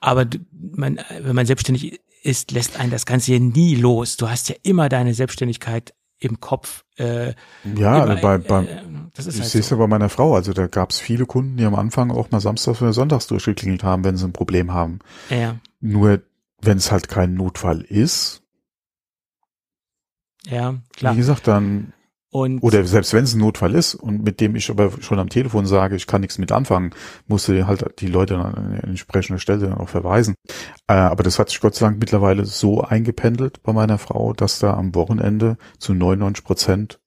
Aber man, wenn man selbstständig ist, lässt einen das Ganze ja nie los. Du hast ja immer deine Selbstständigkeit im Kopf. Äh, Ja, immer, bei, bei, äh, das ist ich halt sehe es ja bei meiner Frau, also da gab es viele Kunden, die am Anfang auch mal samstags oder sonntags durchgeklingelt haben, wenn sie ein Problem haben. Ja, Nur wenn es halt kein Notfall ist, ja, klar. wie gesagt, dann Und Oder selbst wenn es ein Notfall ist und mit dem ich aber schon am Telefon sage, ich kann nichts mit anfangen, musste halt die Leute dann an eine entsprechende Stelle dann auch verweisen. Äh, aber das hat sich Gott sei Dank mittlerweile so eingependelt bei meiner Frau, dass da am Wochenende zu 99 Prozent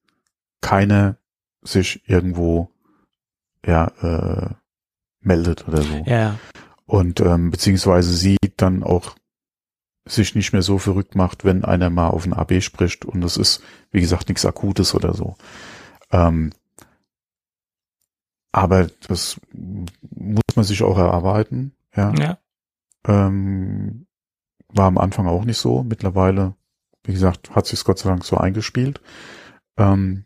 keiner sich irgendwo ja äh, meldet oder so. ja, Und ähm, beziehungsweise sie dann auch sich nicht mehr so verrückt macht, wenn einer mal auf ein AB spricht und es ist, wie gesagt, nichts Akutes oder so. Ähm, aber das muss man sich auch erarbeiten, ja. ja, Ähm, War am Anfang auch nicht so. Mittlerweile, wie gesagt, hat sich Gott sei Dank so eingespielt. Ähm,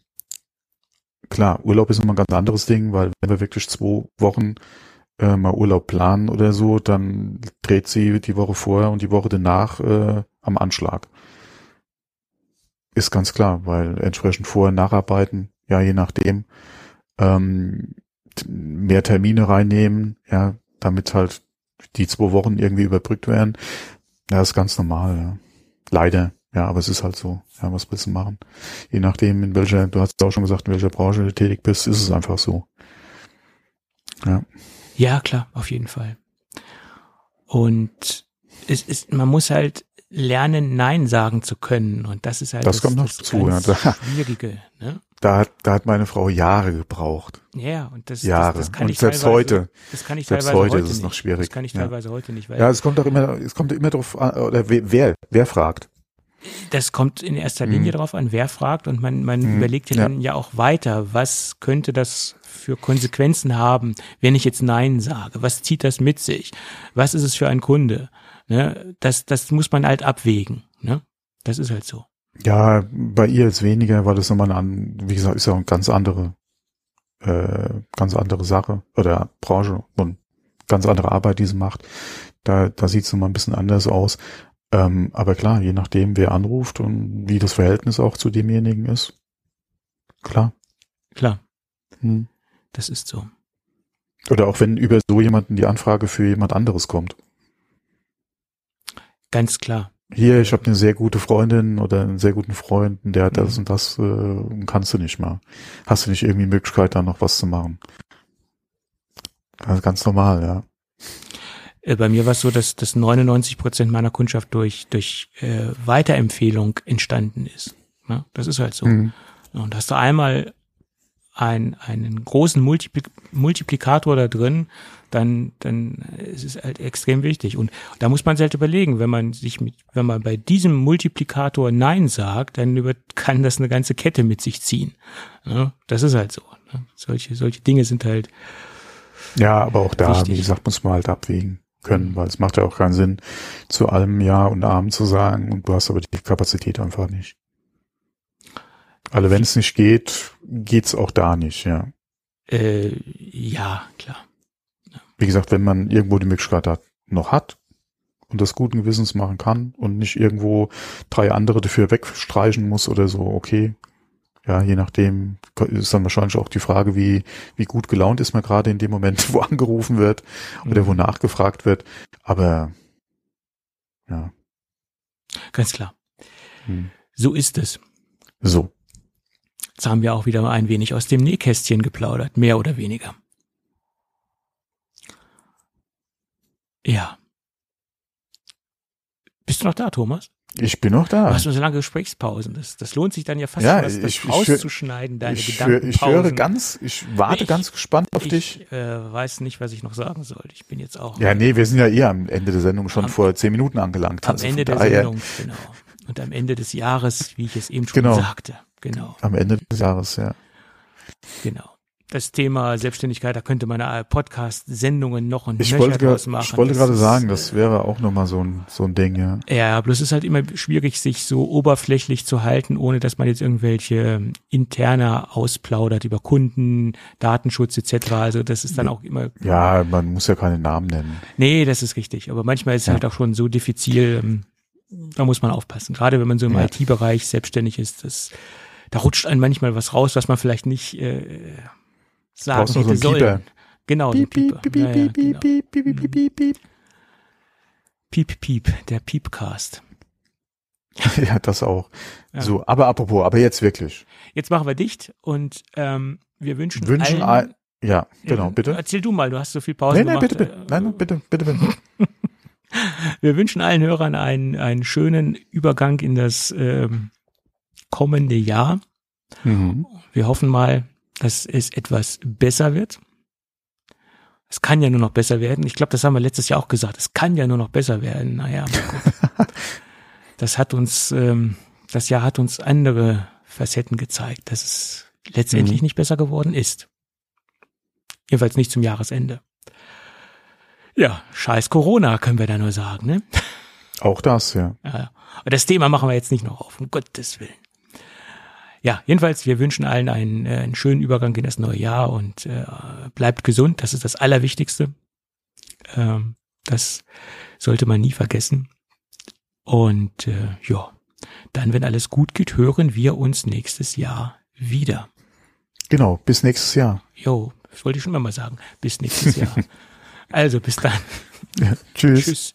klar, Urlaub ist immer ein ganz anderes Ding, weil wenn wir wirklich zwei Wochen äh, mal Urlaub planen oder so, dann dreht sie die Woche vorher und die Woche danach äh, am Anschlag. Ist ganz klar, weil entsprechend vorher nacharbeiten, ja, je nachdem, ähm, mehr Termine reinnehmen, ja, damit halt die zwei Wochen irgendwie überbrückt werden. Ja, ist ganz normal, ja. Leider. Ja, aber es ist halt so. Ja, was willst du machen? Je nachdem, in welcher, du hast auch schon gesagt, in welcher Branche du tätig bist, ist es einfach so. Ja. Ja, klar, auf jeden Fall. Und es ist, man muss halt lernen, Nein sagen zu können. Und das ist halt das, das kommt noch das zu, ja. Schwierige. Ne? Da hat, da hat meine Frau Jahre gebraucht. Ja, und das, Jahre. das, das kann und ich selbst heute. Das kann ich selbst teilweise heute heute ist es nicht. noch schwierig. Das kann ich ja. teilweise heute nicht. Weil ja, es kommt doch immer, es kommt immer drauf an, oder wer, wer fragt. Das kommt in erster Linie mhm. darauf an, wer fragt und man, man mhm. überlegt ja dann ja auch weiter, was könnte das für Konsequenzen haben, wenn ich jetzt Nein sage? Was zieht das mit sich? Was ist es für ein Kunde? Ne? Das, das muss man halt abwägen. Ne? Das ist halt so. Ja, bei ihr jetzt weniger, weil das nochmal eine, wie gesagt, ist ja eine ganz andere, äh, ganz andere Sache oder Branche und ganz andere Arbeit, die sie macht. Da, da sieht es nochmal ein bisschen anders aus. Ähm, aber klar, je nachdem, wer anruft und wie das Verhältnis auch zu demjenigen ist. Klar. Klar. Hm. Das ist so. Oder auch wenn über so jemanden die Anfrage für jemand anderes kommt. Ganz klar. Hier, ich habe eine sehr gute Freundin oder einen sehr guten Freund, der hat das mhm. und das, äh, kannst du nicht mal. Hast du nicht irgendwie Möglichkeit, da noch was zu machen? Also ganz normal, ja. Äh, bei mir war es so, dass, dass 99 Prozent meiner Kundschaft durch, durch äh, Weiterempfehlung entstanden ist. Ja, das ist halt so. Mhm. Und hast du einmal ein, einen großen Multipli Multiplikator da drin, dann, dann ist es halt extrem wichtig. Und da muss man sich halt überlegen, wenn man sich mit, wenn man bei diesem Multiplikator Nein sagt, dann über, kann das eine ganze Kette mit sich ziehen. Ja, das ist halt so. Ne? Solche, solche Dinge sind halt. Ja, aber auch da, wichtig. wie gesagt, muss man halt abwägen können, weil es macht ja auch keinen Sinn, zu allem Ja und Arm zu sagen und du hast aber die Kapazität einfach nicht. Also wenn es nicht geht, geht's auch da nicht, ja. Äh, ja, klar. Ja. Wie gesagt, wenn man irgendwo die Möglichkeit hat, noch hat und das guten Gewissens machen kann und nicht irgendwo drei andere dafür wegstreichen muss oder so, okay. Ja, je nachdem ist dann wahrscheinlich auch die Frage, wie, wie gut gelaunt ist man gerade in dem Moment, <laughs> wo angerufen wird oder mhm. wo nachgefragt wird. Aber ja. Ganz klar. Hm. So ist es. So. Jetzt haben wir auch wieder ein wenig aus dem Nähkästchen geplaudert, mehr oder weniger. Ja. Bist du noch da, Thomas? Ich bin noch da. Du hast nur so lange Gesprächspausen. Das, das lohnt sich dann ja fast, ja, das, das ich, rauszuschneiden, deine ich, Gedanken. Ich höre ganz, ich warte ich, ganz gespannt auf ich, dich. Ich äh, weiß nicht, was ich noch sagen soll. Ich bin jetzt auch. Ja, nee, wir sind ja eh am Ende der Sendung schon am, vor zehn Minuten angelangt. Am also Ende der Sendung, genau. Und am Ende des Jahres, wie ich es eben schon genau. sagte. Genau. Am Ende des Jahres, ja. Genau. Das Thema Selbstständigkeit, da könnte man Podcast-Sendungen noch und ich wollte draus machen. Ich wollte gerade sagen, das äh, wäre auch nochmal so ein, so ein Ding, ja. Ja, bloß ist halt immer schwierig, sich so oberflächlich zu halten, ohne dass man jetzt irgendwelche ähm, interner ausplaudert über Kunden, Datenschutz etc. Also das ist dann auch immer. Ja, man muss ja keine Namen nennen. Nee, das ist richtig. Aber manchmal ist es ja. halt auch schon so diffizil, ähm, da muss man aufpassen. Gerade wenn man so im ja. IT-Bereich selbstständig ist, das da rutscht einem manchmal was raus, was man vielleicht nicht äh, sagen Brauchst hätte so sollen. Pieper. Genau, piep. Piep, piep, ja, ja, piep, genau. piep, piep, piep, piep, piep. Piep, piep, der Piepcast. <laughs> ja, das auch. Ja. So, aber apropos, aber jetzt wirklich. Jetzt machen wir dicht und ähm, wir wünschen, wünschen allen, all, ja, genau, bitte. Erzähl du mal, du hast so viel Pause nee, nee, gemacht. Bitte, bitte. Nein, nein, bitte, bitte, bitte. Wir wünschen allen Hörern einen, einen schönen Übergang in das ähm, kommende Jahr. Mhm. Wir hoffen mal, dass es etwas besser wird. Es kann ja nur noch besser werden. Ich glaube, das haben wir letztes Jahr auch gesagt. Es kann ja nur noch besser werden. Naja, <laughs> das hat uns, ähm, das Jahr hat uns andere Facetten gezeigt, dass es letztendlich mhm. nicht besser geworden ist. Jedenfalls nicht zum Jahresende. Ja, scheiß Corona, können wir da nur sagen, ne? Auch das, ja. ja. Aber das Thema machen wir jetzt nicht noch auf, um Gottes Willen. Ja, jedenfalls, wir wünschen allen einen, äh, einen schönen Übergang in das neue Jahr und äh, bleibt gesund, das ist das Allerwichtigste. Ähm, das sollte man nie vergessen. Und äh, ja, dann, wenn alles gut geht, hören wir uns nächstes Jahr wieder. Genau, bis nächstes Jahr. Jo, das wollte ich schon mal sagen. Bis nächstes Jahr. <laughs> also, bis dann. Ja, tschüss. Tschüss.